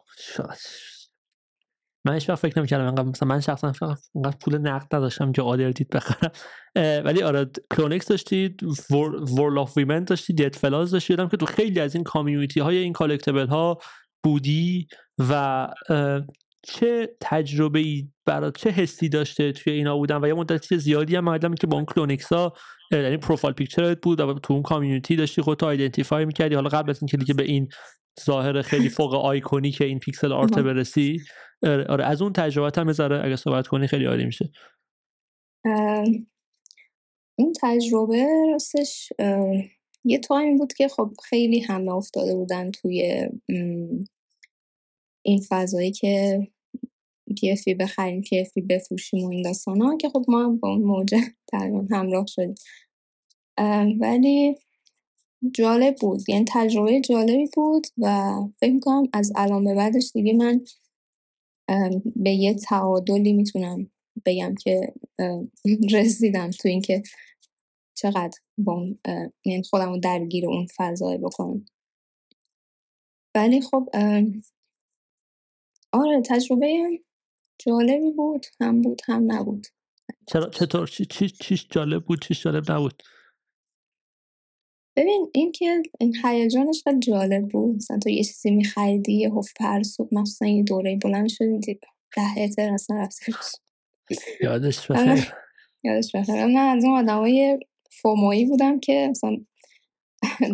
من هیچ فکر نمی‌کردم انقدر مثلا من شخصا انقدر پول نقد نداشتم که Otherdeed بخرم ولی آره CloneX داشتید World of Women داشتید Deadfellaz که تو خیلی از این community های این collectible ها بودی و چه تجربه ای برای چه حسی داشته توی اینا بودن و یه مدت زیادی هم مردم که با اون CloneX ا یعنی profile picture ت بود و تو اون community داشتی خودتو identify می‌کردی. حالا قبل از اینکه دیگه به این ظاهر خیلی فوق آیکونی که این پیکسل آرت برسی آره, آره، از اون تجربه هم بذاره اگه صحبت کنی خیلی عالی میشه. این تجربه راستش یه تایمی بود که خب خیلی همه افتاده بودن توی این فضایی که PFP بخریم PFP بفروشیم و این داستان ها که خب ما با اون موجه تقریبا همراه شدیم. ولی جالب بود. یعنی تجربه جالبی بود و فکر می‌کنم از الان به بعدش دیگه من به یه تعادلی می‌تونم بگم که رسیدم تو اینکه چقدر با یعنی خودم رو درگیر اون فضای بکنم. ولی خب آره تجربه جالبی بود هم بود هم نبود. چرا چطور؟ چی چیش جالب بود چیش جالب نبود؟ ببین این که این هیجانش خیلی جالب بود. مثلا تو یه چیزی میخریدی یه هف پرسوب مخصوصا یه دوره بلند شدی ده اتر اصلا رفته یادش بخیر. یادش بخیر. من از اون آدمای فومویی بودم که مثلا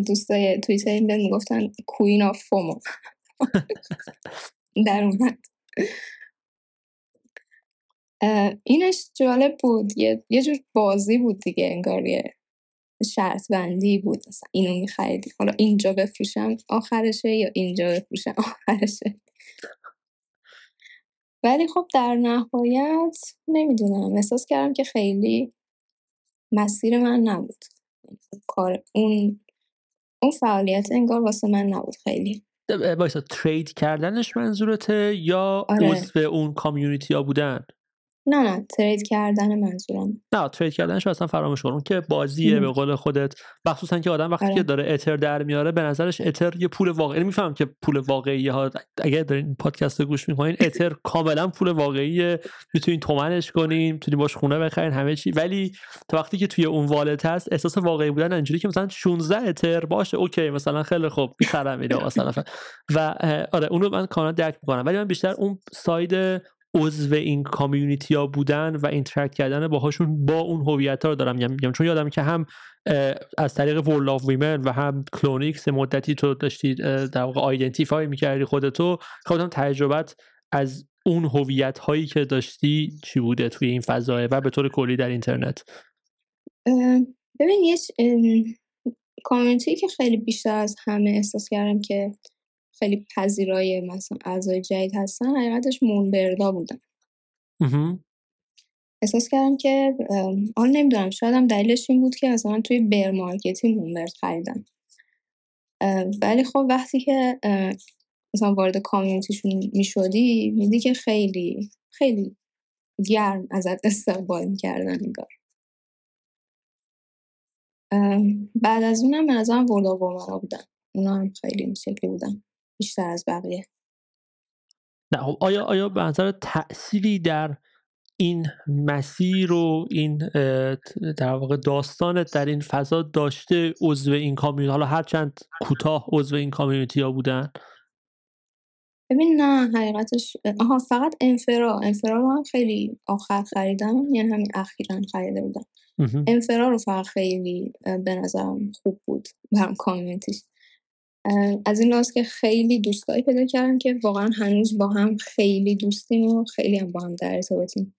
دوستای تویتر می‌گفتن کوین آف فومو. در اومد. اینش جالب بود. یه, یه جور بازی بود دیگه انگار یه شرط بندی بود. مثلا اینو میخریدی. حالا اینجا بفروشم آخرشه یا اینجا بفروشم آخرشه؟ ولی خب در نهایت نمی‌دونم. احساس کردم که خیلی مسیر من نبود. کار اون اون فعالیت انگار واسه من نبود خیلی. بایستا ترید کردنش منظورته یا آره. عضو اون کامیونیتی ها بودن؟ نه نه ترید کردن منظورم. نه ترید کردنش اصلا فراموش کن. که بازیه به قول خودت. مخصوصا که آدم وقتی آره. که داره اتر در میاره به نظرش اتر یه پول واقعی یعنی میفهم که پول واقعی ها. اگه دارین پادکست گوش می‌کنین اتر کاملا پول واقعیه. می‌تونین تومنش کنین می‌تونین باش خونه بخرین همه چی. ولی تا وقتی که توی اون والت هست احساس واقعی بودن اینجوری که مثلا 16 اتر باشه اوکی مثلا خیلی خوب می‌خرم اینو مثلا. و آره اونو من کاملا درک می‌کنم. ولی من بیشتر اون side عضو این community ها بودن و interact کردن باهاشون با اون هویت ها رو دارم میگم. چون یادم که هم از طریق World of Women و هم CloneX مدتی تو داشتی در واقع identify می‌کردی خودتو. خودم تجربت از اون هویت هایی که داشتی چی بوده توی این فضای و به طور کلی در اینترنت؟ ببین یه کامیونیتی که خیلی بیشتر از همه احساس کردم که خیلی پذیرای مثلا اعضای جدید هستن حقیقتش مونبردا بودن. احساس کردم که آن نمی‌دونم شاید هم دلیلش این بود که مثلا توی بر مارکتی مونبرد خریدم. ولی خب وقتی که مثلا وارد کامیونیتیشون می‌شدی میدی که خیلی خیلی گرم ازت استقبال می‌کردن نگار بعد از اونم به نظرم وردا بودن. اونا هم خیلی این شکلی بودن. بیشتر از بقیه. نه خب آیا آیا به نظر تأثیری در این مسیر و این در واقع داستانت در این فضا داشته عضو این کامیونیتی؟ حالا هرچند کوتاه عضو این کامیونیتی ها بودن. ببین نه حقیقتش آها فقط انفرا. انفرا رو هم خیلی آخر خریدم یعنی همین اخیرا خریده بودم انفرا رو فقط خیلی به نظرم خوب بود برام کامیونیتیش. از این لحاظ که خیلی دوستایی پیدا کردم که واقعا هنوز با هم خیلی دوستیم و خیلی هم با هم در ارتباطیم.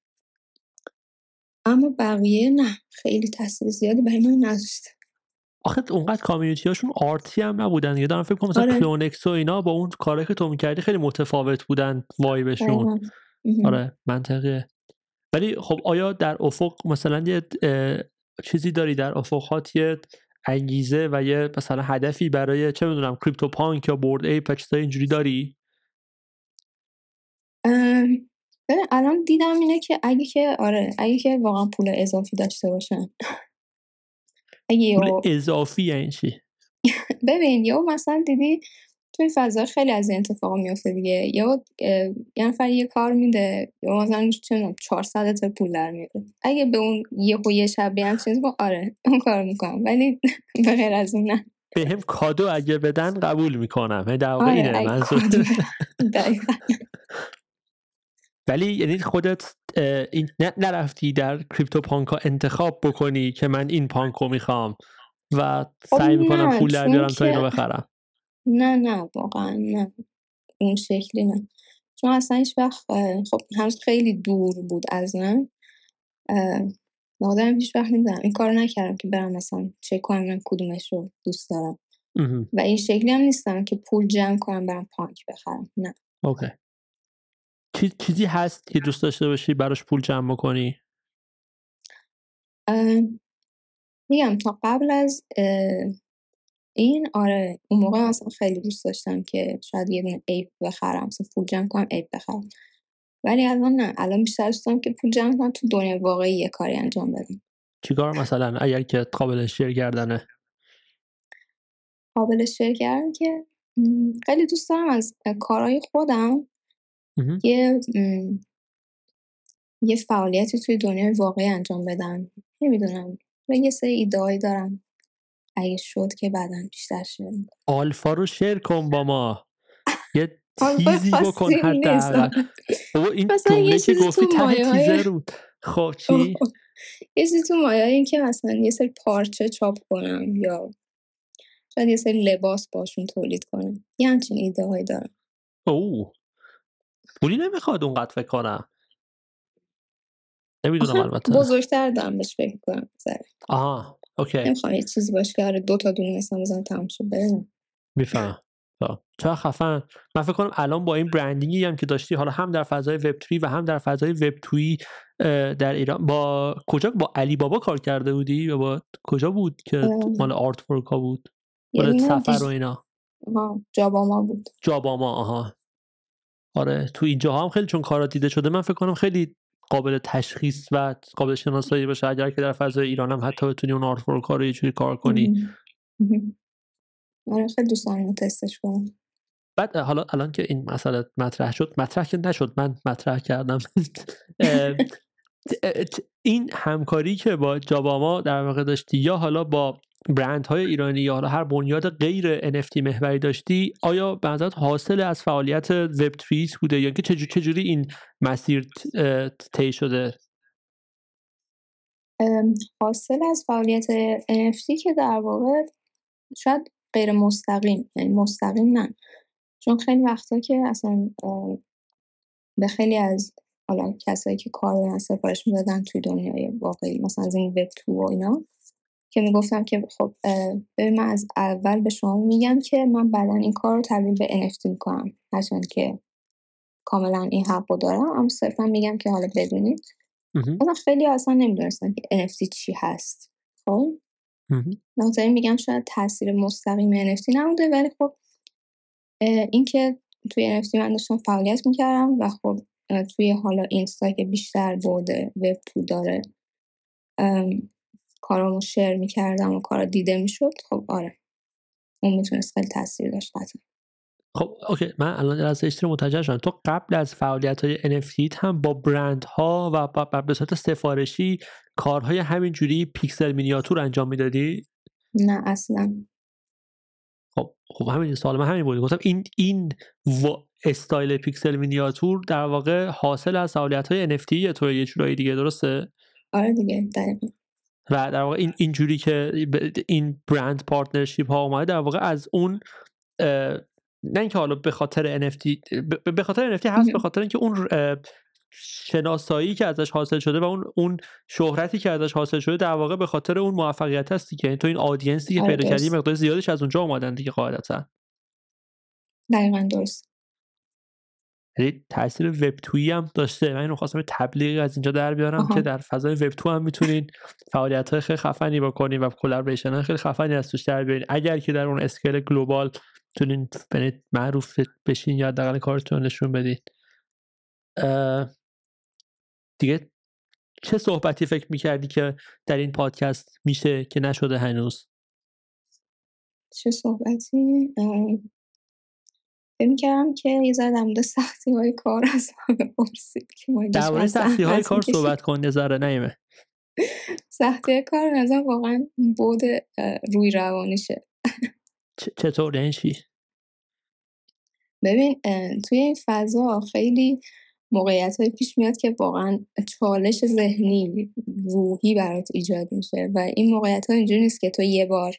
اما بقیه نه خیلی تاثیر زیادی برای من نذاشته آخه اونقدر کامیونیتی هاشون آرتی هم نبودن یه دارم فکر کنم مثلا آره. کلونکس و اینا با اون کاری که تو می‌کردی خیلی متفاوت بودن وایبشون آره منطقه ولی خب آیا در افق مثلا یه چیزی داری در افقات یه انگیزه و یه مثلا هدفی برای چه می‌دونم کریپتو پانک یا بورد ای چیزای اینجوری داری؟ ببین الان دیدم اینه که اگه که آره اگه که واقعا پول اضافی داشته باشن. اگه پول اضافی یعنی چی؟ ببین یا مثلا دیدی توی فضا خیلی از این اتفاقا میفته دیگه. یا یه نفر یه کار میده یا مثلا چه 400 تا پول در میاره اگه به اون یه یه شب بیان چیز با آره اون کار می‌کنم. ولی به غیر از اون نه. به هم کادو اگه بدن قبول می‌کنم. در واقع اینه آره، اگه منظور. ولی یعنی خودت این نرفتی در کریپتو پانک ها انتخاب بکنی که من این پانک رو می‌خوام و خب سعی می‌کنم پول در بیارم تا اینو بخرم. نه نه واقعا نه. اون شکلی نه. چون اصلا هیچ وقت اه، خب هنوز خیلی دور بود از من. اه، آدم هیچ وقت نمی‌دونم. این کار نکردم که برم مثلا چک کنم من کدومش رو دوست دارم. و این شکلی هم نیستم که پول جمع کنم برم پانک بخرم. نه. اوکی. چیز- چیزی هست که دوست داشته باشی براش پول جمع بکنی؟ اه، میگم تا قبل از اه، این آره اون موقع اصلا خیلی دوست داشتم که شاید یه دونه Ape بخرم مثلا پول جمع کنم Ape بخرم. ولی الان نه الان بیشتر دوست دارم که پول جمع کنم تو دنیا واقعی یه کاری انجام بدم. چیکار مثلا؟ اگر که قابل share کردنه قابل share کردن که خیلی دوست دارم از کارهای خودم. یه یه فعالیتی توی دنیای واقعی انجام بدم. نمی‌دونم و یه سری ایدهایی دارم. اگه شد که بعدا بیشتر شیر می‌کنم. آلفا رو شیر کن با ما. یه تیزی بکن بابا این جمله که گفتی مایه‌های- تیزر بود خب چی؟ یه چیزی تو مایه این که مثلا یه سری پارچه چاپ کنم یا شاید یه سری لباس باشون تولید کنم. یه همچین ایده هایی دارم. او پولی نمی‌خواد اونقدر فکر کنم. نمی‌دونم البته. بزرگتر دارم بهش فکر کنم. آها. اوکی. نمی‌خوام یه چیزی باشه که آره دو تا دونه مثلا بزنم تموم شد بره میفهم چرا خفن؟ من فکر کنم الان با این برندینگی هم که داشتی حالا هم در فضای وب 3 و هم در فضای وب 2 در ایران با کجا؟ با علی بابا کار کرده بودی؟ یا با کجا بود که. مال آرت ورک ها بود؟ یه مال سفر و اینا. آها، جاباما بود. جاباما آها. آره. تو اینجاها هم خیلی چون کارات دیده شده من فکر کنم خیلی قابل تشخیص و قابل شناسایی باشه. اگر که در فضای ایران هم حتی بتونی اون آرت ورک ها رو یه جوری کار کنی. آره خیلی دوست دارم تستش کنم. بعد حالا الان که این مسئله مطرح شد مطرح که نشد. من مطرح کردم. این همکاری که با جاباما در واقع داشتی یا حالا با برندهای ایرانی یا هر بنیاد غیر NFT محوری داشتی آیا به حاصل از فعالیت وب 3 بوده یا اینکه چجوری چجوری این مسیر طی شده؟ حاصل از فعالیت NFT که در واقع شاید غیر مستقیم یعنی مستقیم نه. چون خیلی وقتا که اصلا به خیلی از حالا کسایی که کار رو من سفارش می‌دادن توی دنیای واقعی مثلا از این وب تو و اینا که می‌گفتم که خب ببین من از اول به شما میگم که من بعدا این کار رو تبدیل به NFT می‌کنم هرچند که کاملا این حق دارم اما صرفا میگم که حالا بدونید. مثلا خیلی اصلا نمی‌دونستن که NFT چی هست خب. ناظرین میگم شاید تاثیر مستقیم NFT نبوده ولی خب اینکه توی NFT من داشتم فعالیت می‌کردم و خب توی حالا اینستا که بیشتر بوده web two داره. ام، کارامو share می‌کردم و کارا دیده می‌شد. خب آره. اون می‌تونست خیلی تاثیر داشت قطعا خب اوکی. من الان از اشتری متوجه شدم. تو قبل از فعالیت های NFT هم با برند ها و به صورت سفارشی کارهای همین جوری پیکسل مینیاتور انجام می‌دادی؟ نه اصلا. خب خب همین سوال من همین بود. گفتم این این و استایل پیکسل مینیاتور در واقع حاصل از فعالیت های NFT تو یه جورایی دیگه درسته؟ آره دیگه دقیقا. و در واقع این اینجوری که این brand partnership ها اومده در واقع از اون نه اینکه حالا به خاطر NFT به خاطر NFT هست به. خاطر اینکه اون شناسایی که ازش حاصل شده و اون اون شهرتی که ازش حاصل شده در واقع به خاطر اون موفقیت هستی که یعنی تو این audience ی که آره. پیدا کردی درست مقدار زیادش از اونجا اومدن دیگه قاعدتا. دقیقا درست. یعنی تاثیر web two یی هم داشته. من اینو خواستم یه تبلیغی از اینجا در بیارم آها. که در فضای web two هم می‌تونین فعالیت های خیلی خفنی بکنین و collaboration های خیلی خفنی از توش در بیارین. اگر که در اون scale global تونین معروف بشین یا حداقل کارتون نشون بدین. دیگه چه صحبتی فکر می‌کردی که در این پادکست میشه که نشده هنوز؟ چه صحبتی؟ فکر می‌کردم که یه ذره در سختی های کار از من بپرسید که ما در مورد سختی های کار صحبت کن یه ذره نیمه سختی کار نظرم واقعا بود روی روانیشه چطور؟ یعنی چی؟ ببین توی این فضا خیلی موقعیت های پیش میاد که واقعا چالش ذهنی روحی برات ایجاد میشه و این موقعیت ها اینجوری نیست که تو یه بار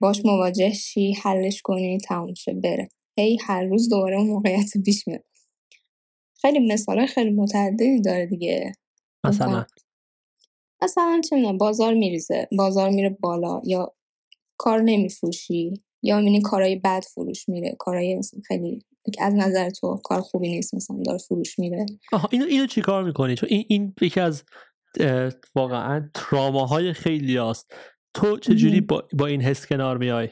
باش مواجه شی حلش کنی تموم شه بره. هی هر روز دوباره اون موقعیت پیش میاد. خیلی مثال خیلی متعددی داره دیگه. مثلا؟ مثلا چه بازار میریزه. بازار میره بالا یا کار نمیفروشی. یا می‌بینی کارهای بد فروش میره کارهای خیلی از نظر تو کار خوبی نیست مثلا داره فروش میره. آها اینو اینو چیکار می‌کنی؟ چون این این یکی از واقعا تراماهای خیلی هست تو چجوری با, با این حس کنار میای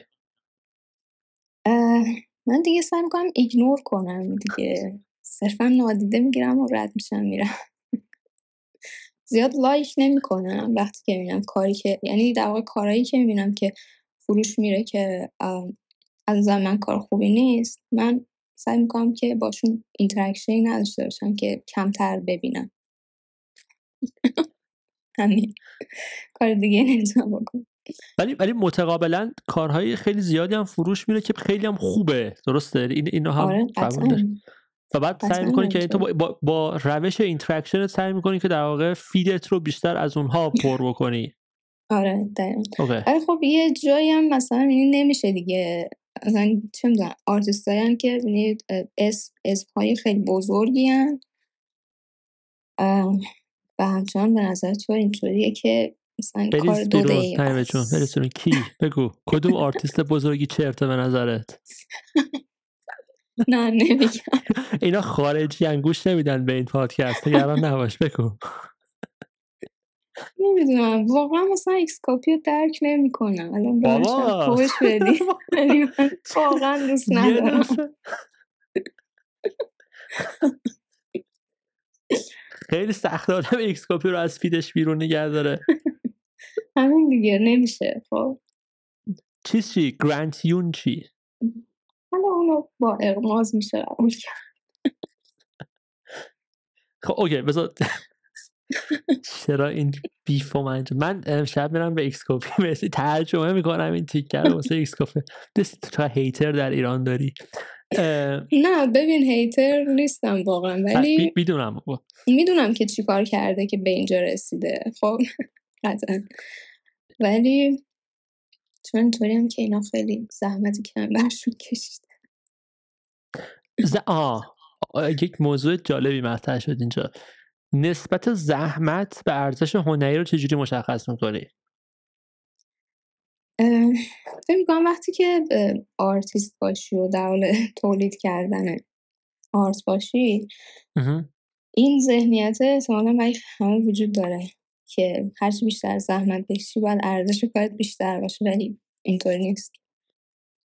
من دیگه سعی می‌کنم ایگنور کنم دیگه. صرفا نادیده می‌گیرم و رد میشم میرم. زیاد لایک نمی‌کنم. وقتی که می‌بینم کاری که یعنی در واقع کارهایی که می‌بینم که فروش میره که از نظر من کار خوبی نیست. من سعی می‌کنم که باشون interaction‌ی نداشته باشم که کمتر ببینم. همین. کار دیگه نمی‌تونم بکنم. ولی ولی متقابلا کارهای خیلی زیادی هم فروش میره که خیلی هم خوبه. درسته؟ این اینو هم آره و بعد سعی می‌کنی که تو با, با, روش interaction سعی می‌کنی که در واقع feed ت رو بیشتر از اونها پر بکنی. آره دقیقا. آره خب یه جایی هم مثلا این نمیشه دیگه. مثلا چه می‌دونم آرتیست هایی که اسم اسم های خیلی بزرگی هن. و همچنان به نظر تو اینطوریه که مثلا کار دو دقیقه چون کی؟ بگو. کدوم آرتیست بزرگی چرته به نظرت؟ نه نمیگم. اینا خارجی ان گوش نمیدن به این پادکست. نگران نباش. بگو. نمی‌دونم. واقعا مثلا ایکس کاپی رو درک نمی‌کنم. الان باشم خوش بدی ولی من واقعا دوست ندارم. خیلی سخت آدم ایکس کاپی رو از feed ش بیرون نگه داره. همین دیگه. نمیشه. خب. چیز چی؟ گرانت یون چی؟ حالا اونو با اغماز میشه قبول خب اوکی. بذار چرا این بیف من من امشب میرم به ایکس کافی مثل ترجمه می‌کنم این تیکر واسه ایکس کافی تو هیتر در ایران داری. نه ببین هیتر نیستم واقعا ولی می‌دونم. می‌دونم که چی کار کرده که به اینجا رسیده. خب قطعا. ولی چون اینطوری هم که اینا خیلی زحمتی کم برشون کشیده. ز... آه یک موضوع جالبی مطرح شد اینجا. نسبت زحمت به ارزش هنری رو چجوری مشخص می‌کنی؟ فکر می‌کنم وقتی که آرتیست باشی و در حال تولید کردن art باشی این ذهنیت احتمالا برای همه وجود داره که هرچی بیشتر زحمت بکشی باید ارزش کارت بیشتر باشه ولی اینطور نیست.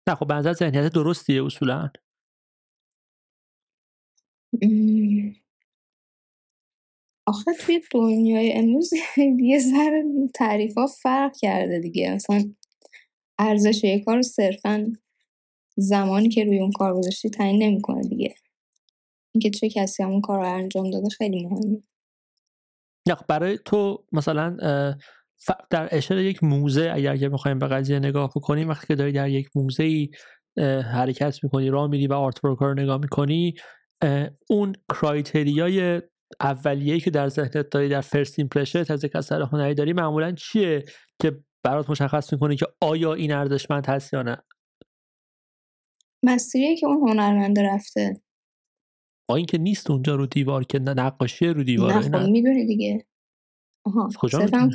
نه خب بنظر ذهنیت درستیه اصولا. آخه توی دنیای امروز یه ذره تعریف ها فرق کرده دیگه. مثلا ارزش یک کار صرفا زمانی که روی اون کار گذاشتی تعیین نمی‌کنه دیگه. اینکه چه کسی همون کار رو انجام داده خیلی مهمه. نه خب برای تو مثلا در اشاره یک موزه اگر که می‌خوایم به قضیه نگاه بکنیم وقتی که داری در یک موزه ای حرکت می‌کنی راه میری و art رو نگاه می‌کنی اون criteria ی اولیه‌ای که در ذهنت داری در first impression از یک اثر هنری داری معمولا چیه که برات مشخص می‌کنه که آیا این ارزشمند هست یا نه؟ مسیریه که اون هنرمند رفته. با اینکه نیست اونجا رو دیوار که نقاشی رو دیوار نه خب می‌دونی دیگه. آها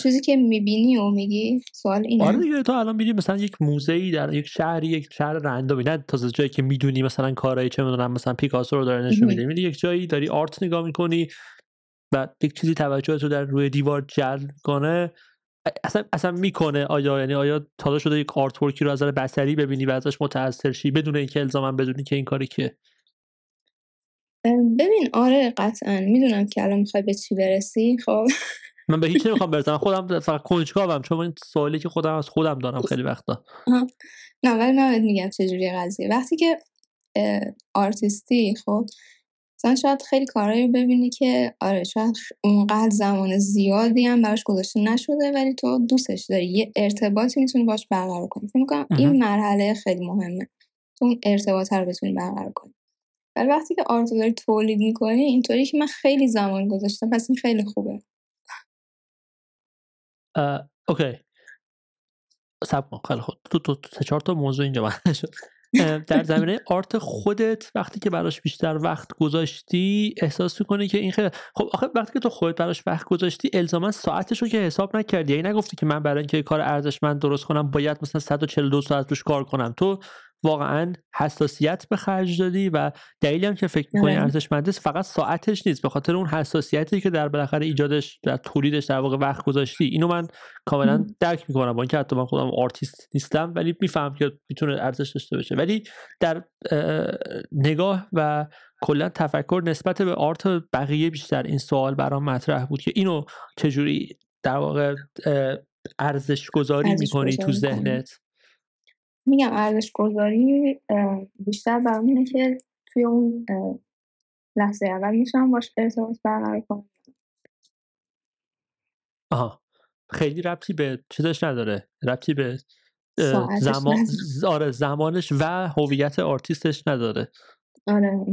چیزی که می‌بینی و میگی سوال اینه. آره دیگه تو الان میری مثلا یک موزه ای در یک شهری یک شهر رندومی نه تازه جایی که می‌دونی مثلا کارهای چه می‌دونم مثلا پیکاسو رو داره نشون میده. میری یک جایی داری آرت نگاه می‌کنی و یک چیزی توجه تو در روی دیوار جلب کنه اصلا اصلا می‌کنه آیا؟ یعنی آیا تازه شده یک آرت ورکی رو از نظر بصری ببینی و ازش متاثر شی بدون اینکه الزاما بدونی که این کاری که ببین آره قطعا. می‌دونم که الان می‌خوای به چی برسی خب. من به هیچ نمی‌خوام برسم. خودم فقط کنجکاوم چون این سوالی که خودم از خودم دارم خیلی وقتا. نه ولی من میگم چجوری قضیه. وقتی که آرتیستی خب مثلا شاید خیلی کارهایی ببینی که آره شاید اونقدر زمان زیادی هم براش گذاشته نشده ولی تو دوستش داری. یه ارتباطی می‌تونی باش برقرار کنی. فکر می‌کنم این مرحله خیلی مهمه. تو اون ارتباط رو بتونی برقرار کنی. ولی وقتی که آرت داری تولید می‌کنی اینطوری که من خیلی زمان گذاشتم پس این خیلی خوبه. اوکی. سب کن خیلی خوب. تو تو سه چهار تا موضوع اینجا شد. در زمینه آرت خودت وقتی که براش بیشتر وقت گذاشتی احساس می‌کنی که این خیلی خب آخه وقتی که تو خودت براش وقت گذاشتی الزاما ساعتش رو که حساب نکردی. یعنی نگفتی که من برای اینکه کار ارزشمند درست کنم باید مثلا 142 ساعت روش کار کنم. تو واقعا حساسیت به خرج دادی و دلیلی هم که فکر می‌کنی آره. ارزشمند است فقط ساعتش نیست به خاطر اون حساسیتی که در بالاخره ایجادش در تولیدش در واقع وقت گذاشتی. اینو من کاملا درک می‌کنم با اینکه حتی من خودم آرتیست نیستم ولی میفهم که می‌تونه ارزش داشته باشه. ولی در نگاه و کلا تفکر نسبت به art بقیه بیشتر این سوال برام مطرح بود که اینو چجوری در واقع ارزش گذاری می‌کنی تو ذهنت؟ میگم ارزش گذاری بیشتر بر اینه که توی اون لحظه اول میتونم باش ارتباط برقرار کنم. آها. خیلی ربطی به چیزش نداره. ربطی به زمان آره زمانش و هویت آرتیستش نداره. آره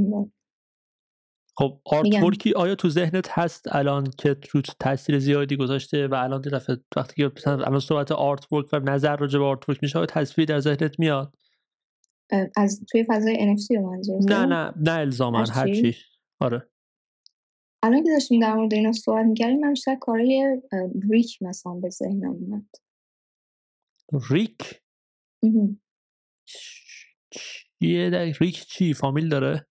خب art آیا تو ذهنت هست الان که رو تاثیر زیادی گذاشته و الان دفعه وقتی که الان صحبت artwork و نظر راجع به artwork میشه آیا تصویری در ذهنت میاد؟ از توی فضای رو منظور نه نه نه الزاما هر چی؟ آره. الان که داشتیم در مورد اینا صحبت می‌کردیم من بیشتر کارهای ریک مثلا به ذهنم اومد. ریک؟ چیه ریک چی؟ فامیل داره؟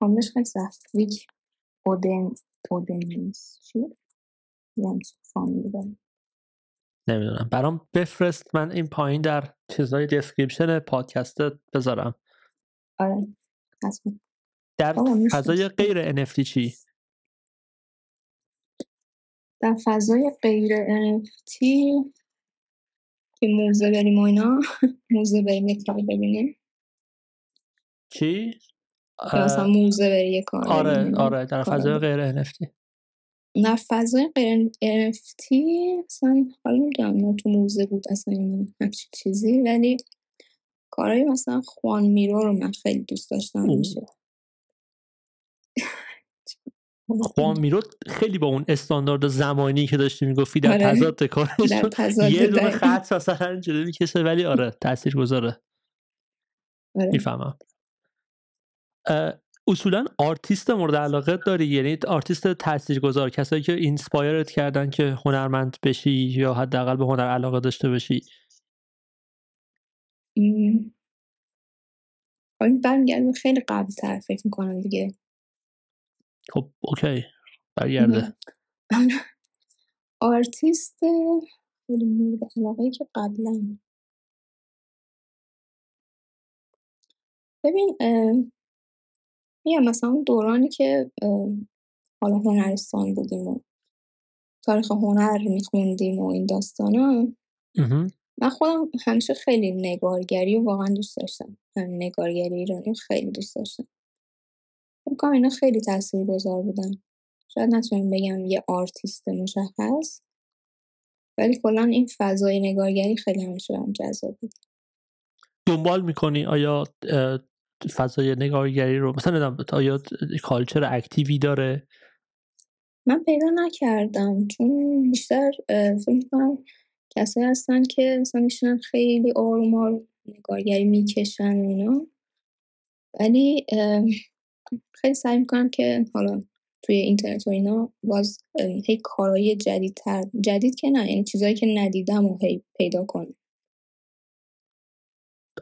خیلی سخت. ویک اودن اودنیس چیه؟ فامیل داره. نمی‌دونم. برام بفرست. من این پایین در چیزهای description پادکست بذارم. آره. در فضای غیر NFT چی؟ در فضای غیر NFT که موزه بریم و اینا. موزه بریم یک ببینیم. چی؟ مثلا موزه بری یه کار آره آره در فضای غیر NFT در فضای غیر NFT اصلا حالا نمی‌دونم تو موزه بود اصلا همچین چیزی ولی کارهای مثلا خوان میرو رو من خیلی دوست داشتم میشه خوان میرو خیلی با اون استاندارد زمانی که داشتی می‌گفتی در آره. تضاد کارش یه دونه خط مثلا جلو می‌کشه ولی آره تاثیر گذاره آره. می‌فهمم. اصولا آرتیست مورد علاقه داری؟ یعنی آرتیست تاثیرگذار کسایی که inspire ت کردن که هنرمند بشی یا حداقل به هنر علاقه داشته باشی؟ این برمیگرده خیلی قبل تر فکر می‌کنم دیگه. خب اوکی. برگرده. آرتیست خیلی مورد علاقه که قبلا. ببین میگم مثلا دورانی که حالا هنرستان بودیم و تاریخ هنر میخوندیم و این داستانا من خودم همیشه خیلی نگارگری و واقعا دوست داشتم. نگارگری ایرانی خیلی دوست داشتم. فکر اینا خیلی تاثیر گذار بودن. شاید نتونم بگم یه آرتیست مشخص ولی کلا این فضای نگارگری خیلی همیشه هم جذاب بود. دنبال می‌کنی آیا فضای نگارگری رو مثلا نمی‌دونم آیا کالچر اکتیوی داره؟ من پیدا نکردم چون بیشتر فکر کسایی هستن که مثلا میشنن خیلی آروم نگارگری می‌کشن اینا. ولی خیلی سعی می‌کنم که حالا توی اینترنت و اینا باز هی کارهای جدیدتر جدید که نه یعنی چیزایی که ندیدم و هی پیدا کنم.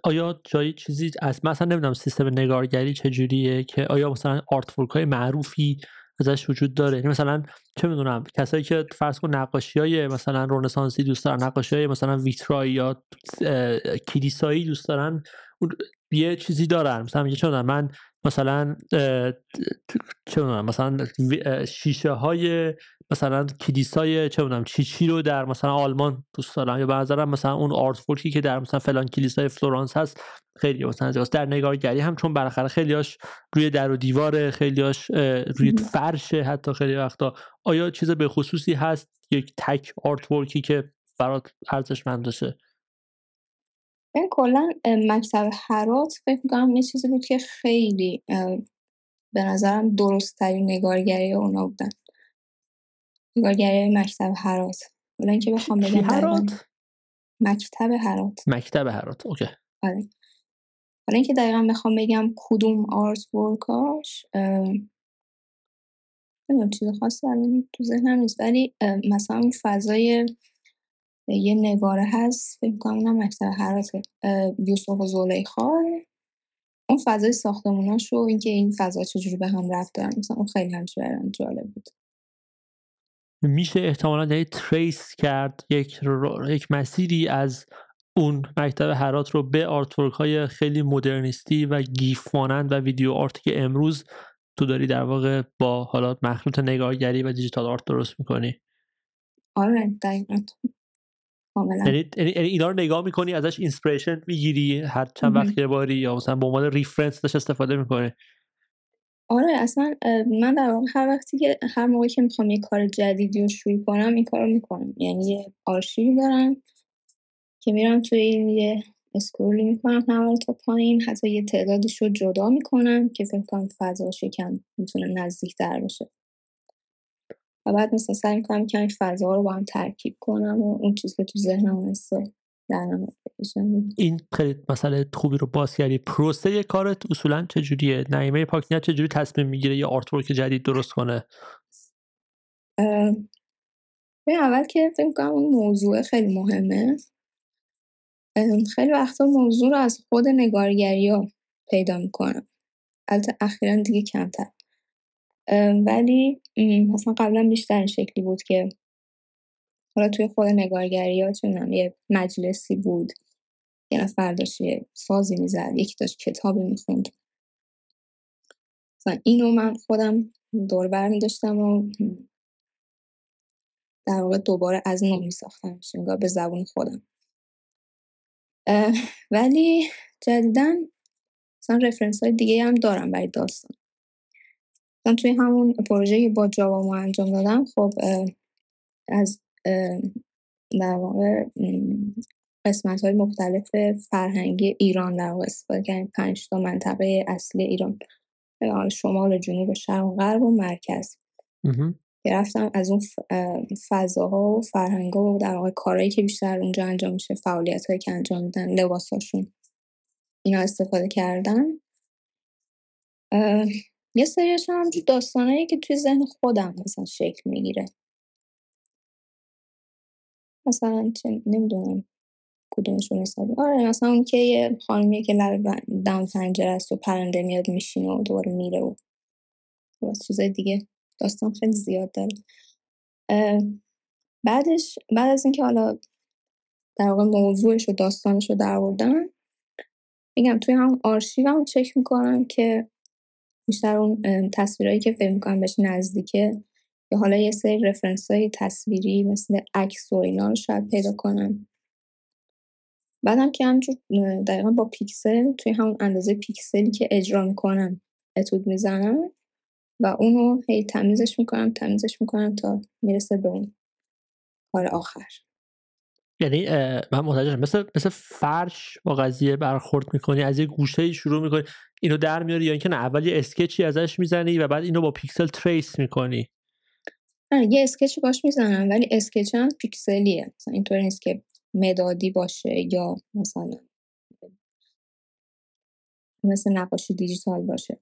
آیا جایی چیزی از مثلا نمی‌دونم سیستم نگارگری چجوریه که آیا مثلا آرت های معروفی ازش وجود داره؟ یعنی مثلا چه می‌دونم کسایی که فرض کن نقاشی های مثلا رنسانسی دوست دارن نقاشی های مثلا ویترای یا کلیسایی دوست دارن یه چیزی دارن. مثلا میگه چه من مثلا چه مثلا شیشه های مثلا کلیسای چه بودم چی چی رو در مثلا آلمان دوست دارم. یا به نظرم مثلا اون آرت که در مثلا فلان کلیسای فلورانس هست خیلی مثلا در نگارگری هم چون بالاخره خیلیاش روی در و دیوار خیلیاش روی فرشه حتی خیلی وقتا. آیا چیز به خصوصی هست یک تک آرت که برات ارزشمند باشه؟ این کلا مکتب حرات فکر می‌کنم یه چیزی بود که خیلی به نظرم درست ترین نگارگری اونا بودن. نگارگری مکتب حرات ولی اینکه بخوام بگم حرات مکتب حرات مکتب حرات اوکی. آره. حالا اینکه دقیقا بخوام بگم کدوم آرت ورکاش نمی‌دونم چیز خاصی الان تو ذهنم نیست. ولی مثلا اون فضای یه نگاره هست فکر کنم اونم مکتب حراته یوسف و زلیخا. اون فضای ساختموناش و اینکه این فضا چجوری به هم رفت دارن مثلا اون خیلی همچنان جالب بود. میشه احتمالا یه trace کرد یک, یک مسیری از اون مکتب هرات رو به artwork های خیلی مدرنیستی و GIF مانند و video art که امروز تو داری در واقع با حالا مخلوط نگارگری و digital art درست می‌کنی. آره دقیقا. یعنی-, یعنی یعنی اینا رو نگاه می‌کنی ازش inspiration می‌گیری هر چند وقت یه باری یا مثلا به عنوان reference ازش استفاده می‌کنه آره اصلا من در واقع هر وقتی که هر موقعی که می‌خوام یه کار جدیدی رو شروع کنم این کار رو می‌کنم. یعنی یه آرشیوی دارم که میرم توی این یه scroll ی می‌کنم همه تا پایین حتی یه تعدادش رو جدا می‌کنم که فکر کنم فضاش یکم می‌تونه نزدیک در باشه. و بعد مثلا سعی می‌کنم این فضا رو با هم ترکیب کنم و اون چیزی که تو ذهنم این خیلی مسئله خوبی رو باز کردی. پروسه کارت اصولا چجوریه؟ نعیمه پاکنیت چجوری تصمیم می‌گیره یه artwork جدید درست کنه؟ به اول که فکر کنم اون موضوع خیلی مهمه. خیلی وقتا موضوع رو از خود نگارگری ها پیدا می‌کنم. البته اخیرا دیگه کمتر. ولی مثلا قبلا بیشتر این شکلی بود که حالا توی خود نگارگری ها یه مجلسی بود. یه نفر داشت یه سازی می‌زد یکی داشت کتابی می‌خوند. مثلا اینو من خودم دور بر میداشتم و در واقع دوباره از نو میساختم به زبون خودم. ولی جدیدن مثلا رفرنس های دیگه هم دارم برای داستان. مثلا توی همون پروژه با جاوا ما انجام دادم خب از در واقع قسمت های مختلف فرهنگی ایران در واقع استفاده کردیم. پنج تا منطقه اصلی ایران. شمال جنوب شرق و غرب و مرکز. رفتم از اون فضاها و فرهنگا و در واقع کارهایی که بیشتر اونجا انجام میشه فعالیت هایی که انجام میدن لباساشون اینا استفاده کردن. یه سریش هم داستانهایی که توی ذهن خودم مثلا شکل می‌گیره. مثلا چه نمی‌دونم کدومشون حسابی. آره مثلا اون که یه خانمیه که لب دم پنجره است و پرنده میاد میشینه و دوباره میره و چیزای دیگه. داستان خیلی زیاد داره. بعدش بعد از اینکه حالا در واقع موضوعش و داستانش رو میگم توی هم آرشیوم چک می‌کنم که بیشتر اون تصویرهایی که فکر می‌کنم بهش نزدیکه. یا حالا یه سری رفرنس های تصویری مثل عکس و اینا رو شاید پیدا کنم بعدم که همجور دقیقا با پیکسل توی همون اندازه پیکسلی که اجرا می‌کنم اتود می‌زنم و اونو هی تمیزش می‌کنم تمیزش می‌کنم تا می‌رسه به اون کار آخر. یعنی من متوجه مثل مثل فرش با قضیه برخورد می‌کنی از یه گوشه شروع می‌کنی اینو در میاری یا اینکه نه اول یه sketch ی ازش می‌زنی و بعد اینو با پیکسل trace می‌کنی. یه sketch باش می‌زنم ولی sketch هم پیکسلیه. مثلا اینطور نیست که مدادی باشه یا مثلا مثل نقاشی دیجیتال باشه.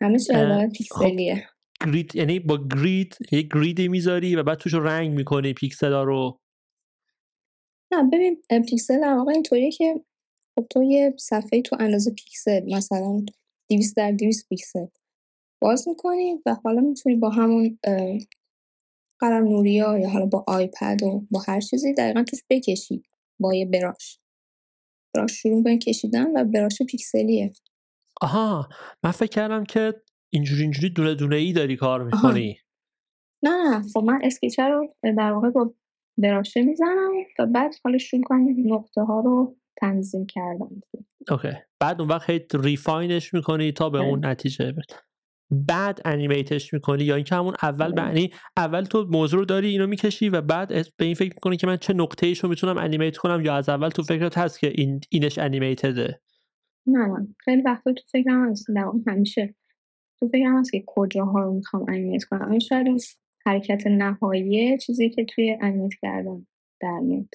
همه چیز خب، پیکسلیه. grid یعنی با grid یه grid ی می‌ذاری و بعد توش رنگ می‌کنی پیکسلا رو. نه ببین پیکسل در واقع اینطوریه که خب تو یه صفحه تو اندازه پیکسل مثلا 200 در 200 پیکسل. باز می‌کنی و حالا می‌تونی با همون قلم نوری یا یا حالا با iPad و با هر چیزی دقیقا توش بکشی با یه brush. براش شروع کنی کشیدن و brush پیکسلیه. آها من فکر کردم که اینجوری اینجوری دونه دونه ای داری کار می‌کنی. نه نه خب من sketch رو در واقع با brush ه می‌زنم و بعد حالا شروع کنم نقطه ها رو تنظیم کردم okay. بعد اون وقت refine ش می‌کنی تا به اون نتیجه بده بعد انیمیتش می‌کنی یا اینکه همون اول بعنی اول تو موضوع رو داری اینو می‌کشی و بعد به این فکر می‌کنی که من چه نقطه ایشو می‌تونم انیمیت کنم یا از اول تو فکرت هست که این اینش انیمیتده نه نه. خیلی وقتا تو فکرم هست. همیشه تو فکرم هست که کجاها رو می‌خوام انیمیت کنم. این شاید حرکت نهایی چیزی که توی انیمیت کردم در میاد.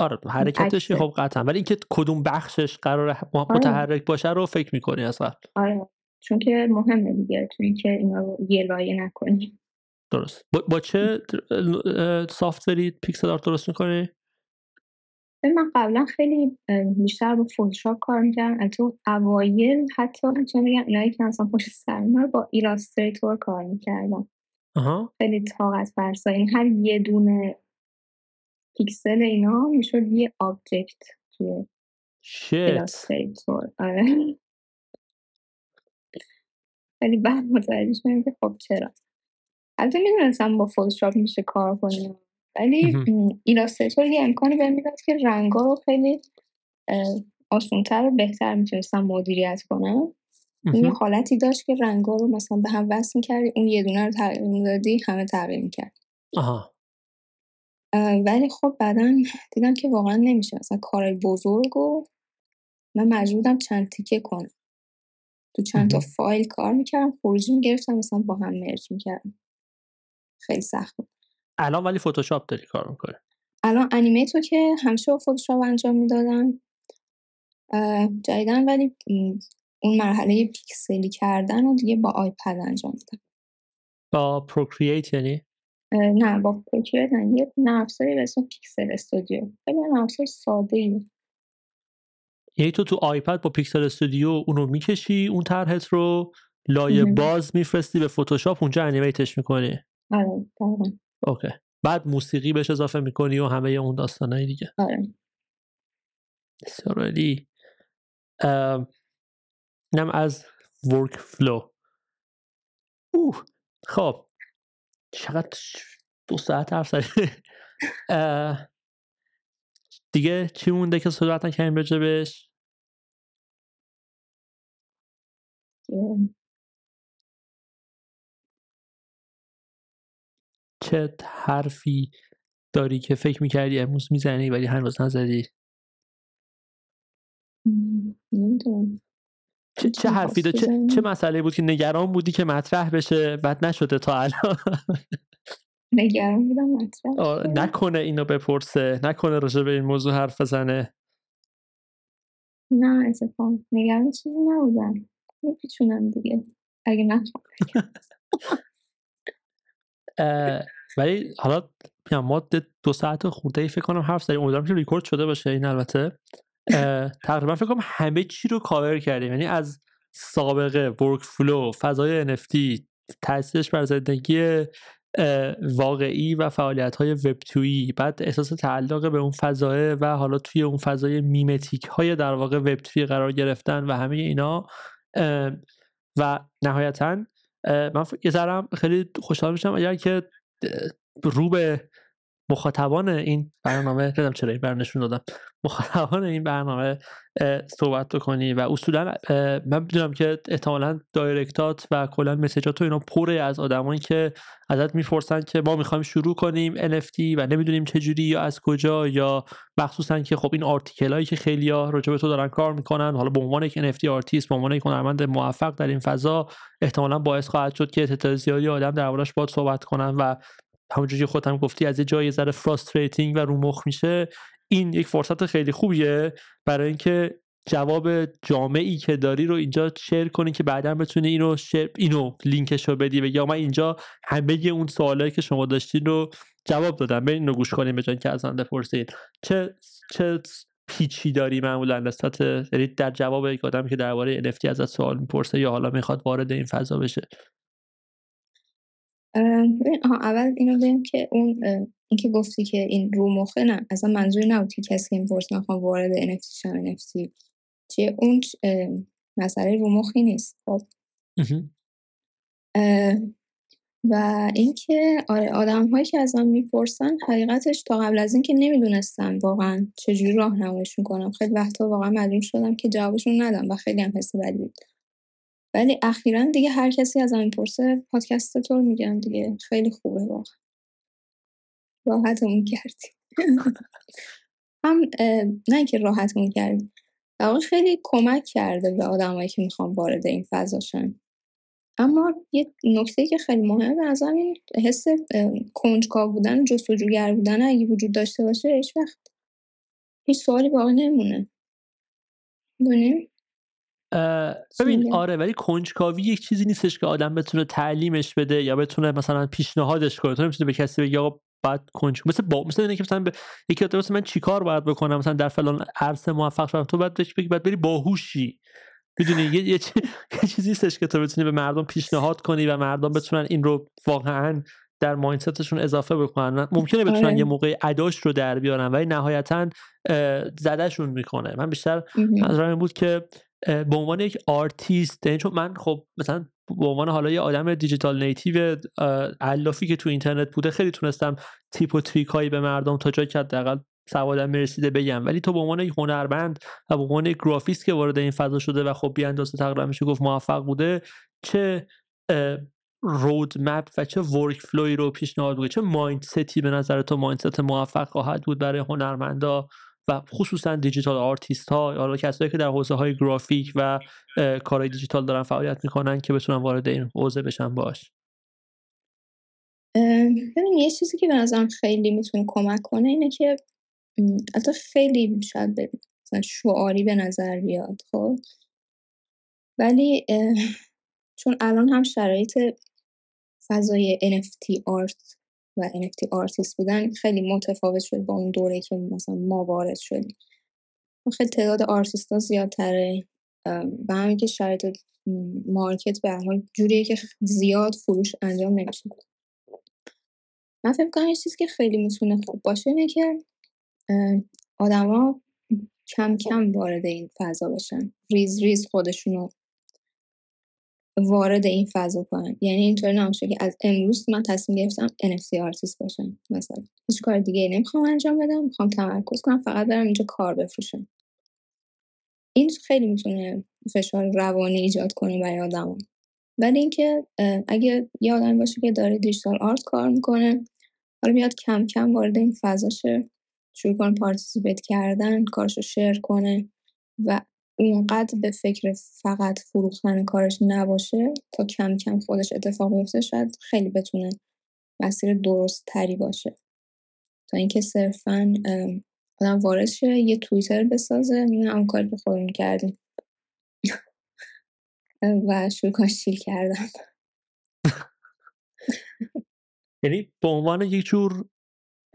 آره حرکتش خب قطعا. ولی اینکه کدوم بخشش قرار متحرک آره. باشه رو فکر می‌کنی اصلا. آره. چون که مهمه دیگه تو اینکه اینا رو یه لایه نکنی. درست. با, با چه software ی pixel art درست می‌کنی؟ من قبلا خیلی بیشتر با فوتوشاپ کار می‌کردم. تو اوایل حتی چون بگم اینایی که مثلا پشت سر با Illustrator کار می‌کردم. خیلی طاقت فرسا این هر یه دونه پیکسل اینا می‌شد یه object توی ایلاستریتور آره. خیلی بعد متوجه شدم که خب چرا. البته می‌دونستم با فوتوشاپ میشه کار کنیم. ولی Illustrator یه امکانی بهم می‌داد که رنگا رو خیلی آسونتر و بهتر می‌تونستم مدیریت کنم. یه حالتی داشت که رنگا رو مثلا به هم وصل می‌کردی اون یه دونه رو تغییر می‌دادی همه تغییر می‌کرد آها. ولی خب بعدا دیدم که واقعا نمیشه. مثلا کارای بزرگ و من مجبورم چند تیکه کنم. تو چند تا فایل کار می‌کردم خروجی می‌گرفتم مثلا با هم merge می‌کردم. خیلی سخت بود. الان ولی فوتوشاپ داری کار می‌کنه الان animate و که همیشه با فوتوشاپ انجام می‌دادم جدیدا ولی اون مرحله پیکسلی کردن رو دیگه با iPad انجام میدم با Procreate یعنی؟ نه با Procreate نه یه نرم‌افزاری به اسم Pixel Studio خیلی نرم‌افزار ساده ای یعنی تو تو iPad با Pixel Studio اونو می‌کشی اون طرحت رو لایه باز میفرستی به فتوشاپ اونجا animate ش می‌کنی. آره okay. بعد موسیقی بهش اضافه می‌کنی و همه اون داستانهای دیگه. آره. بسیار اینم از ورک فلو اوه خب. چقدر دو ساعت حرف دیگه چی مونده که صحبت نکنیم بجه بهش چه حرفی داری که فکر می‌کردی امروز می‌زنی ولی هنوز نزدی؟ چه, چه حرفی داری؟ چه, چه مسئله بود که نگران بودی که مطرح بشه؟ بعد نشده تا الان. نگران بودم مطرح نکنه اینو بپرسه نکنه راجع به این موضوع حرف بزنه. نه اتفاق نگران چیزی نبودم. میپیچونم دیگه. اگه نه ولی حالا ما دو ساعت خورده ای فکر کنم حرف زدیم. امیدوارم که ریکورد شده باشه این البته. تقریبا فکر کنم همه چی رو کاور کردیم. یعنی از سابقه workflow فضای NFT تاثیرش بر زندگی واقعی و فعالیت های وب تویی بعد احساس تعلق به اون فضای و حالا توی اون فضای memetic های در واقع وب تویی قرار گرفتن و همه اینا و نهایتا من یه خیلی خوشحال میشم اگر که رو به مخاطبان این برنامه نمی‌دونم چرا این برنشون دادم. مخاطبان این برنامه صحبت بکنی و اصولا من می‌دونم که احتمالا direct ات و کلا message ات و اینا پره از آدمایی که ازت می‌پرسن که ما می‌خوایم شروع کنیم NFT و نمی‌دونیم چجوری یا از کجا یا مخصوصا که خب این article هایی که خیلی ها راجع به تو دارن کار می‌کنن حالا به عنوان یک NFT artist به عنوان یک هنرمند موفق در این فضا احتمالا باعث خواهد شد که تعداد زیادی آدم دربارش باید صحبت کنن و همونجوری که خودم گفتی از یه جایی ذره frustrating و رو مخ میشه این یک فرصت خیلی خوبیه برای اینکه جواب جامعی که داری رو اینجا share کنی که بعدا بتونی اینو share اینو لینکش رو بدی یا من اینجا همه اون سوالایی که شما داشتین رو جواب دادم برین اینو گوش کنیم بجان که از من بپرسید چه چه pitch ی داری معمولا نسبت یعنی در جواب یک آدمی که درباره NFT ازت سوال می‌پرسه یا حالا می‌خواد وارد این فضا بشه؟ اول اینو بگم که اون اینکه گفتی که این رو مخه نه اصلا منظوری نبود که کسی که میپرس می‌خوام وارد NFT شم NFT چیه اون مسئله رو مخی نیست. خب. و اینکه آره آدم هایی که ازم می‌پرسن حقیقتش تا قبل از اینکه نمی‌دونستم واقعا چجوری راهنماییشون کنم. خیلی وقتا واقعا مجبور شدم که جوابشون ندم و خیلی هم حس بدی بود. ولی اخیرا دیگه هر کسی ازم می‌پرسه پادکست تو میگم دیگه. خیلی خوبه واقعا. راحتمون کردی. هم نه که راحتمون کردی واقعا خیلی کمک کرده به آدمایی که می‌خوام وارد این فضاشن اما یه نکته که خیلی مهمه نظرم این حس کنجکاو بودن جستجوگر بودن اگه وجود داشته باشه هیچ وقت. هیچ سوالی باقی نمونه. دونیم ببین آره ولی کنجکاوی یک چیزی نیستش که آدم بتونه تعلیمش بده یا بتونه مثلا پیشنهادش کنه. تو نمی‌تونی به کسی بگی آقا بعد کنج مثل با مثل اینه که مثلا به یکی مثلا من چیکار باید بکنم؟ مثلا در فلان عرصه موفق شدم. تو بعد بگی بعد بری باهوشی. می‌دونی؟ یه, یه, یه چیزی نیستش که تو بتونی به مردم پیشنهاد کنی و مردم بتونن این رو واقعا در مایندستشون اضافه بکنن. ممکنه بتونن آره. یه موقع اداش رو در بیارن ولی نهایتا زدهشون می‌کنه. من بیشتر نظرم بود که به عنوان یک آرتیست یعنی چون من خب مثلا به عنوان حالا یه آدم digital native علافی که تو اینترنت بوده خیلی تونستم tip و trick هایی به مردم تا جایی که حداقل سوادم می‌رسیده بگم. ولی تو به عنوان یک هنرمند و به عنوان یک گرافیست که وارد این فضا شده و خب بی اندازه تقریبا میشه گفت موفق بوده چه road map و چه workflow ی رو پیشنهاد بوده چه mindset ی به نظر تو mindset موفق خواهد بود برای هنرمندا؟ و خصوصا digital artist ها یا کسایی که در حوزه های گرافیک و کارهای دیجیتال دارن فعالیت می‌کنن که بتونن وارد این حوزه بشن باش ببین یه چیزی که به نظرم خیلی می‌تونه کمک کنه اینه که حتی خیلی شاید مثلا شعاری به نظر بیاد خب؟ ولی چون الان هم شرایط فضای NFT art و NFT artist بودن خیلی متفاوت شد با اون دوره که مثلا ما وارد شدیم. خیلی تعداد آرتیست ها زیادتره و همین که شرایط market به حال جوریه که زیاد فروش انجام نمیشه. من فکر کنم یه چیزی که خیلی می‌تونه خوب باشه اینه که آدما کم کم وارد این فضا بشن. ریز ریز خودشونو وارد این فضا کنن. یعنی اینطور نمیشه که از امروز من تصمیم گرفتم NFT artist باشم مثلا. هیچ کار دیگه نمی‌خوام انجام بدم می‌خوام تمرکز کنم فقط برم اینجا کار بفروشم. این خیلی می‌تونه فشار روانی ایجاد کنه برای آدم ولی اینکه اگه یه آدم باشه که داره digital art کار می‌کنه حالا بیاد کم کم وارد این فضا شه شروع کنه participate کردن کارشو share کنه و اونقدر به فکر فقط فروختن کارش نباشه تا کم کم خودش اتفاق بیفته شاید خیلی بتونه مسیر درست تری باشه. تا اینکه صرفا آدم وارد شه یه توییتر بسازه میگه هم کاری که خودمون کردیم. و شروع کنه شیل کردن یعنی به عنوان یک جور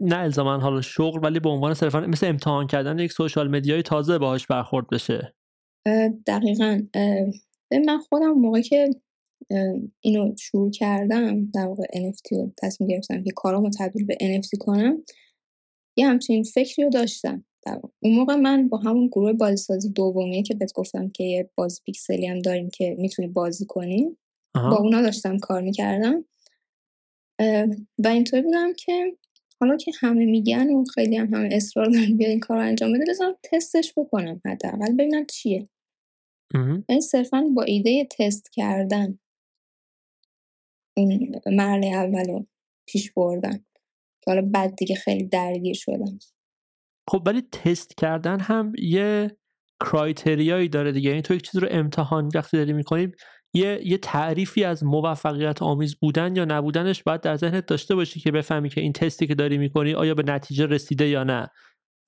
نه الزاما حالا شغل ولی به عنوان صرفا مثل امتحان کردن یک سوشال مدیای تازه باهاش برخورد بشه. دقیقا من خودم موقع که اینو شروع کردم در واقع NFT رو تصمیم گرفتم که کارامو تبدیل به NFT کنم یه همچین فکری رو داشتم. اون موقع من با همون گروه بازیسازی دومیه که بهت گفتم که یه بازی پیکسلی هم داریم که می‌تونی بازی کنی با اونا داشتم کار می‌کردم. و اینطور بودم که حالا که همه میگن و خیلی هم همه اصرار دارن بیا این کار رو انجام بده بذارم تستش بکنم حداقل ببینم چیه. یعنی صرفا با ایده تست کردن این مرحله اول رو پیش بردن. که حالا بعد دیگه خیلی درگیر شدم خب ولی تست کردن هم یه کرایتریایی داره دیگه. یعنی تو یک چیز رو امتحان وقتی داری می‌کنی یه یه تعریفی از موفقیت آمیز بودن یا نبودنش باید در ذهنت داشته باشی که بفهمی که این تستی که داری می‌کنی آیا به نتیجه رسیده یا نه.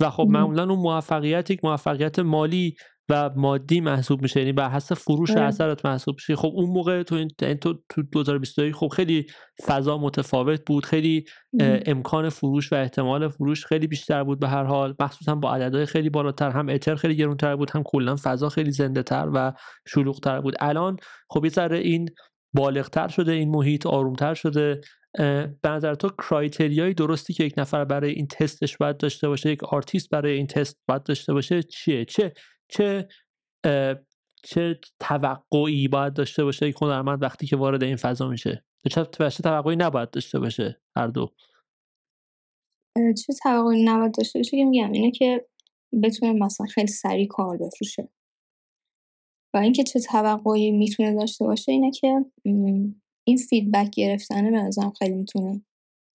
و خب معمولا اون موفقیت یک موفقیت مالی و مادی محسوب میشه یعنی بر حسب فروش آره. اثرات محسوب میشه. خب اون موقع تو این تو تو 2022 خب خیلی فضا متفاوت بود خیلی امکان فروش و احتمال فروش خیلی بیشتر بود به هر حال. مخصوصا با عددهای خیلی بالاتر هم اتر خیلی گرونتر بود هم کلا فضا خیلی زنده تر و شلوغتر بود. الان خب یه ذره این بالغتر شده این محیط آرومتر شده. به نظر تو criteria ی درستی که یک نفر برای این تست باید داشته باشه یک آرتیست برای این تست باید داشته باشه چیه؟ چه چه چه توقعی باید داشته باشه یک هنرمند وقتی که وارد این فضا میشه؟ چه توقعی نباید داشته باشه هر دو؟ چه توقعی نباید داشته باشه که میگم اینه که بتونه مثلا خیلی سریع کار بفروشه. و اینکه چه توقعی می‌تونه داشته باشه اینه که این feedback گرفتنه به نظرم خیلی می‌تونه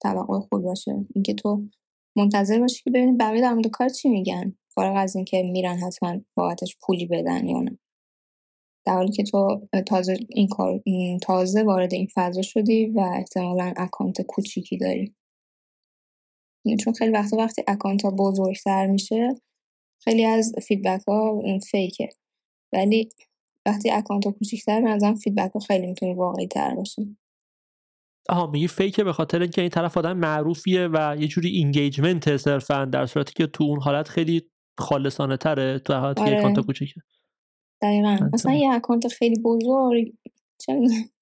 توقع خوب باشه. اینکه تو منتظر باشی که ببینید بقیه در مورد کار چی میگن. فارغ از اینکه میرن حتما بابتش پولی بدن یا نه. در حالی که تو تازه این کار تازه وارد این فضا شدی و احتمالا account کوچیکی داری. چون خیلی وقتا وقتی account ها بزرگتر میشه خیلی از feedback ها fake ه. ولی وقتی account ها کوچیکتر نظرم feedback ها خیلی می‌تونه واقعی تر باشه. آها میگی fake ه به خاطر اینکه این طرف آدم معروفیه و یه جوری engagement صرفا در صورتی که تو اون حالت خیلی خالصانه تره تو حالت آره. account کوچیکه. دقیقا. مثلا یه account خیلی بزرگ. چه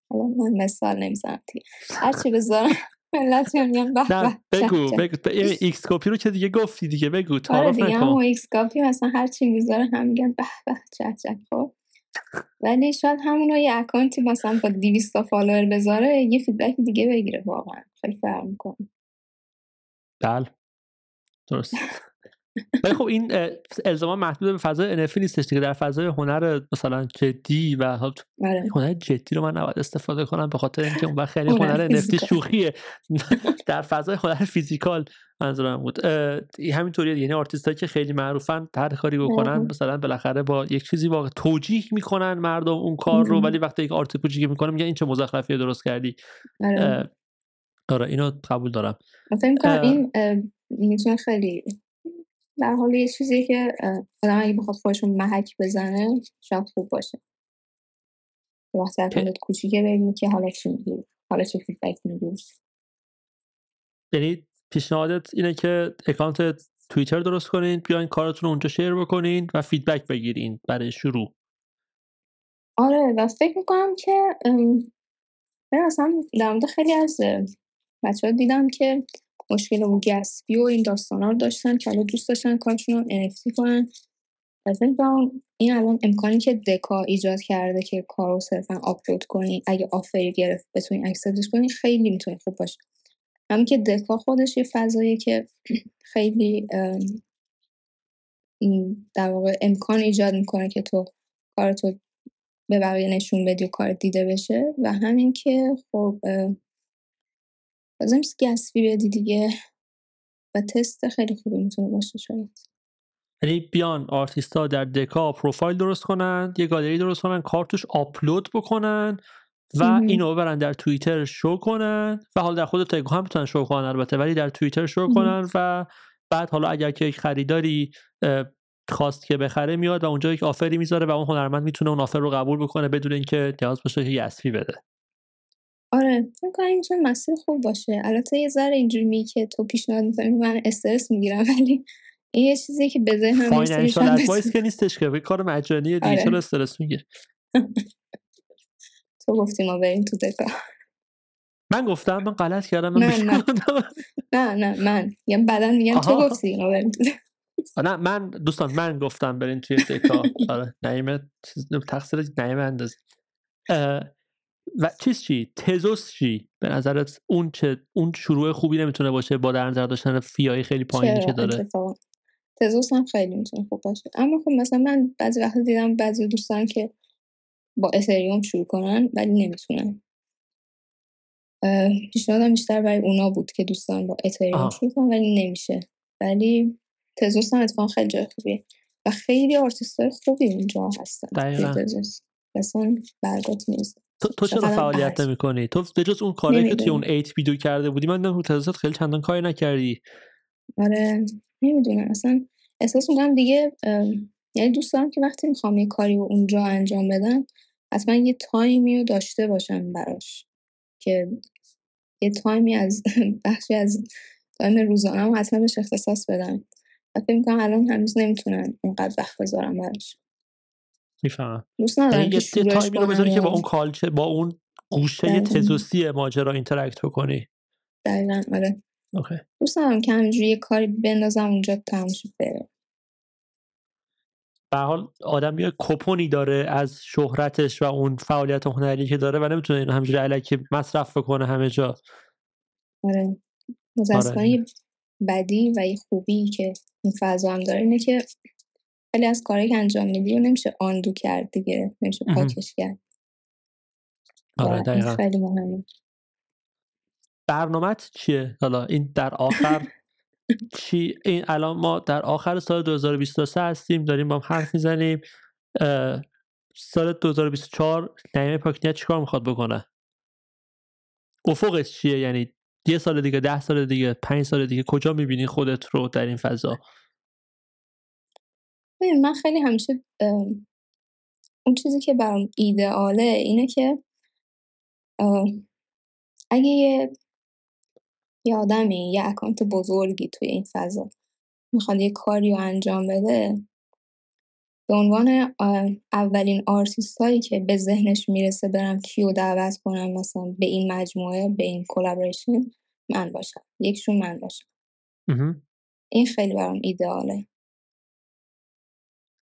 حالا من مثال نمی‌زنم هرچی بذارم. ملت میگن نه بگو بگو. XCOPY رو که دیگه گفتی دیگه؟ بگو آره دیگه همون XCOPY مثلا هر چی می‌ذاره هم میگن به به چه چه خب ولی شاید همون یه account ی مثلا با 200 تا follower بذاره یه feedback دیگه بگیره واقعا. خیلی فرق می‌کنه. بله. درست. ولی خب این الزاما محدود به فضای NFT نیستش دیگه در فضای هنر مثلا جدی و آره. هنر جدی رو من نباید استفاده کنم به خاطر اینکه اون وقت خیلی هنر NFT. شوخیه در فضای هنر physical منظورم بود اه، همینطوریه یعنی آرتیستایی که خیلی معروفن هر کاری بکنن. مثلا بالاخره با یک چیزی واقع توجیه می‌کنن مردم اون کار رو. ولی وقتی یک آرت کوچیکی می‌کنه میگن این چه مزخرفی درست کردی آره اه، آره اینو قبول دارم اه. این می‌تونه خیلی در حال یه چیزی که آدم اگه بخواد خودشون محک بزنه شاید خوب باشه. وقتی اکانتت کوچیکه ببینی که حالا چی میگی حالا چه feedback میگی یعنی پیشنهادت اینه که account توییتر درست کنین بیاین کارتون رو اونجا share بکنین و feedback بگیرین برای شروع. آره و فکر می‌کنم که من اصلا در مورد خیلی از بچه ها دیدم که مشکل اون gas fee و این داستان ها رو داشتن که حالا دوست داشتن کارشون رو NFT کنن. می‌کنم این الان امکانی که دکا ایجاد کرده که کار رو صرفا آپلود کنی اگه offer ی گرفت بتونی accept ش کنی خیلی می‌تونه خوب باشه. همین که دکا خودش یه فضاییه که خیلی در واقع امکان ایجاد می‌کنه که تو کارتو به بقیه نشون بدی و کار دیده بشه. و همین که خب لازم نیست gas fee بدی دیگه و تست خیلی خوبی می‌تونه باشه شاید یعنی بیان آرتیست ها در دکا پروفایل درست کنن یه گالری درست کنن کارتوش آپلود بکنن و. اینو ببرن در توییتر شو کنن و حالا در خود دکا هم می‌تونن شو کنن البته ولی در توییتر شو. کنن و بعد حالا اگر که یک خریداری خواست که بخره میاد و اونجا یک offer ی می‌ذاره و اون هنرمند می‌تونه اون offer رو قبول بکنه بدون اینکه نیاز باشه که gas fee بده آره فکر کنم این می‌تونه مسیر خوب باشه البته یه ذره اینجوری می که تو پیشنهاد می‌کنی من استرس می‌گیرم ولی این یه چیزی که ذهنم می‌رسه financial advice که نیستش که کار مجانیه دیگه آره. استرس می‌گیره تو گفتی ما بریم تو دکا من گفتم من غلط کردم من نه، نه. نه نه من یعنی بعدا میگم تو. گفتی ما بریم تو. نه من دوستان من گفتم برین توی دکا آره نعیمه چیز تقصیر نعیمه اندازی و چیز چی؟ تزوس چی؟ به نظرت اون چه اون شروع خوبی نمی‌تونه باشه با در نظر داشتن فیای خیلی پایینی که داره؟ تزوس هم خیلی می‌تونه خوب باشه. اما خب مثلا من بعضی وقتا دیدم بعضی دوستان که با اتریوم شروع کنن ولی نمی‌تونن. پیشنهادم بیشتر برای اونا بود که دوستان با اتریوم. شروع کنن ولی نمیشه. ولی تزوس هم اتفاقا خیلی جای خوبیه. و خیلی آرتیست های خوبی اونجا هستن دقیقاً. اصلا برگات می‌رسه تو, تو چرا فعالیت. نمی کنی؟ تو به جز اون کاری که توی. اون ایت ویدیو کرده بودی من تو تزوست خیلی چندان کاری نکردی آره نمی‌دونم اصلا احساس می‌کنم دیگه یعنی دوست دارم که وقتی می‌خوام یه کاری رو اونجا انجام بدم حتما یه time ی رو داشته باشم براش که یه time ی از بخشی از time روزانه حتما بهش اختصاص بدم و فکر می‌کنم الان هنوز نمی‌تونن اونقدر وقت بذارم براش می‌فهمم. یعنی یه time ی رو بذاری که با اون culture ه با اون گوشه. تزوسی ماجرا interact بکنی. دقیقا آره. اوکی. دوست ندارم که همینجوری یه کاری بندازم اونجا تموم شه بره. به حال آدم یه کپونی داره از شهرتش و اون فعالیت هنری که داره و نمی‌تونه اینو همینجوری علکی مصرف بکنه همه جا. آره. متاسفانه بدی و یه خوبی که این فضا هم داره اینه که خیلی از کاری که انجام میدی و نمیشه آندو کرد دیگه نمیشه پاکش کرد. آره دقیقا. خیلی مهمه. برنامت چیه؟ حالا این در آخر چی؟ این الان ما در آخر سال 2023 هستیم داریم با هم حرف می‌زنیم. سال 2024 نعیم پاکنیت چیکار می‌خواد بکنه؟ افقش چیه؟ یعنی یه سال دیگه ده سال دیگه پنج سال دیگه کجا می‌بینی خودت رو در این فضا؟ من خیلی همیشه اون چیزی که برام ایدئاله اینه که اگه یه یه آدمی یه account بزرگی توی این فضا می‌خواد یه کاری رو انجام بده به عنوان اولین آرتیست هایی که به ذهنش می‌رسه برم کیو دعوت کنم مثلا به این مجموعه به این collaboration من باشم. یکشون من باشم. این خیلی برام ایدئاله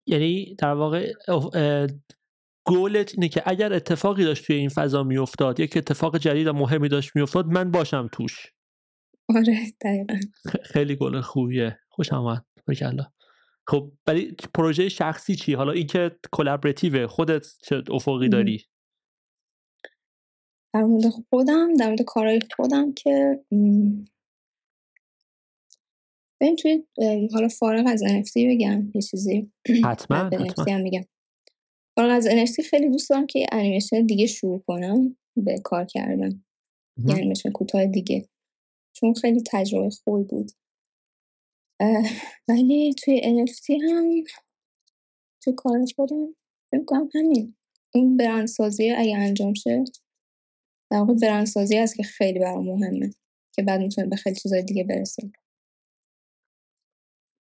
یعنی در واقع گولت اینه که اگر اتفاقی داشت توی این فضا میافتاد یک اتفاق جدید و مهمی داشت میافتاد من باشم توش. آره دقیقا. خیلی گل خوبیه. خوش آمد. خب ولی پروژه شخصی چی؟ حالا اینکه کلابراتیو خودت چه افقی داری؟ در مورد خودم در مورد کارهای خودم که ببین توی حالا فارغ از NFT بگم یه چیزی. حتما حتما. میگم. فارغ از NFT خیلی دوست دارم که انیمیشن دیگه شروع کنم به کار کردن. یعنی انیمیشن کوتاه دیگه. چون خیلی تجربه خوبی بود. ولی توی NFT هم توی کار خودم بگم همین. این برندسازی اگه انجام شه در واقع برندسازی هست که خیلی برام مهمه که بعد می‌تونه به خیلی چیزای دیگه برسه.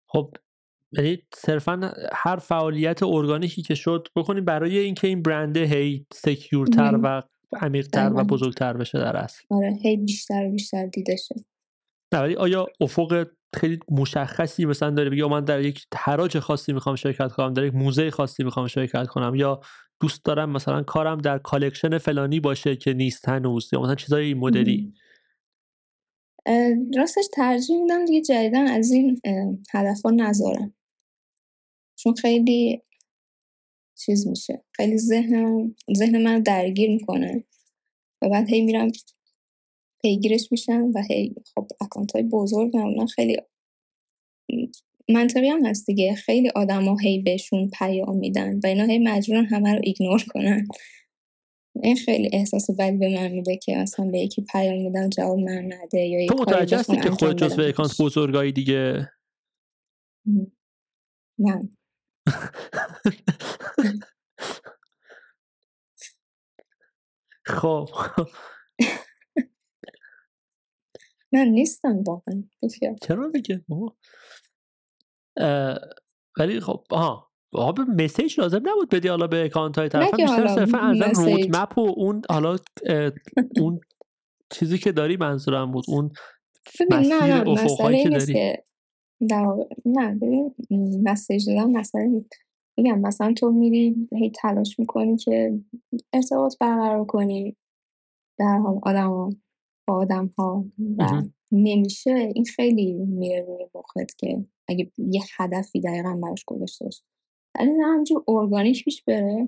خب یعنی صرفا هر فعالیت ارگانیکی که شد بکنیم برای اینکه این برنده هی secure تر و عمیقتر و بزرگتر بشه در اصل. آره هی بیشتر و بیشتر دیده شه. نه ولی آیا افق خیلی مشخصی مثلا داره؟ بگی من در یک حراج خاصی می‌خوام شرکت کنم در یک موزه خاصی می‌خوام شرکت کنم یا دوست دارم مثلا کارم در collection فلانی باشه که نیست هنوز یا مثلا چیزای این مدلی؟ راستش ترجیح میدم دیگه جدیدن از این هدف ها نذارم. چون خیلی چیز میشه. خیلی ذهن ذهن من درگیر می‌کنه. و بعد هی میرم پیگیرش میشم و هی خب اکانت های بزرگ معمولا خیلی منطقی هم هست دیگه. خیلی آدم ها هی بهشون پیام میدن و اینا هی مجبورن همه رو ایگنور کنن. این خیلی احساس بدی به من میده که اصلا به یکی پیام میدم جواب من نده یا تو متوجه هستی که خود جز به اکانت بزرگایی دیگه؟ نه. خب. نه نیستم واقعا. چرا دیگه ولی خب آها. آب مسیج لازم نبود بدی حالا به اکانت های طرف بیشتر صرفا از رود مپ و اون حالا اون چیزی که داری منظورم بود اون مسیر نه نه افقایی که داری. که در... نه ببین مسیج دادن مسئله نیست. میگم مثلا تو میری هی تلاش می‌کنی که ارتباط برقرار کنی. در حال آدم ها با آدم ها و نمیشه این خیلی میره روی مخت که اگه یه هدفی دقیقا براش گذاشته باشه. ولی همجور ارگانیک پیش بره.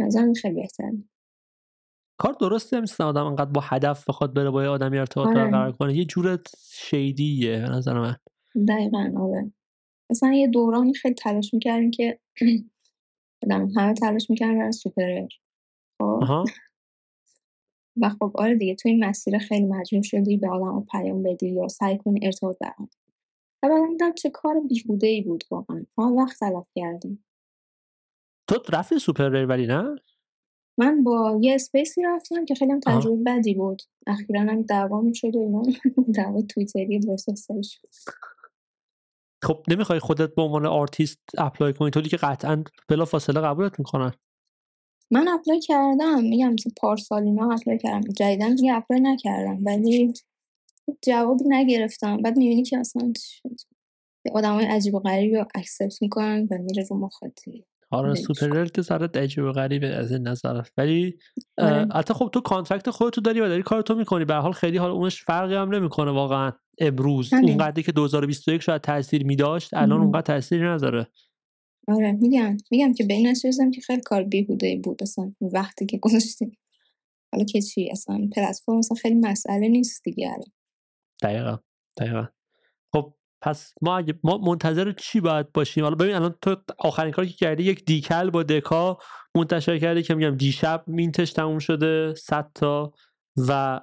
نظرم خیلی بهتره. کار درستی هم نیست آدم انقدر با هدف بخواد بره با یه آدمی ارتباط آره. برقرار کنه. یه جور شیدیه به نظر من. دقیقا آره. مثلا یه دورانی خیلی تلاش می‌کردیم که همه تلاش می‌کردن برن سوپرر خب؟ و خب آره دیگه تو این مسیر خیلی مجبور شدی به آدم پیام بدی یا سعی کنی ارتباط برقرار و بعد دیدم چه کار بیهوده ای بود واقعا. ما وقت تلف کردیم. تو رفتی SuperRare ولی نه؟ من با یه space ی رفتم که خیلی هم تجربه بدی بود. اخیرا هم دعوا شد و اینا. دعوا توییتری درست شد خب نمی‌خوای خودت به عنوان artist apply کنی؟ طوری که قطعا بلا فاصله قبولت می‌کنن. من apply کردم. میگم مثل پارسال اینا apply کردم. جدیدن دیگه apply نکردم. ولی جوابی نگرفتم. بعد می‌بینی که اصلا آدم های عجیب و غریبی رو اکسپت می‌کنن و میره رو مخاطی آره ولش سوپریر که سرت عجیب و غریبه از این نظر. ولی اه، آره. البته خب تو کانترکت خودتو داری و داری کارتو می‌کنی. به حال خیلی حال اونش فرقی هم نمی‌کنه واقعا امروز. اونقدری که 2021 شاید تاثیر میداشت الان. اونقدر تاثیری نداره. آره میگم. میگم که به این رسیدم که خیلی کار بیهوده بود. اصلا وقتی که گذاشتیم حالا که چی؟ اصلا پلتفرم اصلا خیلی مسئله نیست دیگه. دقیقا دقیقا. خب پس ما اگه ما منتظر چی باید باشیم؟ حالا ببین الان تو آخرین کاری که کردی یک Decal با Deca منتشر کردی که میگم دیشب mint ش تموم شده 100 تا. و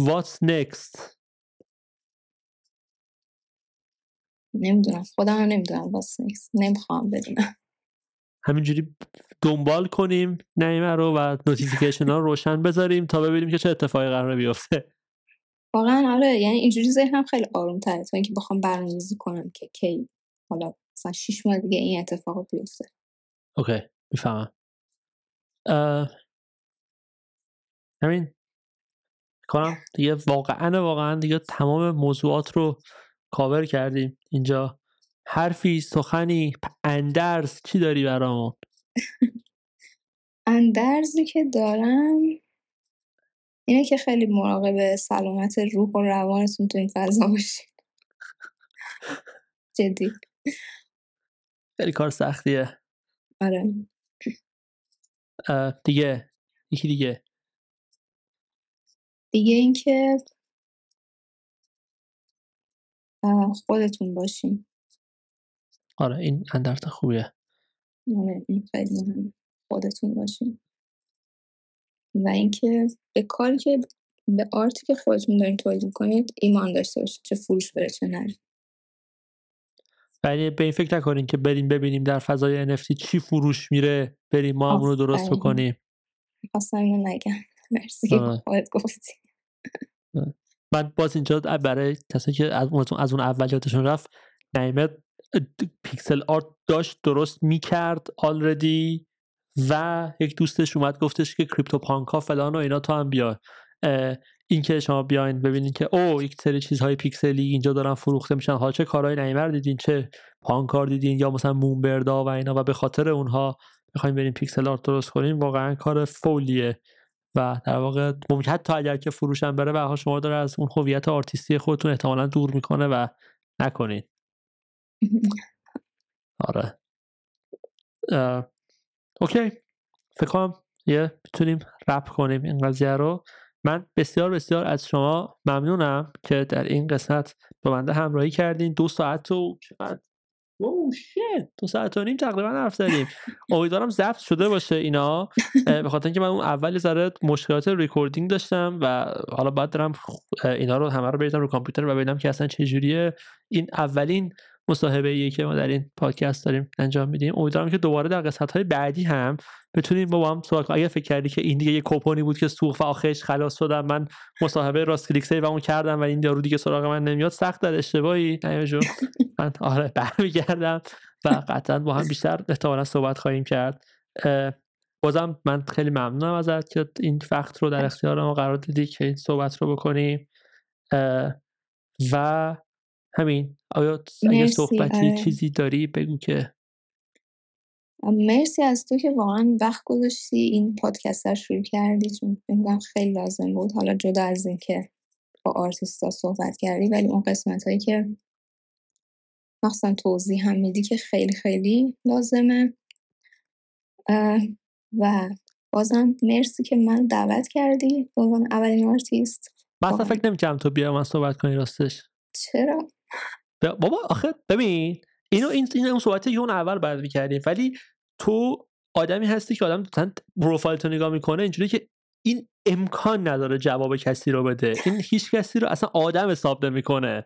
what's next نمی‌دونم. خودم هم نمی‌دونم واسه نیست نمی‌خوام بدونم. همینجوری دنبال کنیم نعیمه رو و notification ها رو روشن بذاریم تا ببینیم که چه اتفاقی قراره بیفته. واقعا آره یعنی اینجوری ذهنم خیلی آروم تره تا اینکه بخوام برنامه‌ریزی کنم که کی حالا مثلا شیش ماه دیگه این اتفاق بیفته. OK می‌فهمم. همین. کنم دیگه واقعا واقعا دیگه تمام موضوعات رو کاور کردیم. اینجا حرفی سخنی اندرز چی داری برامون؟ اندرزی که دارم اینه که خیلی مراقب سلامت روح و روانتون تو این فضا باشین. جدی. خیلی کار سختیه. آره. دیگه. یکی دیگه. دیگه اینکه خودتون باشین. آره این اندرز خوبیه. آره این خیلی خودتون باشین. و اینکه به کاری که به آرتی که خودتون دارین تولید می‌کنید ایمان داشته باشید چه فروش بره چه نره. یعنی به این فکر نکنین که بریم ببینیم در فضای NFT چی فروش میره بریم ما هم اونو درست. بکنیم. خواستم اینو نگم. مرسی که. خودت گفتی. من باز اینجا برای کسایی که از اون از اون اول یادشون رفت نعیمه pixel art داشت درست می‌کرد already و یک دوستش اومد گفتش که CryptoPunk ا فلان و اینا تو هم بیا این که شما بیاین ببینین که او یک سری چیزهای پیکسلی اینجا دارن فروخته میشن. حالا چه کارهای نعیمه رو دیدین؟ چه پانکار دیدین؟ یا مثلا Moonbird ا و اینا؟ و به خاطر اونها بخوایم بریم pixel art درست کنیم. واقعا کار folly ه. و در واقع ممکن حتی اگر که فروشم بره به شما داره از اون هویت آرتیستی خودتون احتمالا دور می‌کنه و نکنید آره. OK. فکر کنم یه بتونیم wrap کنیم این قضیه رو. من بسیار بسیار از شما ممنونم که در این قسمت با بنده همراهی کردین. دو ساعت و چقدر؟ اوه shit دو ساعت و نیم تقریبا حرف زدیم. امیدوارم ضبط شده باشه اینا. به خاطر اینکه من اون اول ذره مشکلات recording داشتم و حالا باید برم اه، اینا رو همه رو بریزم رو کامپیوتر و ببینم که اصلا چجوریه این اولین مصاحبه ایه که ما در این پادکست داریم انجام میدیم. امیدوارم که دوباره در قسمت های بعدی هم بتونیم با هم صحبت کنیم اگه فکر کردی که این دیگه یه کوپونی بود که سوخت و آخرش خلاص شدم من مصاحبه راست کلیک save اون کردم و این یارو دیگه سراغ من نمیاد سخت در اشتباهی. نعیم جون من آره برمیگردم و قطعا با هم بیشتر احتمالا صحبت خواهیم کرد. بازم من خیلی ممنونم ازت که این وقت رو در اختیار ما قرار دادی که این صحبت رو بکنیم و همین. آیا اگه صحبتی آره. چیزی داری بگو که. مرسی از تو که واقعا وقت گذاشتی این پادکست رو شروع کردی چون فکر خیلی لازم بود. حالا جدا از این که با آرتیستا صحبت کردی ولی اون قسمت هایی که مخصوصا توضیح هم میدی که خیلی خیلی لازمه. و بازم مرسی که منو دعوت کردی. به عنوان اولین آرتیست. من. فکر نمی‌کردم تو بیا من صحبت کنی راستش. چرا؟ بابا آخه ببین اینو این این اون صحبت اول بعد می‌کردیم. ولی تو آدمی هستی که آدم مثلا پروفایل تو نگاه می‌کنه اینجوری که این امکان نداره جواب کسی رو بده. این هیچ کسی رو اصلا آدم حساب نمی‌کنه.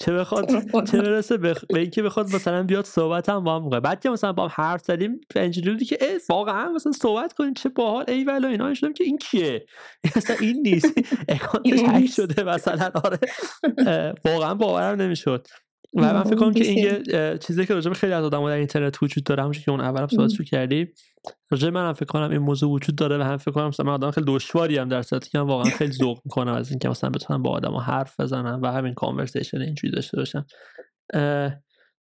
چه بخواد چه برسه به به اینکه بخواد مثلا بیاد صحبت هم با هم بعد که مثلا با هم حرف زدیم اینجوری بودی که واقعا مثلا صحبت کنیم چه باحال ای ولی اینا شدم که این کیه؟ اصلا این نیست. اکانتش هک. شده مثلا آره. واقعا باورم نمی‌شد. و من فکر کنم که این یه چیزی که راجع به خیلی از آدم‌ها در اینترنت وجود داره همونش که اون اول هم صحبت رو کردیم راجع منم فکر کنم این موضوع وجود داره و هم فکر کنم مثلا من آدم خیلی دشواری هم در صورتی که من واقعا خیلی ذوق می‌کنم از اینکه مثلا بتونم با آدم حرف بزنم و همین کانورسیشن اینجوری داشته باشم.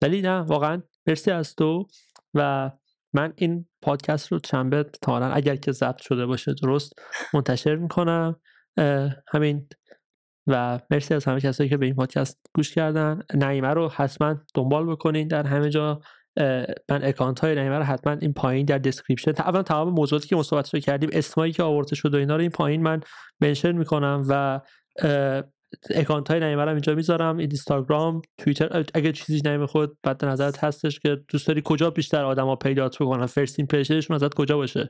ولی نه واقعا مرسی از تو و من این پادکست رو شنبه تا اگر که ضبط شده باشه درست منتشر می‌کنم. همین و مرسی از همه کسایی که به این پادکست گوش کردن. نعیمه رو حتما دنبال بکنین در همه جا. من account های نعیمه رو حتما این پایین در description اولا تمام موضوعاتی که صحبتش رو کردیم اسمایی که آورده شده اینا رو این پایین من mention می‌کنم و account های نعیمه رو اینجا می‌ذارم. اینستاگرام توییتر اگه چیزی نعیمه خود بعد نظرت هستش که دوست داری کجا بیشتر آدما پیدات بکنن first impression شون ازت کجا باشه؟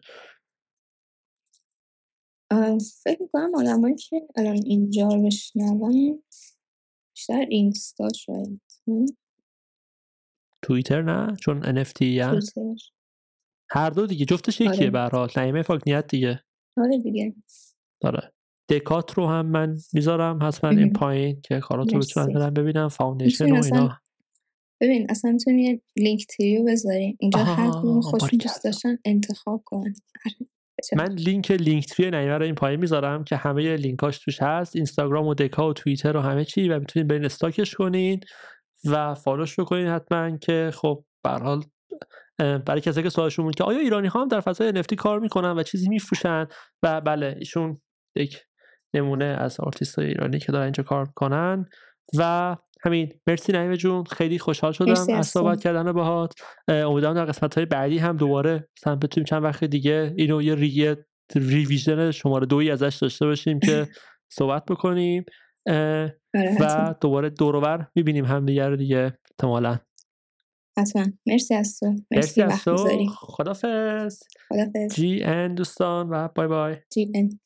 فکر کنم آدمایی که الان اینجا رو بشنون بیشتر اینستا شاید توییتر نه؟ چون NFT یا هر دو دیگه. جفتش یکیه آره. به حال. نعیمه فاکنیت دیگه. آره دیگه. داره دکات رو هم من می‌ذارم. حتما این پایین که کاراتو بتونن برن ببینم. فاوندیشن و اینا. ببین اصلا می‌تونی لینک تریو بذاری. اینجا هر کدوم خوشون دوست داشتن انتخاب کن. آره. من لینک Linktree نعیمه رو این پایین می‌ذارم که همه لینکاش توش هست. اینستاگرام و Deca و توییتر و همه چی و می‌تونید برین stalk ش کنین و follow ش بکنین حتما که خب به برای کسایی که سوالشون بود که آیا ایرانی ها هم در فضای NFT کار می‌کنن و چیزی میفروشن؟ و بله ایشون یک نمونه از آرتیست های ایرانی که دارن اینجا کار می‌کنن و همین. مرسی نعیمه جون. خیلی خوشحال شدم از صحبت کردن باهات. امیدوارم در قسمت های بعدی هم دوباره مثلا بتونیم چند وقت دیگه اینو یه ریویژن شماره دوی ازش داشته باشیم که صحبت بکنیم. آره، و دوباره دورور می‌بینیم هم دیگه رو دیگه احتمالا. حتما. مرسی از تو. مرسی, از تو. خدافز خدافز جی ان دوستان و بای بای. جی ان.